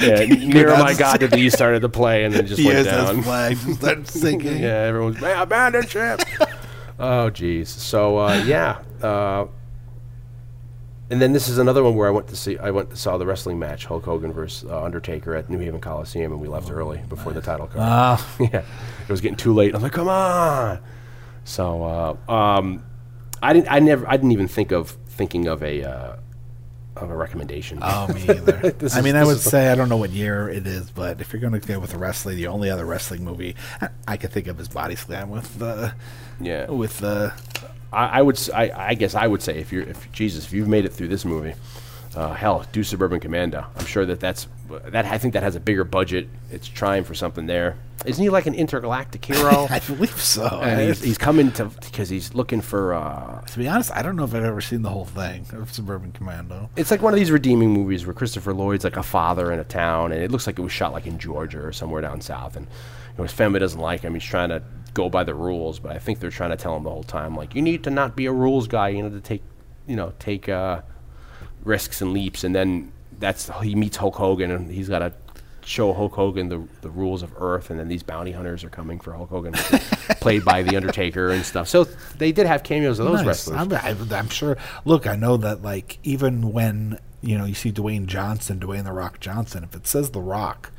yeah. Near my God, the beast started to play and then just went USS down. flag just started sinking. Yeah, everyone's "Man, abandoned ship. Oh, geez. So uh, yeah, uh, and then this is another one where I went to see. I went to saw the wrestling match, Hulk Hogan versus uh, Undertaker at New Haven Coliseum, and we left early before the title card. Ah. yeah, it was getting too late. I'm like, come on. So uh, um, I didn't. I never. I didn't even think of thinking of a uh, of a recommendation. Oh, me either. I mean, I would say I don't know what year it is, but if you're going to go with a wrestling, the only other wrestling movie I, I could think of is Body Slam with the Yeah. with the I, I would. I guess I would say if you're, if Jesus, if you've made it through this movie, uh, hell, do Suburban Commando. I'm sure that that's that. I think that has a bigger budget. It's trying for something there. Isn't he like an intergalactic hero? I believe so. and he's, he's coming to because he's looking for. Uh, to be honest, I don't know if I've ever seen the whole thing of Suburban Commando. it's like one of these redeeming movies where Christopher Lloyd's like a father in a town, and it looks like it was shot like in Georgia or somewhere down south, and you know, his family doesn't like him. He's trying to go by the rules, but I think they're trying to tell him the whole time, like you need to not be a rules guy. You know, to take, you know, take uh, risks and leaps, and then that's he meets Hulk Hogan, and he's got to show Hulk Hogan the the rules of Earth, and then these bounty hunters are coming for Hulk Hogan, played by the Undertaker and stuff. So they did have cameos of those Nice. wrestlers. I'm, I, I'm sure. Look, I know that like even when you know you see Dwayne Johnson, Dwayne the Rock Johnson, if it says the Rock,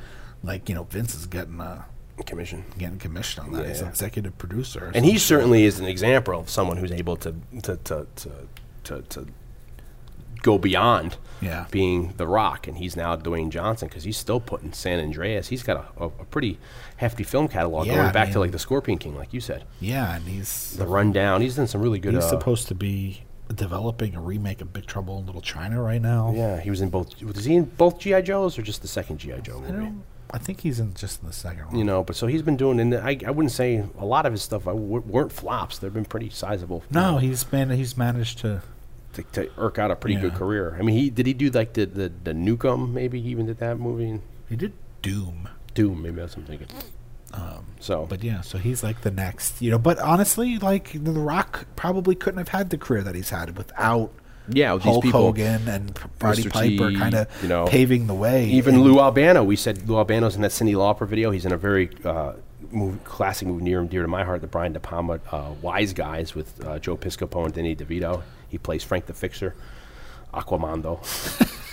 like you know Vince is getting a Commission. getting commissioned on that. He's Yeah. executive producer, and he certainly is an example of someone who's able to to to to, to, to go beyond Yeah. being the Rock, and he's now Dwayne Johnson because he's still putting San Andreas. He's got a, a, a pretty hefty film catalog Yeah, going I back to like the Scorpion King, like you said. yeah, and he's The Rundown. He's done some really good. he's uh, supposed to be developing a remake of Big Trouble in Little China right now. yeah, he was in both. Was he in both GI Joes or just the second GI Joe I movie? don't. I think he's in just in the second one. You know, but so he's been doing, and I, I wouldn't say a lot of his stuff w- weren't flops. They've been pretty sizable. no, he's man. He's managed to. To, to irk out a pretty good career. I mean, he did he do like the the, the Nukem? Maybe he even did that movie. He did Doom. Doom, maybe that's what I'm thinking. so, But yeah, so he's like the next, you know. But honestly, like The Rock probably couldn't have had the career that he's had without yeah, with these Hulk people, Hogan and Roddy. Piper kind of you know, paving the way. even And- Lou Albano. We said Lou Albano's in that Cyndi Lauper video. He's in a very uh, movie, classic movie near and dear to my heart, the Brian De Palma uh, Wise Guys with uh, Joe Piscopo and Danny DeVito. He plays Frank the Fixer, Aquamando.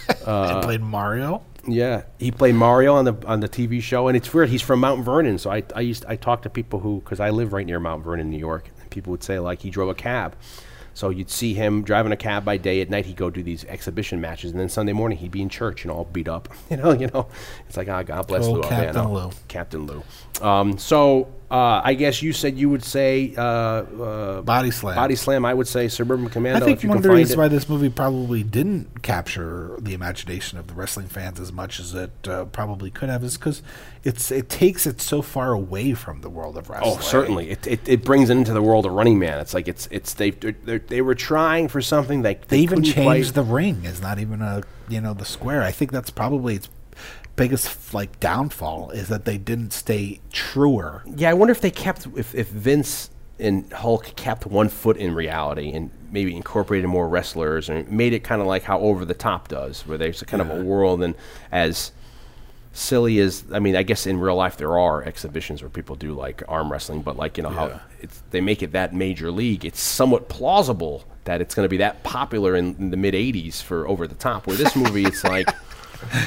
and played Mario. Yeah, he played Mario on the on the TV show, and it's weird. He's from Mount Vernon, so I I used I talked to people who because I live right near Mount Vernon, New York, and people would say like he drove a cab. So you'd see him driving a cab by day. At night, he'd go do these exhibition matches, and then Sunday morning he'd be in church, and all beat up. You know, you know, it's like ah, God bless Oh, Lou Captain Albano. Lou. Captain Lou. Um, so uh, I guess you said you would say uh, uh, Body Slam. Body Slam. I would say Suburban Commando. I think one of the reasons why this movie probably didn't capture the imagination of the wrestling fans as much as it uh, probably could have is because it's it takes it so far away from the world of wrestling. Oh, certainly. It, it, it brings it into the world of Running Man. It's like it's it's they they they were trying for something that They even changed quite- the ring. It's not even a you know the square. I think that's probably its biggest like downfall is that they didn't stay truer. Yeah, I wonder if they kept if if Vince and Hulk kept one foot in reality and maybe incorporated more wrestlers and made it kind of like how Over the Top does, where there's a kind of a world and as silly as I mean, I guess in real life there are exhibitions where people do like arm wrestling, but like you know Yeah. how it's they make it that major league. It's somewhat plausible that it's going to be that popular in, in the mid '80s for Over the Top. Where this movie, it's like.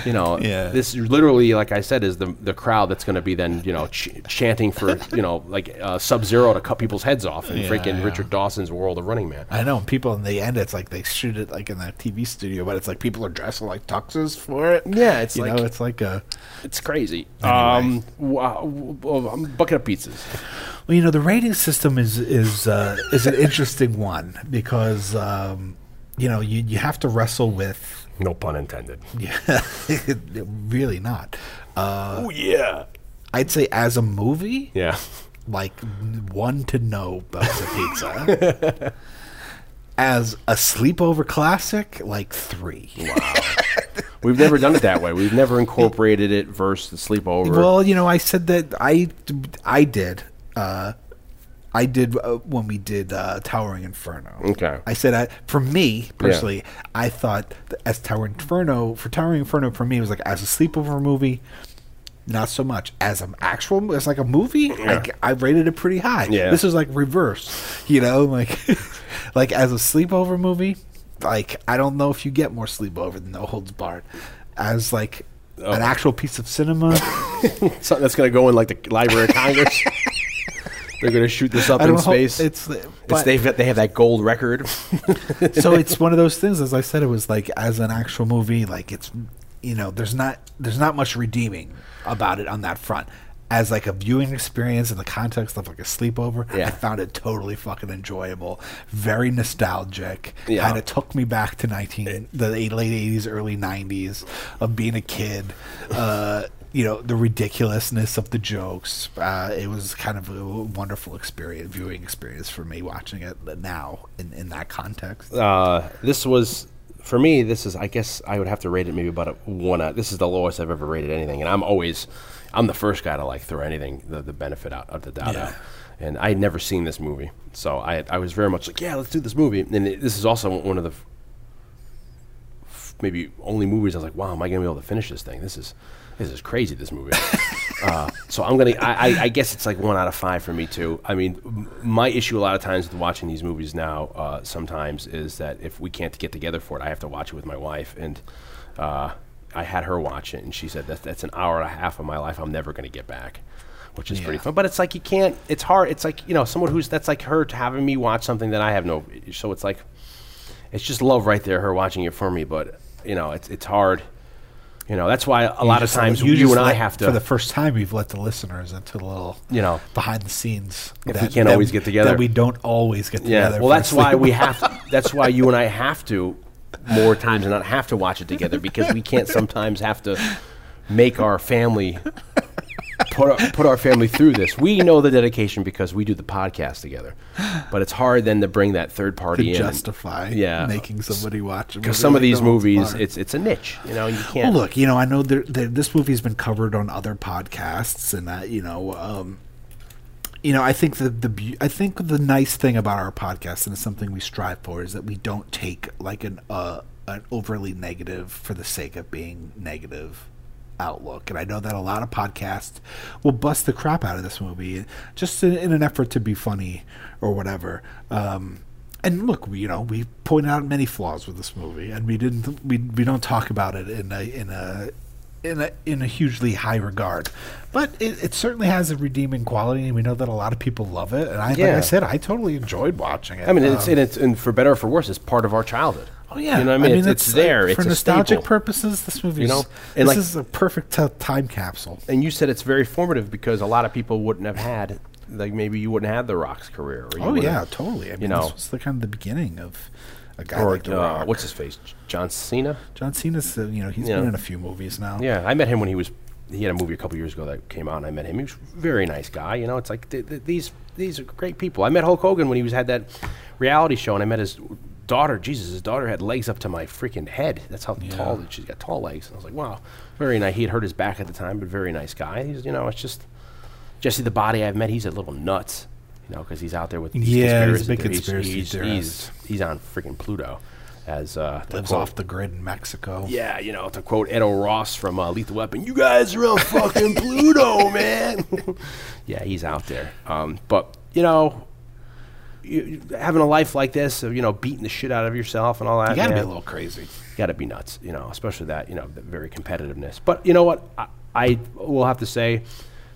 You know, Yeah. this literally, like I said, is the the crowd that's going to be then, you know, ch- chanting for, you know, like uh, Sub Zero to cut people's heads off in Yeah, freaking yeah. Richard Dawson's World of Running Man. I know and people in the end it's like they shoot it like in that TV studio, but it's like people are dressing like tuxes for it. Yeah, it's you like- know, it's like a It's crazy. Anyway. Um, wow, well, I'm bucket of pizzas. Well, you know, the rating system is is uh, is an interesting one because um, you know you you have to wrestle with No pun intended. yeah, really not. Uh, Oh yeah. I'd say as a movie, Yeah. like one to no buckets of pizza. as a sleepover classic, like three. Wow. We've never done it that way. We've never incorporated it versus the sleepover. Well, you know, I said that I I did. Uh, I did uh, when we did uh, Towering Inferno. Okay. I said I, for me personally, I thought as Towering Inferno for Towering Inferno for me it was like as a sleepover movie. Not so much as an actual, as like a movie. Like I rated it pretty high. Yeah. This is like reverse, you know, like like as a sleepover movie. like I don't know if you get more sleepover than No Holds Barred as like Oh. an actual piece of cinema. Something that's going to go in like the Library of Congress. They're going to shoot this up in know, space. It's, It's, they've got, they have that gold record. so it's one of those things. As I said, it was like as an actual movie, like it's you know there's not there's not much redeeming about it on that front. As like a viewing experience in the context of like a sleepover, Yeah. I found it totally fucking enjoyable, very nostalgic. Yeah. Kind of took me back to nineteen the late eighties, early nineties of being a kid. Uh, you know the ridiculousness of the jokes. Uh, it was kind of a wonderful experience, viewing experience for me watching it now in, in that context. uh, this was for me. This is, I guess, I would have to rate it maybe about a one. Out. This is the lowest I've ever rated anything, and I'm always, I'm the first guy to like throw anything the, the benefit out of the doubt Yeah. out. And I had never seen this movie, so I I was very much like, yeah, let's do this movie. And it, this is also one of the f- maybe only movies I was like, wow, am I gonna be able to finish this thing? This is this is crazy. This movie. uh, so I'm gonna. I, I, I guess it's like one out of five for me too. I mean, m- my issue a lot of times with watching these movies now, uh, sometimes is that if we can't get together for it, I have to watch it with my wife, and uh, I had her watch it, and she said that that's an hour and a half of my life I'm never gonna get back. Which is pretty fun, but it's like you can't. It's hard. It's like you know, someone who's that's like her having me watch something that I have no. So it's like, it's just love right there. Her watching it for me, but you know, it's it's hard. You know, that's why a lot of times you, just and I have to. for the first time we've let the listeners into the little You know. behind the scenes If we can't always get together. that we don't always get Yeah, together well, that's why we have. That's why you and I have to more times than not have to watch it together because we can't sometimes have to make our family put our, put our family through this. We know the dedication because we do the podcast together, but it's hard then to bring that third party to in. justify yeah, making somebody watch because some of these movies, it's it's a niche. You know, you can't. look, you know, I know there, there, this movie's been covered on other podcasts, and that you know, um, you know, I think the the I think the nice thing about our podcast, and it's something we strive for, is that we don't take like an uh, an overly negative for the sake of being negative outlook. And I know that a lot of podcasts will bust the crap out of this movie just in, in an effort to be funny or whatever. Um, and look, we, you know, we point out many flaws with this movie, and we didn't, we, we don't talk about it in a in a in a in a hugely high regard, but it, it certainly has a redeeming quality, and we know that a lot of people love it. And I, like I said, I totally enjoyed watching it. I mean, it's Um, and it's and for better or for worse, it's part of our childhood. Oh yeah, you know what I mean. it's, it's it's there. like, it's for nostalgic purposes. This movie, You know, is, and this like- is a perfect t- time capsule. and you said it's very formative because a lot of people wouldn't have had like maybe you wouldn't have the Rock's career. Or you Oh yeah, totally. I mean, you know, this was the kind of the beginning of a guy or like The uh, Rock. what's his face, John Cena. John Cena's? Uh, you know, he's Yeah. been in a few movies now. Yeah, I met him when he was. He had a movie a couple years ago that came out, and I met him. He was a very nice guy. You know, it's like th- th- these these are great people. I met Hulk Hogan when he was had that reality show, and I met his daughter. Jesus, his daughter had legs up to my freaking head. That's how tall that she's got tall legs. And I was like, wow, very nice. He had hurt his back at the time, but very nice guy. He's you know, it's just Jesse the Body I've met. He's a little nuts, you know, because he's out there with these Yeah, he's a big theories. conspiracy he's, theorist. He's, he's on freaking Pluto, as uh, lives quote- off the grid in Mexico. yeah, you know, to quote Edo Ross from uh, Lethal Weapon, you guys are on fucking Pluto, man. yeah, he's out there. Um, but, you know, you, having a life like this, of, you know, beating the shit out of yourself and all that. you got to be a little crazy. got to be nuts, you know, especially that, you know, the very competitiveness. But you know what? I, I will have to say,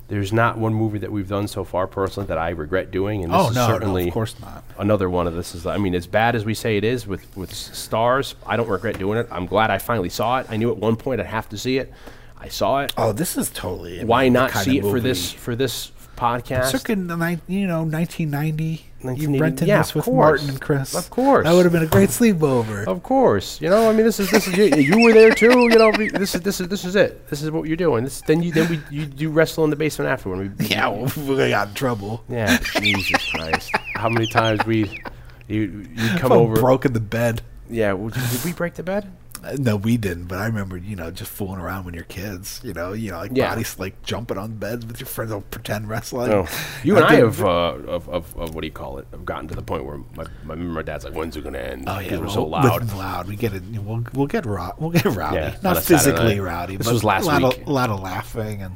there's not one movie that we've done so far personally that I regret doing, and this Oh, is no, no, certainly of course not. another one of this. Is I mean, as bad as we say it is with with stars, I don't regret doing it. I'm glad I finally saw it. I knew at one point I'd have to see it. I saw it. Oh, this is totally. Why not see it for this for this podcast? Circa the ni- you know 1990. You 1980 rented yeah, this of with course. Martin and Chris. Of course. that would have been a great sleepover. Of course, you know. I mean, this is this is you, you were there too. You know, we- this is this is this is it. This is what you're doing. This then you then we you do wrestle in the basement afterward. We, yeah, well, we got in trouble. yeah. Jesus Christ! How many times we you you come Felt over? broke in the bed. Yeah. well, Did we break the bed? No, we didn't. But I remember, you know, just fooling around when you're kids. You know, you know, like Yeah. bodies like jumping on beds with your friends, all pretend wrestling. No, you and I did- have, uh, of, of, of what do you call it? I've gotten to the point where my, my, my dad's like, "When's it gonna end?" Oh yeah, we're well, so loud. loud. We get it. We'll we'll get ro- we'll get rowdy. Yeah, Not physically rowdy. This but was last a lot week. Of, a lot of laughing and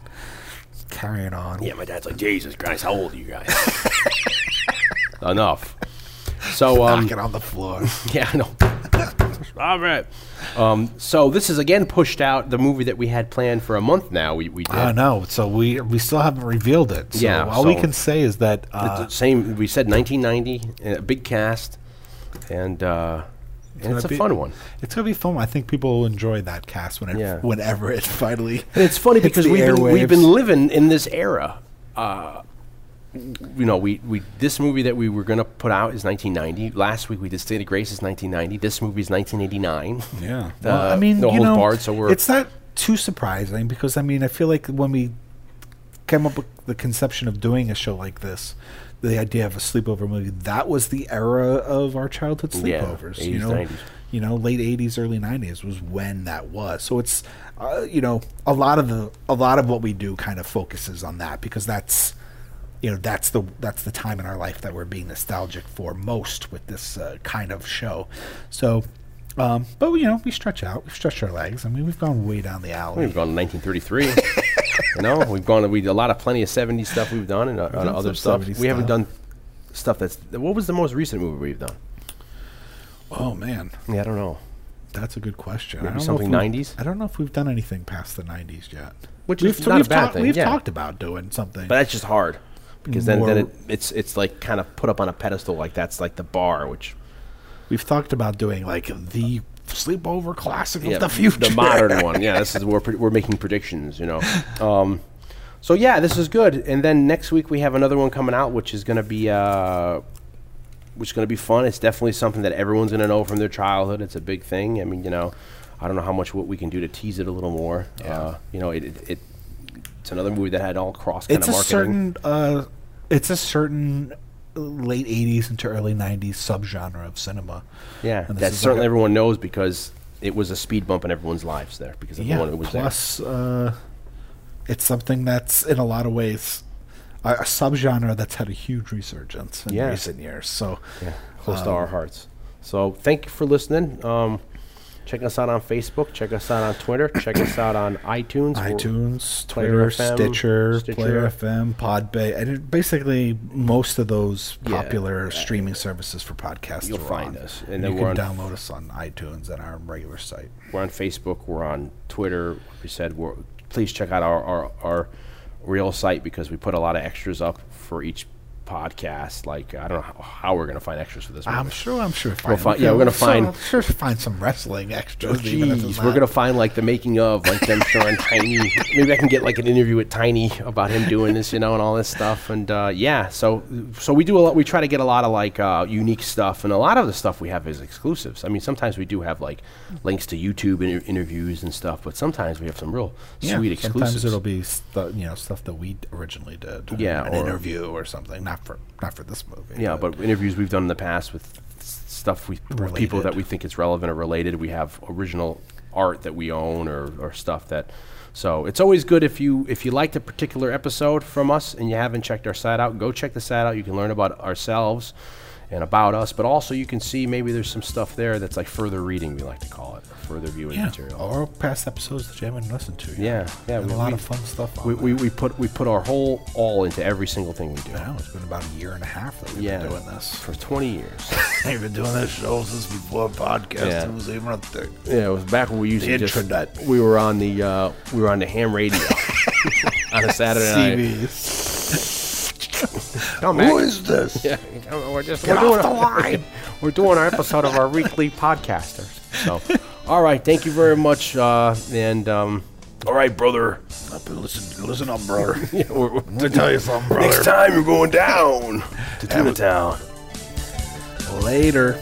carrying on. Yeah, my dad's like, Jesus Christ, how old are you guys? Enough. So, um, knocking on the floor. yeah, I know. Stop it. Um, so this is again pushed out the movie that we had planned for a month now. We we did. I know. So we we still haven't revealed it. So Yeah, all we can say is that uh, the same. We said 1990, a big cast, and, uh, and gonna it's a be- fun one. it's gonna be fun. I think people will enjoy that cast when it, Yeah. whenever it finally. And it's funny hits because the we've been, we've been living in this era. Uh, you know, we, we this movie that we were going to put out is 1990. Last week we did State of Grace is 1990. This movie is 1989. Yeah. The- well, I mean, no you holds know, barred, so we're- it's not too surprising because I mean, I feel like when we came up with the conception of doing a show like this, the idea of a sleepover movie, that was the era of our childhood Yeah, sleepovers. you know, 90s. you know, late '80s, early '90s was when that was. So it's, uh, you know, a lot of the a lot of what we do kind of focuses on that because that's. You know that's the that's the time in our life that we're being nostalgic for most with this uh, kind of show, so um, but you know, we stretch out, we stretch our legs. I mean, we've gone way down the alley. We've gone 1933. you know, we've gone. We a lot of plenty of 70s stuff we've done and uh, done other stuff. 70s We haven't done stuff that's. What was the most recent movie we've done? Oh man, Yeah, I don't know. that's a good question. Maybe I don't something know if we've- 90s? I don't know if we've done anything past the '90s yet. Which we've is not a bad talked- thing, We've yeah. talked about doing something. But that's just hard because then, then it, it's it's like kind of put up on a pedestal like that's like the bar, which we've talked about doing like the sleepover classic yeah, of the future, the modern one. Yeah, this is where pre- we're making predictions. You know, um, so yeah, this is good. And then next week we have another one coming out, which is going to be uh, which is going to be fun. It's definitely something that everyone's going to know from their childhood. It's a big thing. I mean, you know, I don't know how much what we can do to tease it a little more. Uh, you know, it, it, it it's another movie that had all cross kind It's of a certain, uh, it's a certain late '80s into early '90s subgenre of cinema. Yeah, that certainly like everyone knows because it was a speed bump in everyone's lives there because yeah. everyone who was Plus, uh, it's something that's in a lot of ways a, a subgenre that's had a huge resurgence in Yeah. recent years. So. Yeah, close to Um, our hearts. So thank you for listening. Um, check us out on Facebook. Check us out on Twitter. check us out on iTunes. ITunes, Player Twitter, FM, Stitcher, Stitcher. Player FM, Podbay, and basically most of those Yeah. popular streaming services for podcasts. You'll find on. us, and then you can download us on iTunes and our regular site. We're on Facebook. We're on Twitter. Like we said, we're, please check out our, our, our real site because we put a lot of extras up for each podcast. Like I don't know how, how we're gonna find extras for this. I'm sure. I'm sure. We'll find- yeah, we're gonna find- I'm sure find some wrestling Oh, extras. jeez, not- we're gonna find like the making of, like them showing Tiny. Maybe I can get like an interview with Tiny about him doing this, you know, and all this stuff. And uh, yeah, so so we do a lot. We try to get a lot of like uh, unique stuff, and a lot of the stuff we have is exclusives. I mean, sometimes we do have like links to YouTube inter- interviews and stuff, but sometimes we have some real Yeah, sweet exclusives. Sometimes it'll be stu- you know stuff that we originally did. Yeah, an or- interview or something. Not for not for this movie. Yeah, but interviews we've done in the past with stuff we with people that we think is relevant or related. We have original art that we own or, or stuff that. So it's always good if you if you liked a particular episode from us and you haven't checked our site out, go check the site out. You can learn about ourselves and about us, but also you can see maybe there's some stuff there that's like further reading, we like to call it, further viewing yeah, material. or past episodes that you haven't listened to. Yet. Yeah, yeah, we- a lot we- of fun stuff. We, we, we put we put our whole all into every single thing we do. I know it's been about a year and a half that we've Yeah, been doing this. for 20 years. We've been doing this show since before podcasting Yeah. was even a thing. Yeah, it was back when we used The to just we were on the uh, we were on the ham radio on a Saturday night. Come back. Who is this? Yeah, we're just Get we're off doing the a- line. we're doing our episode of our weekly podcasters. So, all right, thank you very much, uh, and um, all right, brother. Listen, listen up, brother. Yeah, we're- we're- Let me tell you something, brother. next time you're going down to Tuna Town. Later.